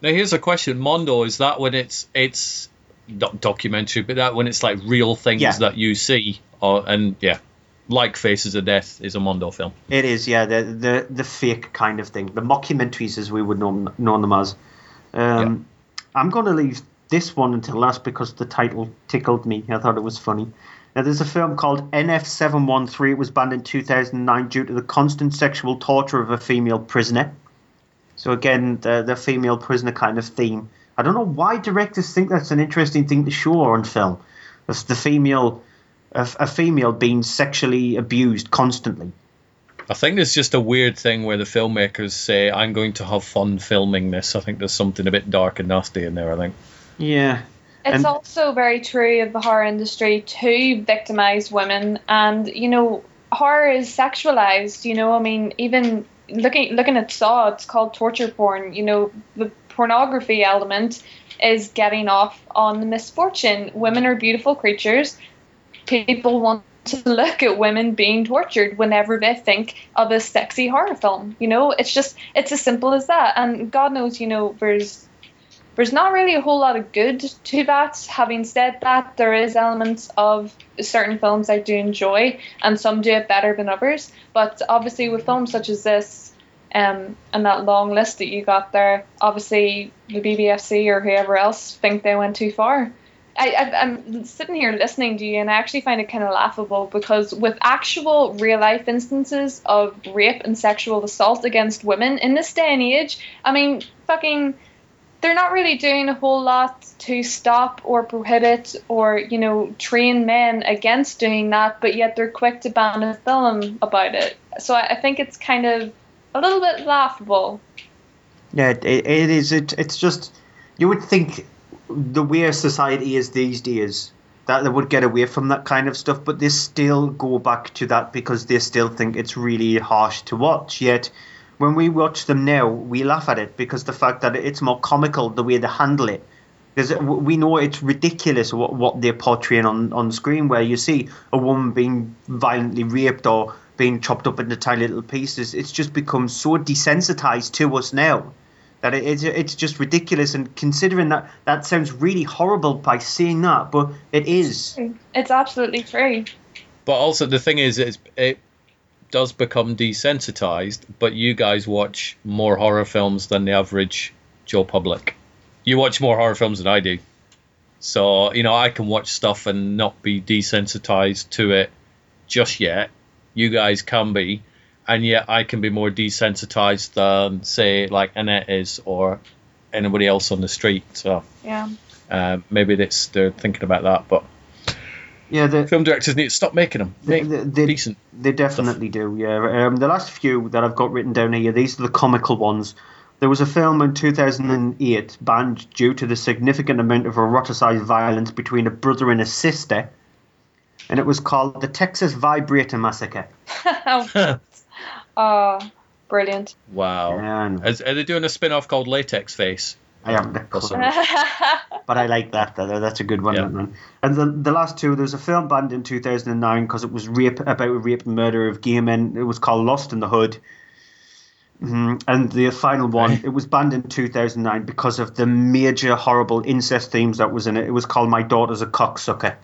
Now here's a question: Mondo is that when it's it's not documentary, but that when it's like real things Yeah. that you see, or and yeah, like Faces of Death is a Mondo film. It is, yeah, the the the fake kind of thing, the mockumentaries as we would know, know them as. Um, I'm going to leave this one until last because the title tickled me. I thought it was funny. Now, there's a film called NF713. It was banned in 2009 due to the constant sexual torture of a female prisoner. So again, the the female prisoner kind of theme. I don't know why directors think that's an interesting thing to show on film. That's the female, a, a female being sexually abused constantly. I think there's just a weird thing where the filmmakers say, "I'm going to have fun filming this." I think there's something a bit dark and nasty in there. I think. Yeah. It's And- also very true of the horror industry to victimize women, and you know, horror is sexualized. You know, I mean, even looking looking at Saw, it's called torture porn. You know, the pornography element is getting off on the misfortune. Women are beautiful creatures. People want to look at women being tortured whenever they think of a sexy horror film. You know, it's just it's as simple as that. And God knows, you know, there's there's not really a whole lot of good to that. Having said that, there is elements of certain films I do enjoy, and some do it better than others. But obviously, with films such as this, um, and that long list that you got there, obviously the BBFC or whoever else think they went too far. I, I, I'm sitting here listening to you, and I actually find it kind of laughable because with actual real life instances of rape and sexual assault against women in this day and age, I mean, fucking they're not really doing a whole lot to stop or prohibit or you know train men against doing that but yet they're quick to ban a film about it so i, I think it's kind of a little bit laughable Yeah, it, it is. It, it's just you would think the way society is these days that they would get away from that kind of stuff, but they still go back to that because they still think it's really harsh to watch. Yet, when we watch them now, we laugh at it because the fact that it's more comical the way they handle it. Because we know it's ridiculous what, what they're portraying on, on screen, where you see a woman being violently raped or being chopped up into tiny little pieces. It's just become so desensitized to us now that it, it's, it's just ridiculous. And considering that that sounds really horrible by saying that, but it is. it's absolutely true But also the thing is, it's, it does become desensitized. But you guys watch more horror films than the average Joe public. You watch more horror films than I do. So you know I can watch stuff and not be desensitized to it just yet. You guys can be, and yet I can be more desensitized than say like Annette is or anybody else on the street. So yeah uh, maybe that's they're thinking about that, but Yeah, the, film directors need to stop making them. Make they, they, decent. They definitely do. Yeah. Um, the last few that I've got written down here, these are the comical ones. There was a film in 2008 banned due to the significant amount of eroticized violence between a brother and a sister, and it was called the Texas Vibrator Massacre. oh brilliant Wow. Yeah, I know. Is, are they doing a spin off called Latex Face? I haven't. but I like that. that that's a good one. that one. And the the last two, there was a film banned in 2009 because it was rape about a rape and murder of gay men. It was called Lost in the Hood. Mhm. And the final one, it was banned in 2009 because of the major horrible incest themes that was in it. It was called My Daughter's a Cocksucker.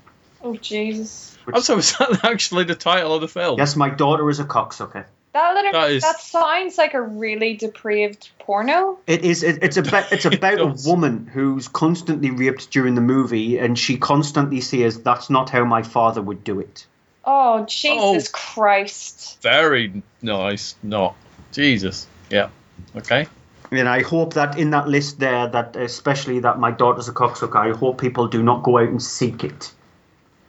Oh Jesus! Oh, so is that actually the title of the film? Yes, My Daughter is a Cocksucker. That literally, That is- that sounds like a really depraved porno. It is. It, it's about. It's about a woman who's constantly raped during the movie, and she constantly says, "That's not how my father would do it." Oh Jesus Christ! Very nice. Not Jesus. Yeah. Okay. And I hope that in that list there, that especially that my daughter's a cocksucker, I hope people do not go out and seek it.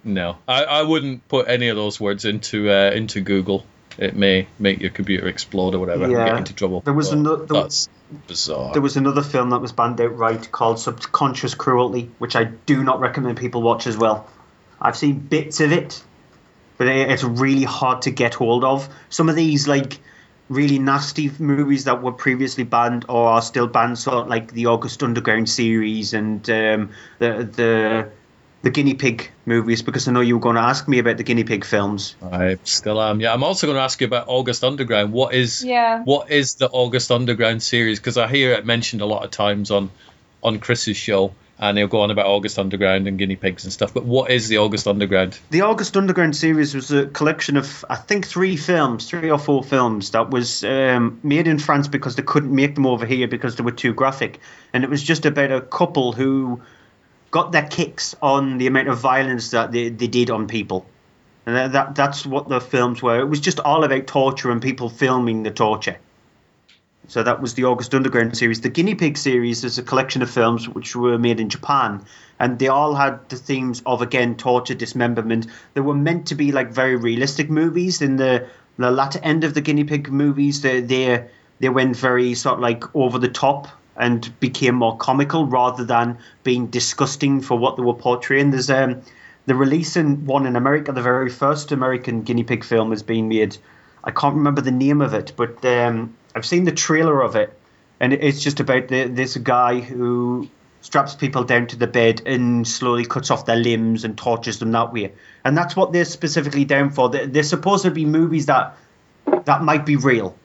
No, I, I wouldn't put any of those words into uh, into Google. It may make your computer explode or whatever and Yeah. get into trouble. There was But ano- there- that's bizarre. There was another film that was banned outright called Subconscious Cruelty, which I do not recommend people watch as well. I've seen bits of it, but it's really hard to get hold of. Some of these, like, really nasty movies that were previously banned or are still banned, sort of like the August Underground series and um, the the the guinea pig movies, because I know you were going to ask me about the guinea pig films. I still am. Yeah, I'm also going to ask you about August Underground. What is Yeah. what is the August Underground series? Because I hear it mentioned a lot of times on on Chris's show, and he'll go on about August Underground and guinea pigs and stuff. But what is the August Underground? The August Underground series was a collection of, I think, three films, three or four films that was um, made in France because they couldn't make them over here because they were too graphic. And it was just about a couple who got their kicks on the amount of violence that they, they did on people. And that, that that's what the films were. It was just all about torture and people filming the torture. So that was the August Underground series. The Guinea Pig series is a collection of films which were made in Japan, and they all had the themes of again torture, dismemberment. They were meant to be like very realistic movies. In the the latter end of the Guinea Pig movies, they they they went very sort of like over the top and became more comical rather than being disgusting for what they were portraying. There's um the in one in America, the very first American guinea pig film is being made. I can't remember the name of it, but um, I've seen the trailer of it, and it's just about the, this guy who straps people down to the bed and slowly cuts off their limbs and tortures them that way. And that's what they're specifically down for. They're, they're supposed to be movies that that might be real,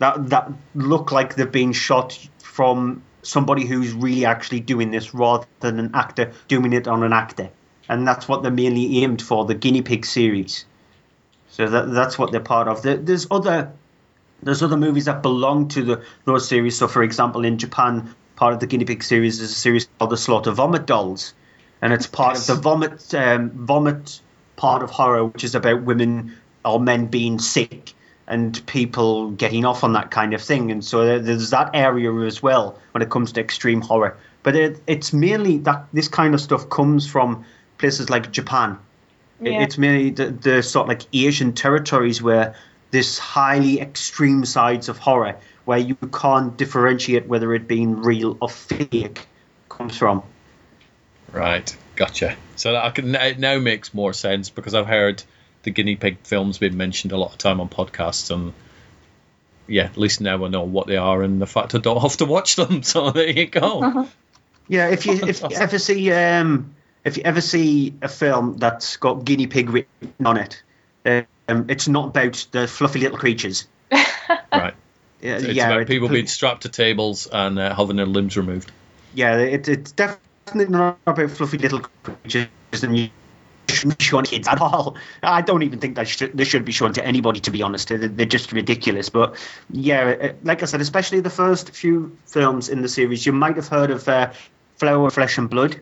that that look like they've been shot from somebody who's really actually doing this rather than an actor doing it on an actor. And that's what they're mainly aimed for, the guinea pig series. So that that's what they're part of. There's other there's other movies that belong to the those series. So, for example, in Japan, part of the guinea pig series is a series called the Slaughter Vomit Dolls, and it's part of the vomit um, vomit part of horror, which is about women or men being sick and people getting off on that kind of thing. And so there's that area as well when it comes to extreme horror. But it, it's mainly that this kind of stuff comes from places like Japan. It- It's mainly the, the sort of like Asian territories where this highly extreme sides of horror, where you can't differentiate whether it being real or fake, comes from. Right, gotcha. So that I can it now makes more sense because I've heard the guinea pig films been mentioned a lot of time on podcasts, and yeah, at least now I know what they are and the fact I don't have to watch them. So there you go. Yeah, if you if you ever see um, if you ever see a film that's got guinea pig written on it, um, it's not about the fluffy little creatures. right. Yeah, It's yeah, about it- people being strapped to tables and uh, having their limbs removed. Yeah, it, it's definitely not about fluffy little creatures, and you shouldn't be shown to kids at all. I don't even think that should, they should be shown to anybody, to be honest. They're, they're just ridiculous. But yeah, uh, like I said, especially the first few films in the series, you might have heard of uh, Flower, Flesh and Blood.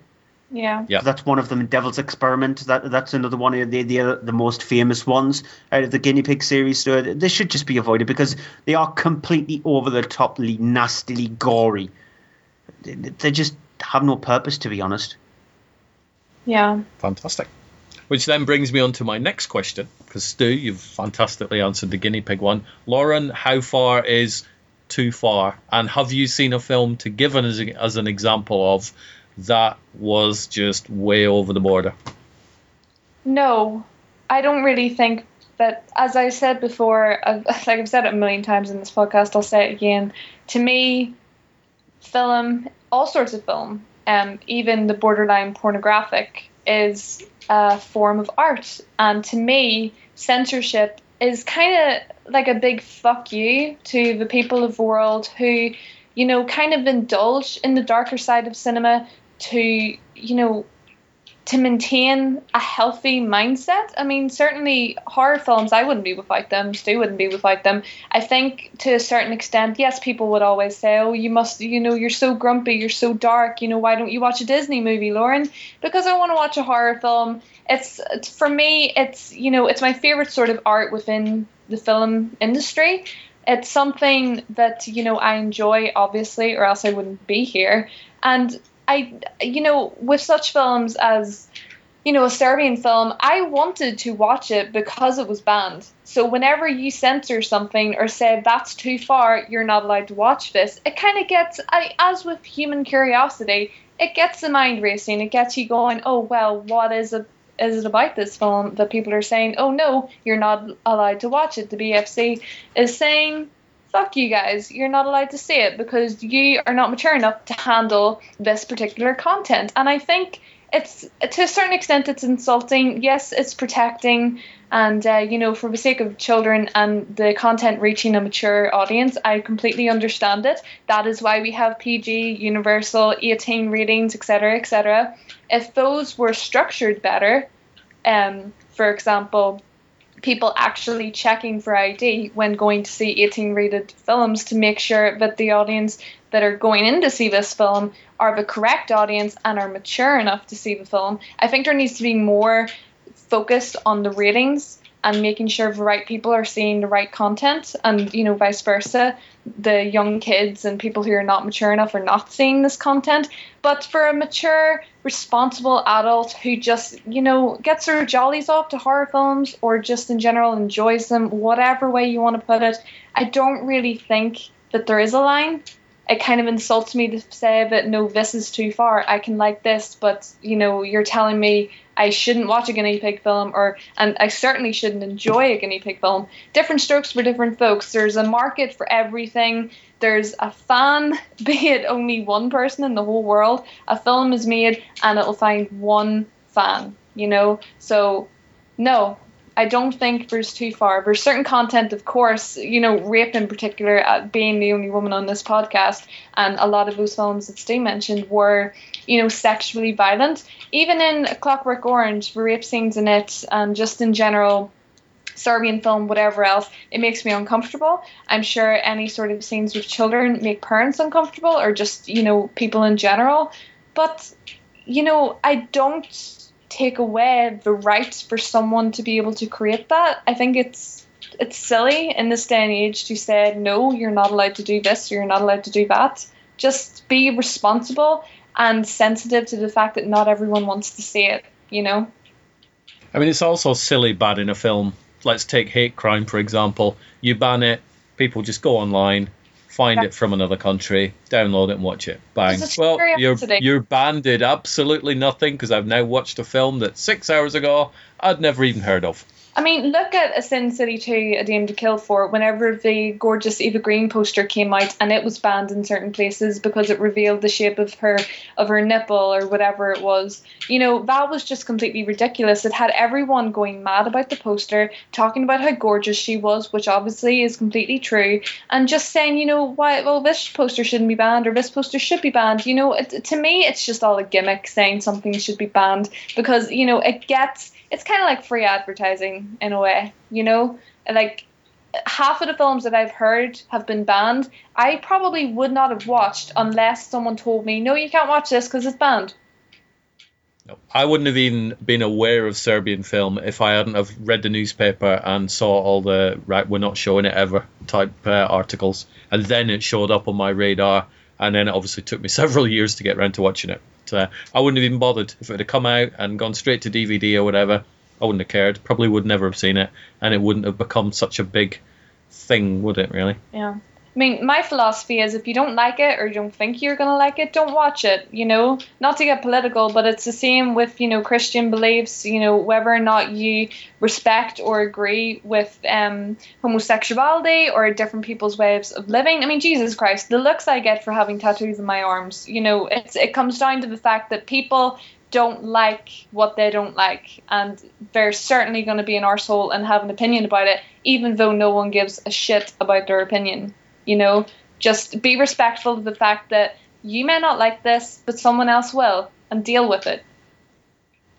Yeah. Yeah. That's one of them. Devil's Experiment. That that's another one of the the, the most famous ones out of the guinea pig series. So they should just be avoided because they are completely over the toply, nastily gory. They, they just have no purpose, to be honest. Yeah. Fantastic. Which then brings me on to my next question, because Stu, you've fantastically answered the guinea pig one. Lauren, how far is too far? And have you seen a film to give as, as an example of that was just way over the border? No, I don't really think that. As I said before, I've, like I've said it a million times in this podcast, I'll say it again. To me, film, all sorts of film, um, even the borderline pornographic, is a form of art. And to me, censorship is kind of like a big fuck you to the people of the world who, you know, kind of indulge in the darker side of cinema to, you know, to maintain a healthy mindset. I mean, certainly horror films, I wouldn't be without them. Stu wouldn't be without them. I think to a certain extent, yes, people would always say, "Oh, you must, you know, you're so grumpy, you're so dark. You know, why don't you watch a Disney movie, Lauren?" Because I want to watch a horror film. It's, it's for me, it's you know, it's my favorite sort of art within the film industry. It's something that you know I enjoy, obviously, or else I wouldn't be here. And I, you know, with such films as, you know, a Serbian film, I wanted to watch it because it was banned. So whenever you censor something or say that's too far, you're not allowed to watch this, it kind of gets, I, as with human curiosity, it gets the mind racing. It gets you going, oh well, what is it? Is it about this film that people are saying, oh no, you're not allowed to watch it? The BFC is saying fuck you guys, you're not allowed to say it because you are not mature enough to handle this particular content. And I think it's to a certain extent it's insulting. Yes, it's protecting, and uh, you know, for the sake of children and the content reaching a mature audience, I completely understand it. That is why we have PG, Universal, 18 ratings, etc., etc. If those were structured better, um, for example, people actually checking for ID when going to see 18 rated films to make sure that the audience that are going in to see this film are the correct audience and are mature enough to see the film. I think there needs to be more focused on the ratings and making sure the right people are seeing the right content and you know vice versa the young kids and people who are not mature enough are not seeing this content but for a mature responsible adult who just you know gets their jollies off to horror films or just in general enjoys them whatever way you want to put it i don't really think that there is a line it kind of insults me to say that no, this is too far. I can like this, but you know, you're telling me I shouldn't watch a guinea pig film, or and I certainly shouldn't enjoy a guinea pig film. Different strokes for different folks. There's a market for everything. There's a fan, be it only one person in the whole world. A film is made, and it'll find one fan. You know, so no, I don't think there's too far. There's certain content, of course, you know, rape in particular, uh, being the only woman on this podcast, and a lot of those films that Stu mentioned were, you know, sexually violent. Even in Clockwork Orange, the rape scenes in it, and just in general, Serbian film, whatever else, it makes me uncomfortable. I'm sure any sort of scenes with children make parents uncomfortable, or just, you know, people in general. But, you know, I don't take away the right for someone to be able to create that. I think it's it's silly in this day and age to say no, you're not allowed to do this, you're not allowed to do that. Just be responsible and sensitive to the fact that not everyone wants to see it, you know? I mean, it's also silly bad in a film. Let's take hate crime, for example. You ban it, people just go online, find it from another country, download it and watch it. Bang. Well, you're, you're banded absolutely nothing because I've now watched a film that six hours ago I'd never even heard of. I mean, look at A Sin City 2, A Dame to Kill For, whenever the gorgeous Eva Green poster came out and it was banned in certain places because it revealed the shape of her of her nipple or whatever it was. You know, that was just completely ridiculous. It had everyone going mad about the poster, talking about how gorgeous she was, which obviously is completely true, and just saying, you know, why well this poster shouldn't be banned or this poster should be banned. You know, it, to me it's just all a gimmick saying something should be banned because, you know, it gets it's kind of like free advertising in a way, you know? Like half of the films that I've heard have been banned, I probably would not have watched unless someone told me, no, you can't watch this because it's banned. I wouldn't have even been aware of Serbian film if I hadn't have read the newspaper and saw all the right we're not showing it ever type uh, articles, and then it showed up on my radar, and then it obviously took me several years to get around to watching it. But, uh, I wouldn't have even bothered if it had come out and gone straight to DVD or whatever. I wouldn't have cared. Probably would never have seen it, and it wouldn't have become such a big thing, would it? Really? Yeah. I mean, my philosophy is if you don't like it or you don't think you're going to like it, don't watch it, you know? Not to get political, but it's the same with, you know, Christian beliefs, you know, whether or not you respect or agree with um, homosexuality or different people's ways of living. I mean, Jesus Christ, the looks I get for having tattoos in my arms, you know, it's, it comes down to the fact that people don't like what they don't like, and they're certainly going to be an arsehole and have an opinion about it, even though no one gives a shit about their opinion. You know, just be respectful of the fact that you may not like this, but someone else will, and deal with it.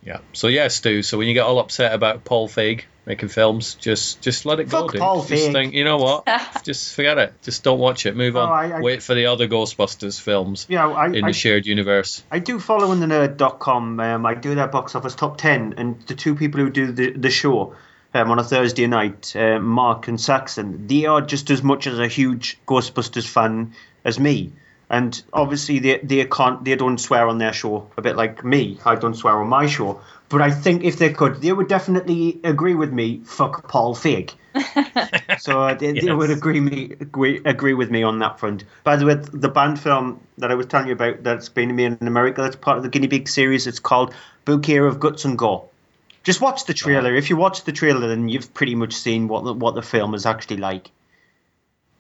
Yeah. So yeah, Stu. So when you get all upset about Paul Feig making films, just just let it go, Fuck dude. Paul just Feig. think, you know what? just forget it. Just don't watch it. Move No, on. I- I- Wait for the other Ghostbusters films Yeah, I, in I, the shared universe. I do follow in the nerd.com. Um, I do their box office top 10, and the two people who do the, the show um, on a Thursday night, uh, Mark and Saxon, they are just as much as a huge Ghostbusters fan as me. And obviously, they, they can't they don't swear on their show, a bit like me. I don't swear on my show. But I think if they could, they would definitely agree with me. Fuck Paul Feig. so uh, they, they would agree me agree, agree with me on that front. By the way, the band film that I was telling you about that's been made in America, that's part of the Guinea Pig series. It's called Bouquet of Guts and Gore. Just watch the uh-huh. trailer. If you watch the trailer, then you've pretty much seen what the, what the film is actually like.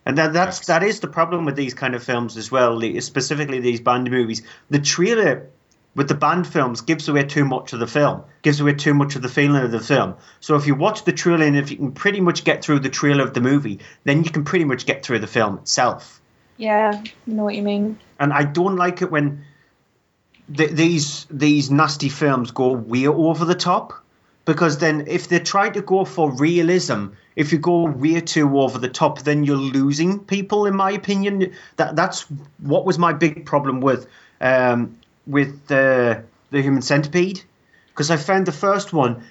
And that that's that is the problem with these kind of films as well. Specifically, these band movies. The trailer with the band films gives away too much of the film, gives away too much of the feeling of the film. So if you watch the trailer and if you can pretty much get through the trailer of the movie, then you can pretty much get through the film itself. Yeah, I know what you mean. And I don't like it when th- these these nasty films go way over the top, because then if they're trying to go for realism, if you go way too over the top, then you're losing people. In my opinion, that that's what was my big problem with um, with the the Human Centipede, because I found the first one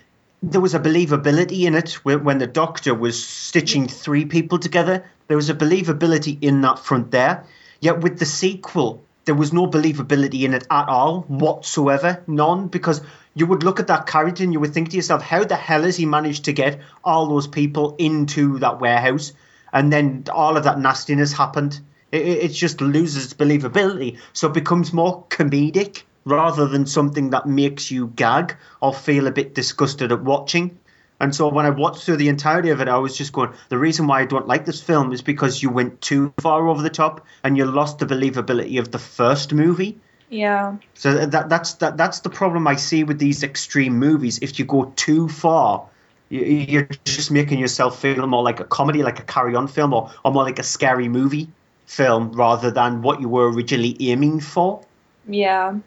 there was a believability in it when when the doctor was stitching three people together. There was a believability in that front there. Yet with the sequel, there was no believability in it at all whatsoever. None, because you would look at that character and you would think to yourself, how the hell has he managed to get all those people into that warehouse? And then all of that nastiness happened. It, it just loses believability. So it becomes more comedic rather than something that makes you gag or feel a bit disgusted at watching. And so when I watched through the entirety of it, I was just going, the reason why I don't like this film is because you went too far over the top and you lost the believability of the first movie. Yeah. So that that's that that's the problem I see with these extreme movies. If you go too far, you, you're just making yourself feel more like a comedy, like a carry-on film, or, or more like a scary movie film, rather than what you were originally aiming for. Yeah.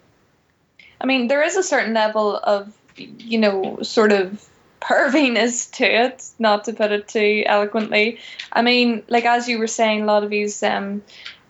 I mean, there is a certain level of, you know, sort of perviness to it, not to put it too eloquently. I mean, like as you were saying, a lot of these um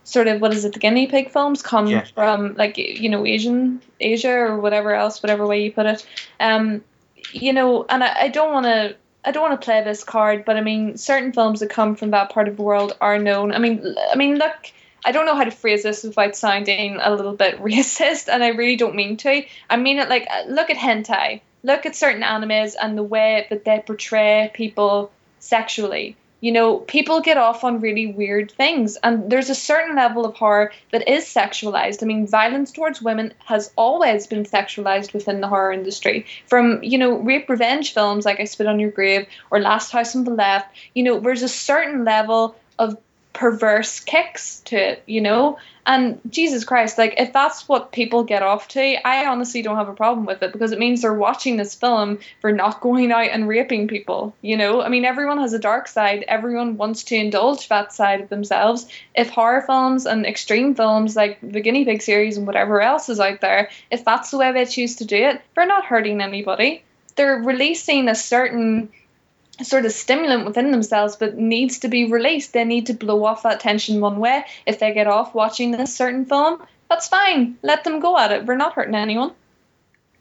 sort of what is it, the guinea pig films come Yeah. from like you know, Asian Asia or whatever else, whatever way you put it. Um, you know, and I, I don't wanna I don't want to play this card, but I mean, certain films that come from that part of the world are known. I mean, I mean, look, I don't know how to phrase this without sounding a little bit racist, and I really don't mean to. I mean it like, look at hentai, look at certain animes and the way that they portray people sexually. You know, people get off on really weird things, and there's a certain level of horror that is sexualized. I mean, violence towards women has always been sexualized within the horror industry. From, you know, rape revenge films like I Spit on Your Grave or Last House on the Left, you know, there's a certain level of perverse kicks to it, you know? And Jesus Christ, like if that's what people get off to, I honestly don't have a problem with it because it means they're watching this film for not going out and raping people, you know? I mean, everyone has a dark side, everyone wants to indulge that side of themselves. If horror films and extreme films like the Guinea Pig series and whatever else is out there, if that's the way they choose to do it, they're not hurting anybody. They're releasing a certain sort of stimulant within themselves but needs to be released. They need to blow off that tension one way. If they get off watching this certain film, that's fine. Let them go at it. We're not hurting anyone.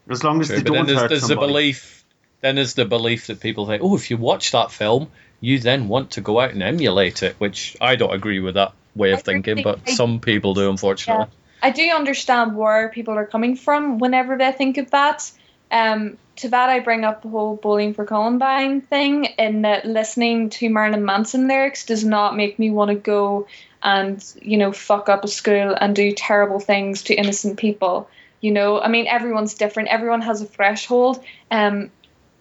As long as True, they don't there's, hurt there's the somebody. belief. Then there's the belief that people think, oh, if you watch that film, you then want to go out and emulate it, which I don't agree with that way of thinking, but I- some people do, unfortunately. I do understand where people are coming from whenever they think of that. Um, to that, I bring up the whole Bowling for Columbine thing, in that listening to Marilyn Manson lyrics does not make me want to go and you know fuck up a school and do terrible things to innocent people. You know, I mean, everyone's different. Everyone has a threshold. Um,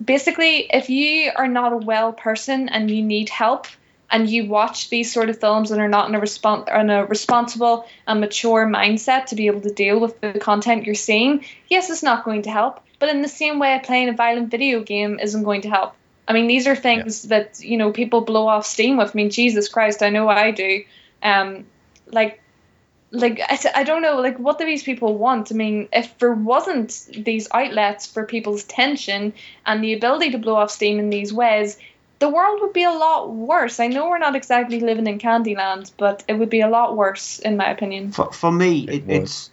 basically, if you are not a well person and you need help, and you watch these sort of films and are not in a respons- in a responsible and mature mindset to be able to deal with the content you're seeing, yes, it's not going to help. But in the same way, playing a violent video game isn't going to help. I mean, these are things yeah. that you know people blow off steam with. I mean, Jesus Christ, I know I do. Um, like, like I, I don't know, like what do these people want? I mean, if there wasn't these outlets for people's tension and the ability to blow off steam in these ways, the world would be a lot worse. I know we're not exactly living in Candyland, but it would be a lot worse, in my opinion. For, for me, it, it's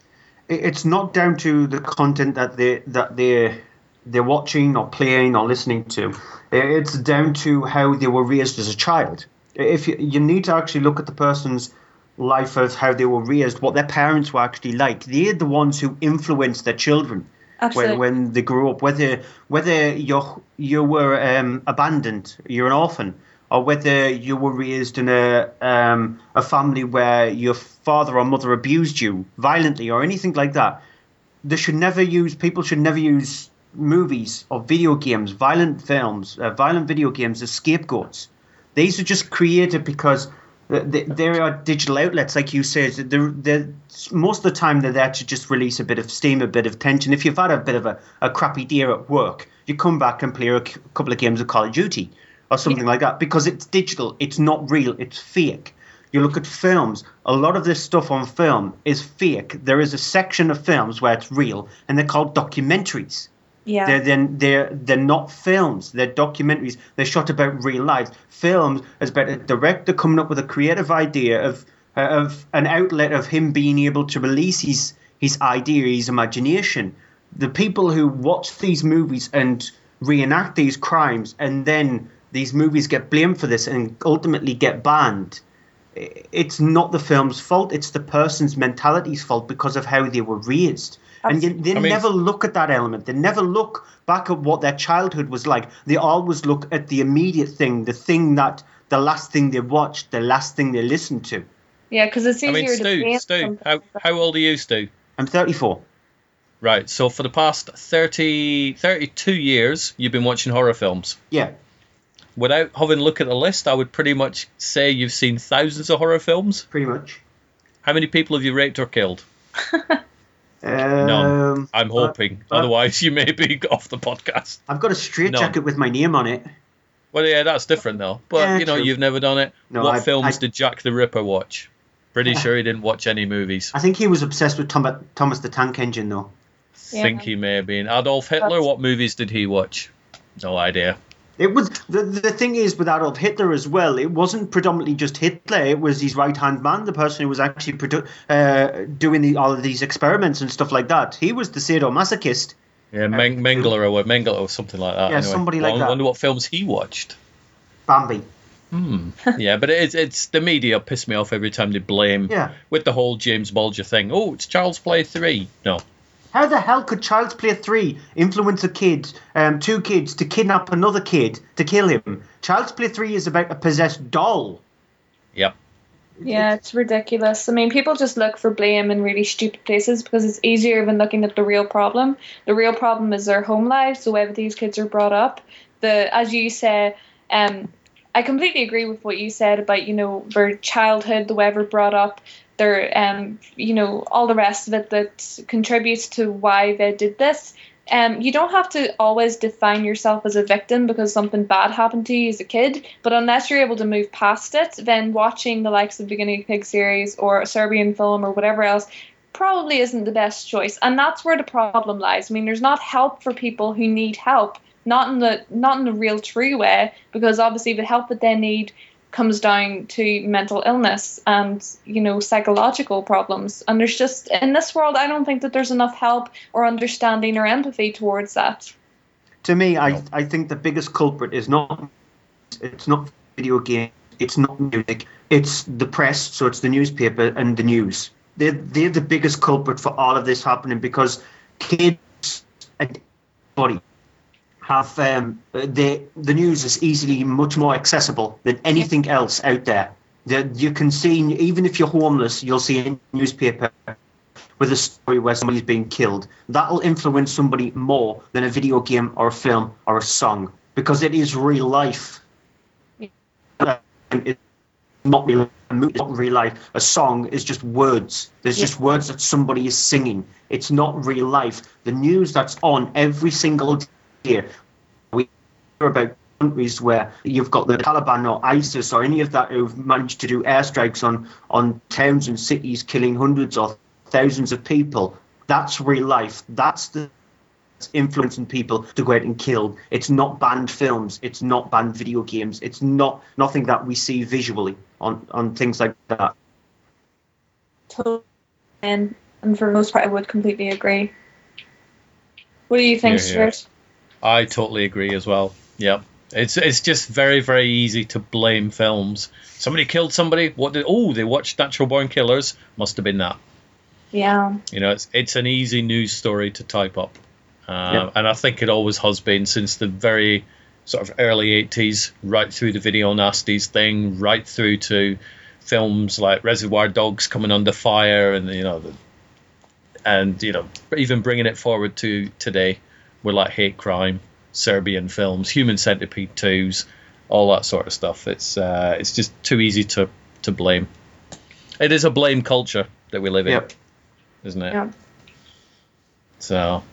it's not down to the content that they that they they're watching or playing or listening to. It's down to how they were raised as a child. If you, you need to actually look at the person's life of how they were raised, what their parents were actually like. They're the ones who influence their children when, when they grow up. Whether whether you you were um, abandoned, you're an orphan, or whether you were raised in a um, a family where your father or mother abused you violently or anything like that. They should never use people should never use movies or video games, violent films, uh, violent video games as scapegoats. These are just created because there are digital outlets, like you said. They're, they're, most of the time, they're there to just release a bit of steam, a bit of tension. If you've had a bit of a, a crappy day at work, you come back and play a couple of games of Call of Duty or something yeah. like that because it's digital, it's not real, it's fake. You look at films, a lot of this stuff on film is fake. There is a section of films where it's real, and they're called documentaries. Yeah. They're then they're they're not films. They're documentaries. They're shot about real lives. Films is about a director coming up with a creative idea of of an outlet of him being able to release his his idea, his imagination. The people who watch these movies and reenact these crimes, and then these movies get blamed for this and ultimately get banned. It's not the film's fault. It's the person's mentality's fault because of how they were raised and you, they I mean, never look at that element. They never look back at what their childhood was like. They always look at the immediate thing, the thing that the last thing they watched, the last thing they listened to. Yeah, because it's easier I mean, Stu, to Stu, how, how old are you, Stu? I'm 34. Right, so for the past 30, 32 years, you've been watching horror films. Yeah. Without having a look at the list, I would pretty much say you've seen thousands of horror films. Pretty much. How many people have you raped or killed? Um, None. I'm hoping. Uh, Otherwise, you may be off the podcast. I've got a straight None. jacket with my name on it. Well, yeah, that's different though. But yeah, you know, true. you've never done it. No, what I, films I, did Jack the Ripper watch? Pretty sure he didn't watch any movies. I think he was obsessed with Thomas, Thomas the Tank Engine, though. Yeah. Think he may have been Adolf Hitler. What movies did he watch? No idea. It was the the thing is with Adolf Hitler as well. It wasn't predominantly just Hitler. It was his right hand man, the person who was actually produ- uh, doing the, all of these experiments and stuff like that. He was the sadomasochist. Yeah, Meng- Mengele or Mengele or something like that. Yeah, anyway. somebody like well, that. I wonder what films he watched. Bambi. Hmm. yeah, but it's it's the media piss me off every time they blame. Yeah. With the whole James Bulger thing. Oh, it's Child's Play three. No, how the hell could Child's Play 3 influence a kid, um, two kids, to kidnap another kid to kill him? Child's Play 3 is about a possessed doll. Yep. Yeah, it's ridiculous. I mean, people just look for blame in really stupid places because it's easier than looking at the real problem. The real problem is their home lives, the way that these kids are brought up. The, as you say, um, I completely agree with what you said about you know their childhood, the way they're brought up, their um, you know all the rest of it that contributes to why they did this. Um, you don't have to always define yourself as a victim because something bad happened to you as a kid, but unless you're able to move past it, then watching the likes of the Guinea Pig series or a Serbian film or whatever else probably isn't the best choice. And that's where the problem lies. I mean, there's not help for people who need help, not in the not in the real true way, because obviously the help that they need comes down to mental illness and you know psychological problems. And there's just in this world i don't think that there's enough help or understanding or empathy towards that. To me i i think the biggest culprit is not it's not video game it's not music it's the press so it's the newspaper and the news. They're, they're the biggest culprit for all of this happening because kids and body have um, the the news is easily much more accessible than anything else out there. That you can see, even if you're homeless, you'll see a newspaper with a story where somebody's being killed. That'll influence somebody more than a video game or a film or a song because it is real life. It's not real, it's not real life. A song is just words. There's just words that somebody is singing. It's not real life. The news that's on every single day. We hear about countries where you've got the Taliban or ISIS or any of that who've managed to do airstrikes on on towns and cities, killing hundreds or thousands of people. That's real life. That's the that's influencing people to go out and kill. It's not banned films. It's not banned video games. It's not nothing that we see visually on on things like that. Totally. And, and for the most part, I would completely agree. What do you think, Yeah, yeah. I totally agree as well. Yeah. It's it's just very very easy to blame films. Somebody killed somebody. What did? Oh, they watched Natural Born Killers. Must have been that. Yeah. You know, it's it's an easy news story to type up, uh, and I think it always has been since the very sort of early '80s, right through the video nasties thing, right through to films like Reservoir Dogs coming under fire, and you know, the, and you know, even bringing it forward to today, with like hate crime, Serbian films, Human Centipede twos, all that sort of stuff. It's uh, it's just too easy to to blame. It is a blame culture that we live in isn't it? Yeah. So,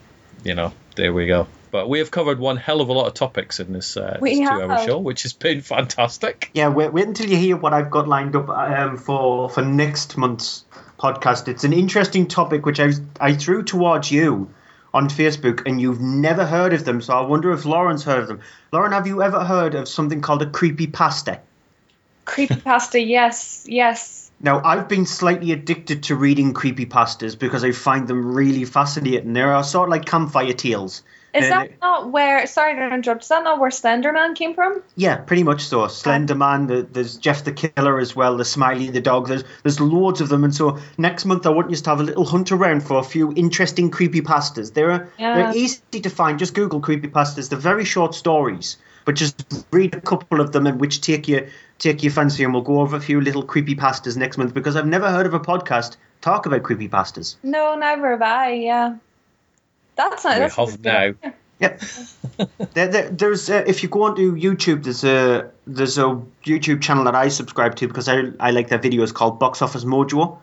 you know, there we go. But we have covered one hell of a lot of topics in this, uh, this two-hour show, which has been fantastic. Yeah, wait, wait until you hear what I've got lined up um, for for next month's podcast. It's an interesting topic which I I threw towards you on Facebook, and you've never heard of them. So I wonder if Lauren's heard of them. Lauren, have you ever heard of something called a creepy pasta? Creepypasta, yes, yes. Now, I've been slightly addicted to reading creepypastas because I find them really fascinating. They are sort of like campfire tales. Is that not where? Sorry to interrupt. Is that not where Slenderman came from? Yeah, pretty much so. Slender Man, the, there's Jeff the Killer as well, the Smiley the Dog. There's there's loads of them, and so next month I want you to have a little hunt around for a few interesting creepypastas. They're Yeah. they're easy to find. Just Google creepypastas. They're very short stories, but just read a couple of them and which take you take your fancy, and we'll go over a few little creepypastas next month because I've never heard of a podcast talk about creepypastas. No, never have I. Yeah. That's not. We that's have now. Yep. there, there, there's uh, if you go onto YouTube, there's a there's a YouTube channel that I subscribe to because I I like their videos called Box Office Mojo.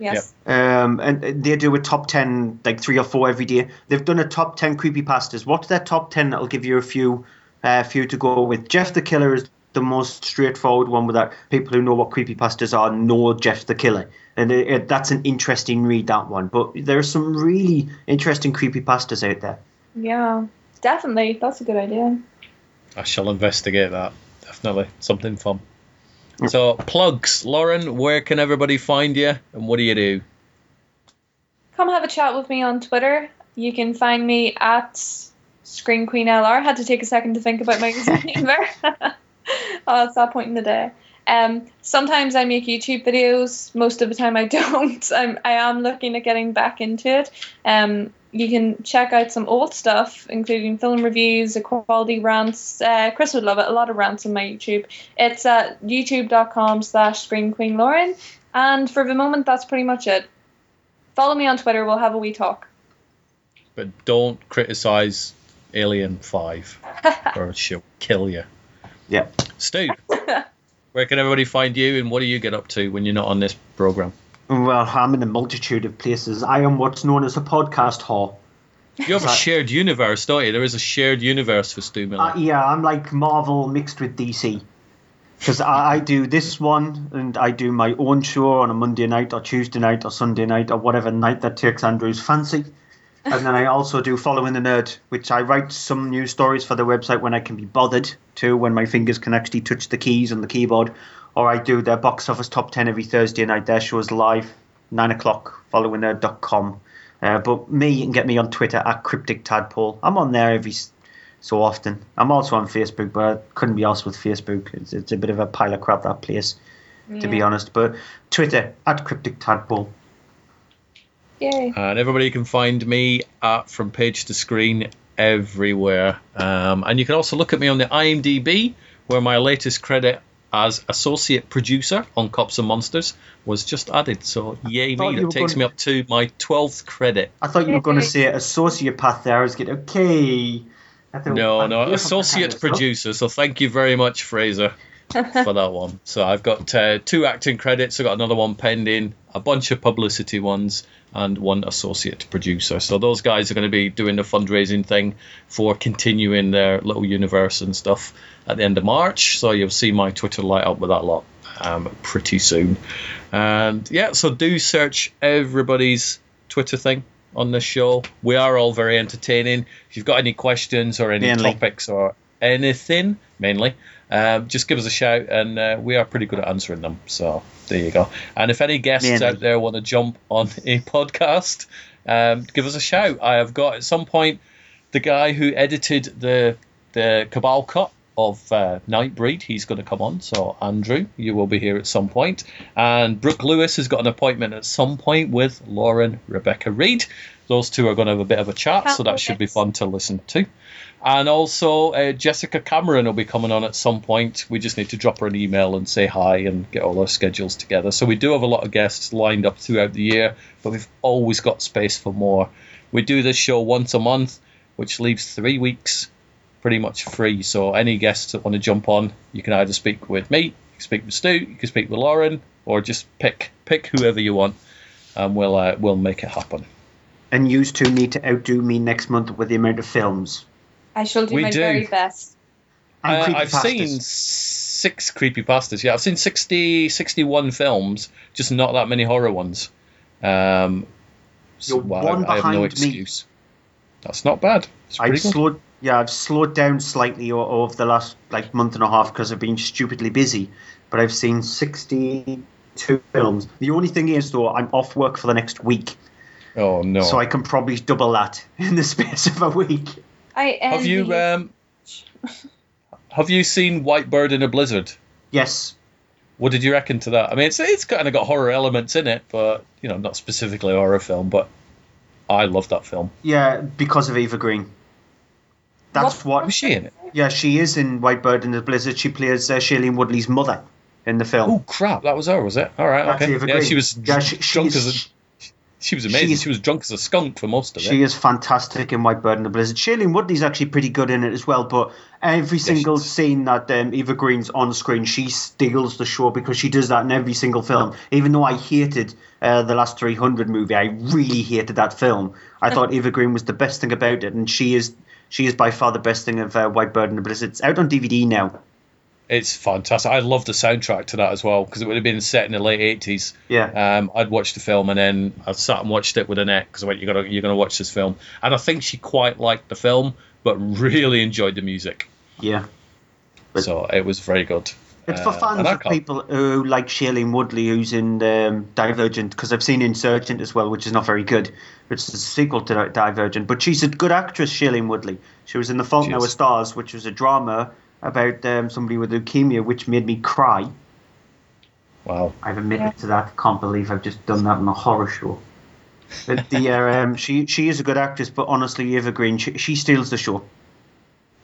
Yes. Um, and they do a top ten, like three or four every day. They've done a top ten creepypastas. What's their top ten? That'll give you a few, uh, few to go with. Jeff the Killer is the most straightforward one with that. People who know what creepypastas are know Jeff the Killer, and it, it, that's an interesting read. That one, but there are some really interesting creepypastas out there. Yeah. Definitely. That's a good idea. I shall investigate that. Definitely. Something fun. So, plugs. Lauren, where can everybody find you, and what do you do? Come have a chat with me on Twitter. You can find me at Screen Queen LR. Had to take a second to think about my username there. oh, it's that point in the day. Um, sometimes I make YouTube videos. Most of the time I don't. I'm, I am looking at getting back into it. Um, you can check out some old stuff, including film reviews, equality rants. Uh, Chris would love it. A lot of rants on my YouTube. It's at youtube.com slash Screen Queen Lauren. And for the moment, that's pretty much it. Follow me on Twitter. We'll have a wee talk. But don't criticize Alien 5, or she'll kill you. Yeah. Stu, where can everybody find you, and what do you get up to when you're not on this program? Well, I'm in a multitude of places. I am what's known as a podcast whore. You have a shared universe, don't you? There is a shared universe for Stu Miller. Uh, yeah, I'm like Marvel mixed with DC. Because I, I do this one, and I do my own show on a Monday night, or Tuesday night, or Sunday night, or whatever night that takes Andrew's fancy. And then I also do Following the Nerd, which I write some news stories for the website when I can be bothered to, when my fingers can actually touch the keys on the keyboard. Or I do their box office top 10 every Thursday night. Their show is live, 9 o'clock, followingnerd.com. Uh, but me, you can get me on Twitter at Cryptic Tadpole. I'm on there every so often. I'm also on Facebook, but I couldn't be asked with Facebook. It's, it's a bit of a pile of crap, that place, to be honest. But Twitter, at Cryptic Tadpole. Yay. And everybody can find me at From Page to Screen everywhere. Um, and you can also look at me on the IMDb, where my latest credit as associate producer on Cops and Monsters was just added. So yay me! you That takes gonna- me up to my twelfth credit. I thought you were going to say a sociopath there. I was getting okay. I thought- No, I- no, associate kind of stuff. producer. So thank you very much, Fraser, for that one. So I've got uh, two acting credits. I've got another one pending, a bunch of publicity ones, and one associate producer. So those guys are going to be doing the fundraising thing for continuing their little universe and stuff at the end of March. So you'll see my Twitter light up with that lot um, pretty soon. And yeah, so do search everybody's Twitter thing on this show. We are all very entertaining. If you've got any questions or any Mainly. topics or anything, mainly, um, just give us a shout, and uh, we are pretty good at answering them. So there you go. And if any guests Mainly. out there want to jump on a podcast, um, give us a shout. I have got at some point the guy who edited the the Cabal cut of uh, Nightbreed. He's going to come on. So Andrew, you will be here at some point. And Brooke Lewis has got an appointment at some point with Lauren Rebecca Reid. Those two are going to have a bit of a chat, so that should be fun to listen to. And also, uh, Jessica Cameron will be coming on at some point. We just need to drop her an email and say hi and get all our schedules together. So we do have a lot of guests lined up throughout the year, but we've always got space for more. We do this show once a month, which leaves three weeks pretty much free. So any guests that want to jump on, you can either speak with me, you can speak with Stu, you can speak with Lauren, or just pick pick whoever you want, and we'll uh, we'll make it happen. And you two need to outdo me next month with the amount of films. I shall do We my do. very best. Uh, I've creepypastas. seen six creepy pastas. Yeah, I've seen 60, 61 films, just not that many horror ones. Um, so, You're well, one I, I have no behind me. excuse. That's not bad. I've good. slowed, yeah, I've slowed down slightly o- over the last like month and a half because I've been stupidly busy. But I've seen sixty-two films. The only thing is, though, I'm off work for the next week, Oh no! so I can probably double that in the space of a week. I have you um, have you seen White Bird in a Blizzard? Yes, What did you reckon to that? I mean, it's it's kind of got horror elements in it, but you know, not specifically a horror film. But I love that film. yeah, because of Eva Green. That's what. Was she in it? Yeah, she is in White Bird in the Blizzard. She plays uh, Shailene Woodley's mother in the film. Oh crap! That was her, was it? All right, That's okay. Eva Yeah, Green. she was Yeah, she- drunk she's- as a. She was amazing. she's- She was drunk as a skunk for most of it. She is fantastic in White Bird and the Blizzard. Shailene Woodley's actually pretty good in it as well, but every single scene that um, Eva Green's on screen, she steals the show because she does that in every single film. Even though I hated uh, the last 300 movie, I really hated that film. I thought Eva Green was the best thing about it, and she is she is by far the best thing of uh, White Bird and the Blizzard. It's out on DVD now. It's fantastic. I love the soundtrack to that as well because it would have been set in the late eighties. Yeah. Um, I'd watched the film and then I sat and watched it with Annette because I went, "You're gonna, you're gonna watch this film," and I think she quite liked the film, but really enjoyed the music. Yeah. so it was very good. It's for Uh, fans I of people who like Shailene Woodley, who's in um, Divergent, because I've seen Insurgent as well, which is not very good, which is a sequel to Divergent. But she's a good actress, Shailene Woodley. She was in The Fault in Our. Stars, which was a drama about um, somebody with leukemia, which made me cry. Wow. I've admitted to that. Can't believe I've just done that on a horror show. But the uh, um, she she is a good actress, but honestly, Eva Green, she, she steals the show.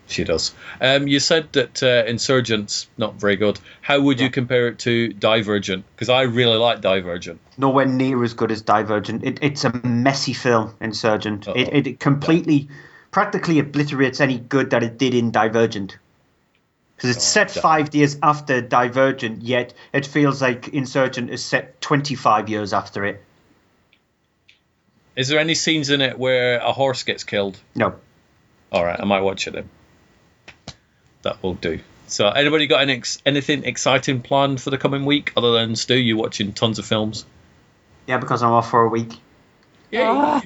She does. Um, you said that uh, Insurgent's not very good. How would you compare it to Divergent? Because I really like Divergent. nowhere near as good as Divergent. It, it's a messy film, Insurgent. It, it completely, practically obliterates any good that it did in Divergent. Because it's set five years after Divergent, yet it feels like Insurgent is set 25 years after it. Is there any scenes in it where a horse gets killed? No. All right, I might watch it then. That will do. So, anybody got any ex- anything exciting planned for the coming week other than Stu? You watching tons of films? Yeah, because I'm off for a week. Ah,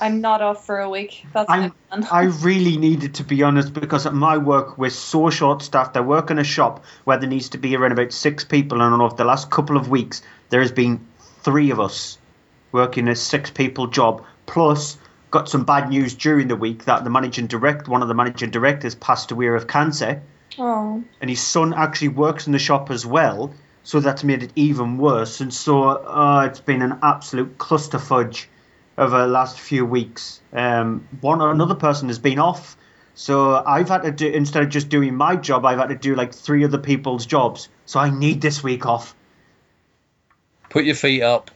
I'm not off for a week. That's plan. I really needed to be honest because at my work we're so short staffed. I work in a shop where there needs to be around about six people, and over the last couple of weeks there has been three of us working a six people job. Plus, got some bad news during the week that the managing direct, one of the managing directors, passed away of cancer, Oh. and his son actually works in the shop as well. So that's made it even worse, and so uh, it's been an absolute clusterfudge over the last few weeks. Um, one or another person has been off, So I've had to do instead of just doing my job, I've had to do like three other people's jobs. So I need this week off. Put your feet up,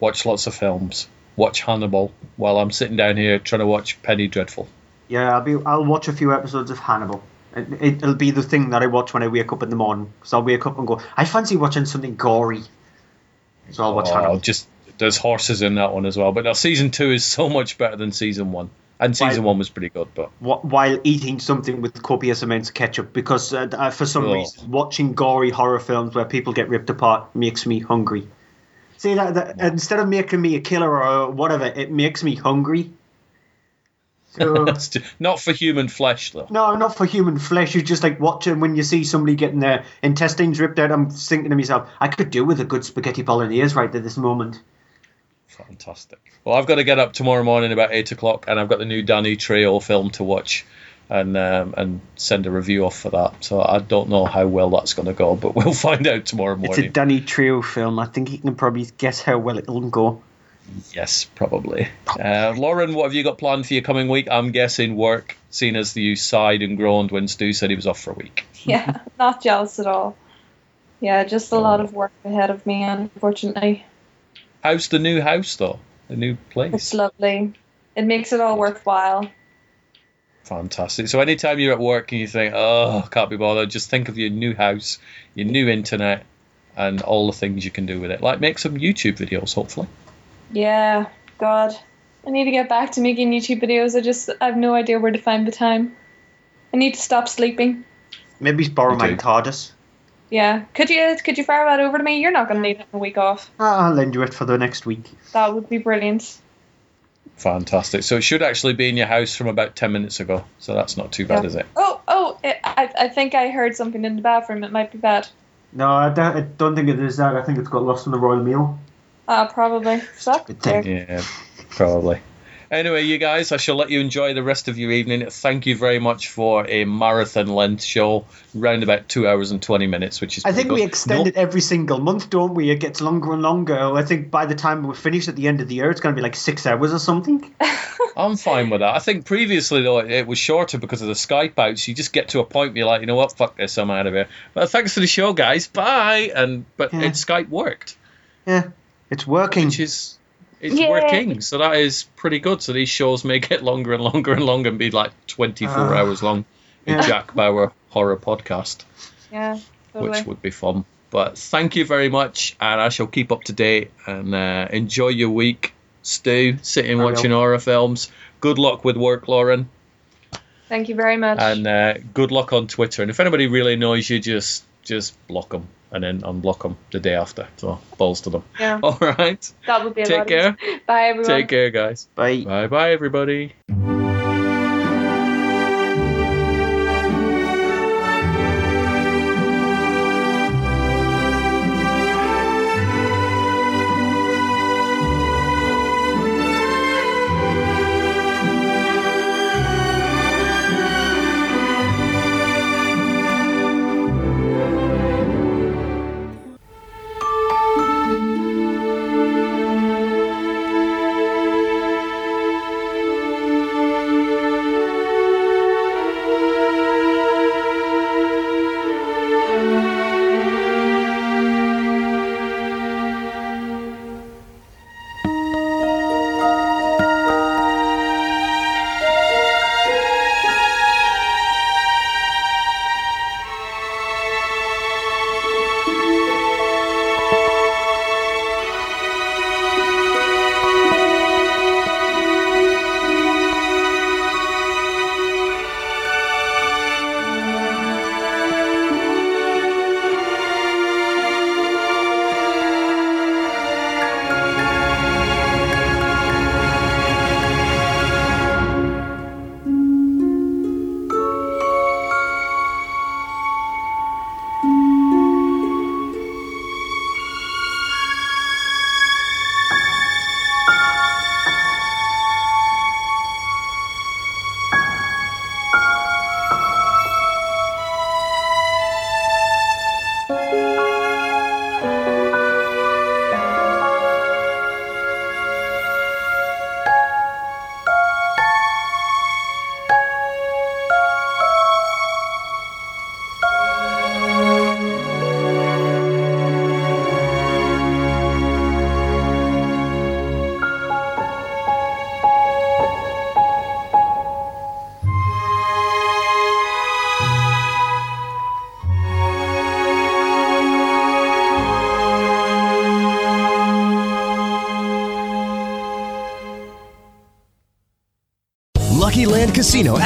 watch lots of films, watch Hannibal while I'm sitting down here trying to watch Penny Dreadful. Yeah, I'll be. I'll watch a few episodes of Hannibal. It, it'll be the thing that I watch when I wake up in the morning. So I'll wake up and go, I fancy watching something gory. So I'll watch Oh, Hannibal. just there's horses in that one as well. But now season two is so much better than season one, and season Why- one was pretty good. But While eating something with copious amounts of ketchup, because uh, uh, for some Oh. reason, watching gory horror films where people get ripped apart makes me hungry. See that, that instead of making me a killer or whatever, it makes me hungry. So not for human flesh though. No, not for human flesh. You just like watching when you see somebody getting their intestines ripped out. I'm thinking to myself, I could do with a good spaghetti bolognese right at this moment. Fantastic. Well, I've got to get up tomorrow morning about eight o'clock, and I've got the new Danny Trejo film to watch, and um, and send a review off for that. So I don't know how well that's going to go, but we'll find out tomorrow morning. It's a. Danny Trejo film. I think you can probably guess how well it'll go. yes, probably. Uh, Lauren, what have you got planned for your coming week? I'm guessing work, seeing as you sighed and groaned when Stu said he was off for a week. Yeah, not jealous at all. Yeah, just a lot of work ahead of me, unfortunately. How's the new house though? The new place. It's lovely. It makes it all worthwhile. Fantastic. So anytime you're at work and you think, oh, can't be bothered, just think of your new house, your new internet, and all the things you can do with it. Like make some YouTube videos, hopefully. Yeah, God. I need to get back to making YouTube videos. I just I have no idea where to find the time. I need to stop sleeping. Maybe borrow You my do. TARDIS. Yeah. Could you could you fire that over to me? You're not gonna need it in a week off. Ah, I'll lend you it for the next week. That would be brilliant. Fantastic. So it should actually be in your house from about 10 minutes ago. So that's not too bad, Yeah. is it? Oh, oh, it, I, I think I heard something in the bathroom. It might be bad. No, I don't, I don't think it is that. I think it's got lost in the Royal Mail. Uh, probably. Suck. Yeah, probably. Anyway, you guys, I shall let you enjoy the rest of your evening. Thank you very much for a marathon length show, round about two hours and 20 minutes, which is I pretty think we good. extend it every single month, don't we? It gets longer and longer. I think by the time we're finished at the end of the year, it's going to be like six hours or something. I'm fine with that. I think previously though it- it was shorter because of the Skype outs. You just get to a point where you're like, you know what, fuck this, I'm out of here. But thanks for the show, guys. Bye. And but Yeah. it, Skype worked, Yeah, it's working. which is it's Yay. working. So that is pretty good. So these shows may get longer and longer and longer and be like 24 Ah. hours long. A Yeah. Jack Bauer horror podcast, Yeah, totally. which would be fun. But thank you very much, and I shall keep up to date and uh, enjoy your week. Stu, sitting I watching will. horror films. Good luck with work, Lauren. Thank you very much. and uh, good luck on Twitter. And if anybody really annoys you, just just block them and then unblock them the day after. So balls to them. yeah, All right. that would be a Take care. Bye, everyone. Take care, guys. Bye. Bye, bye, everybody.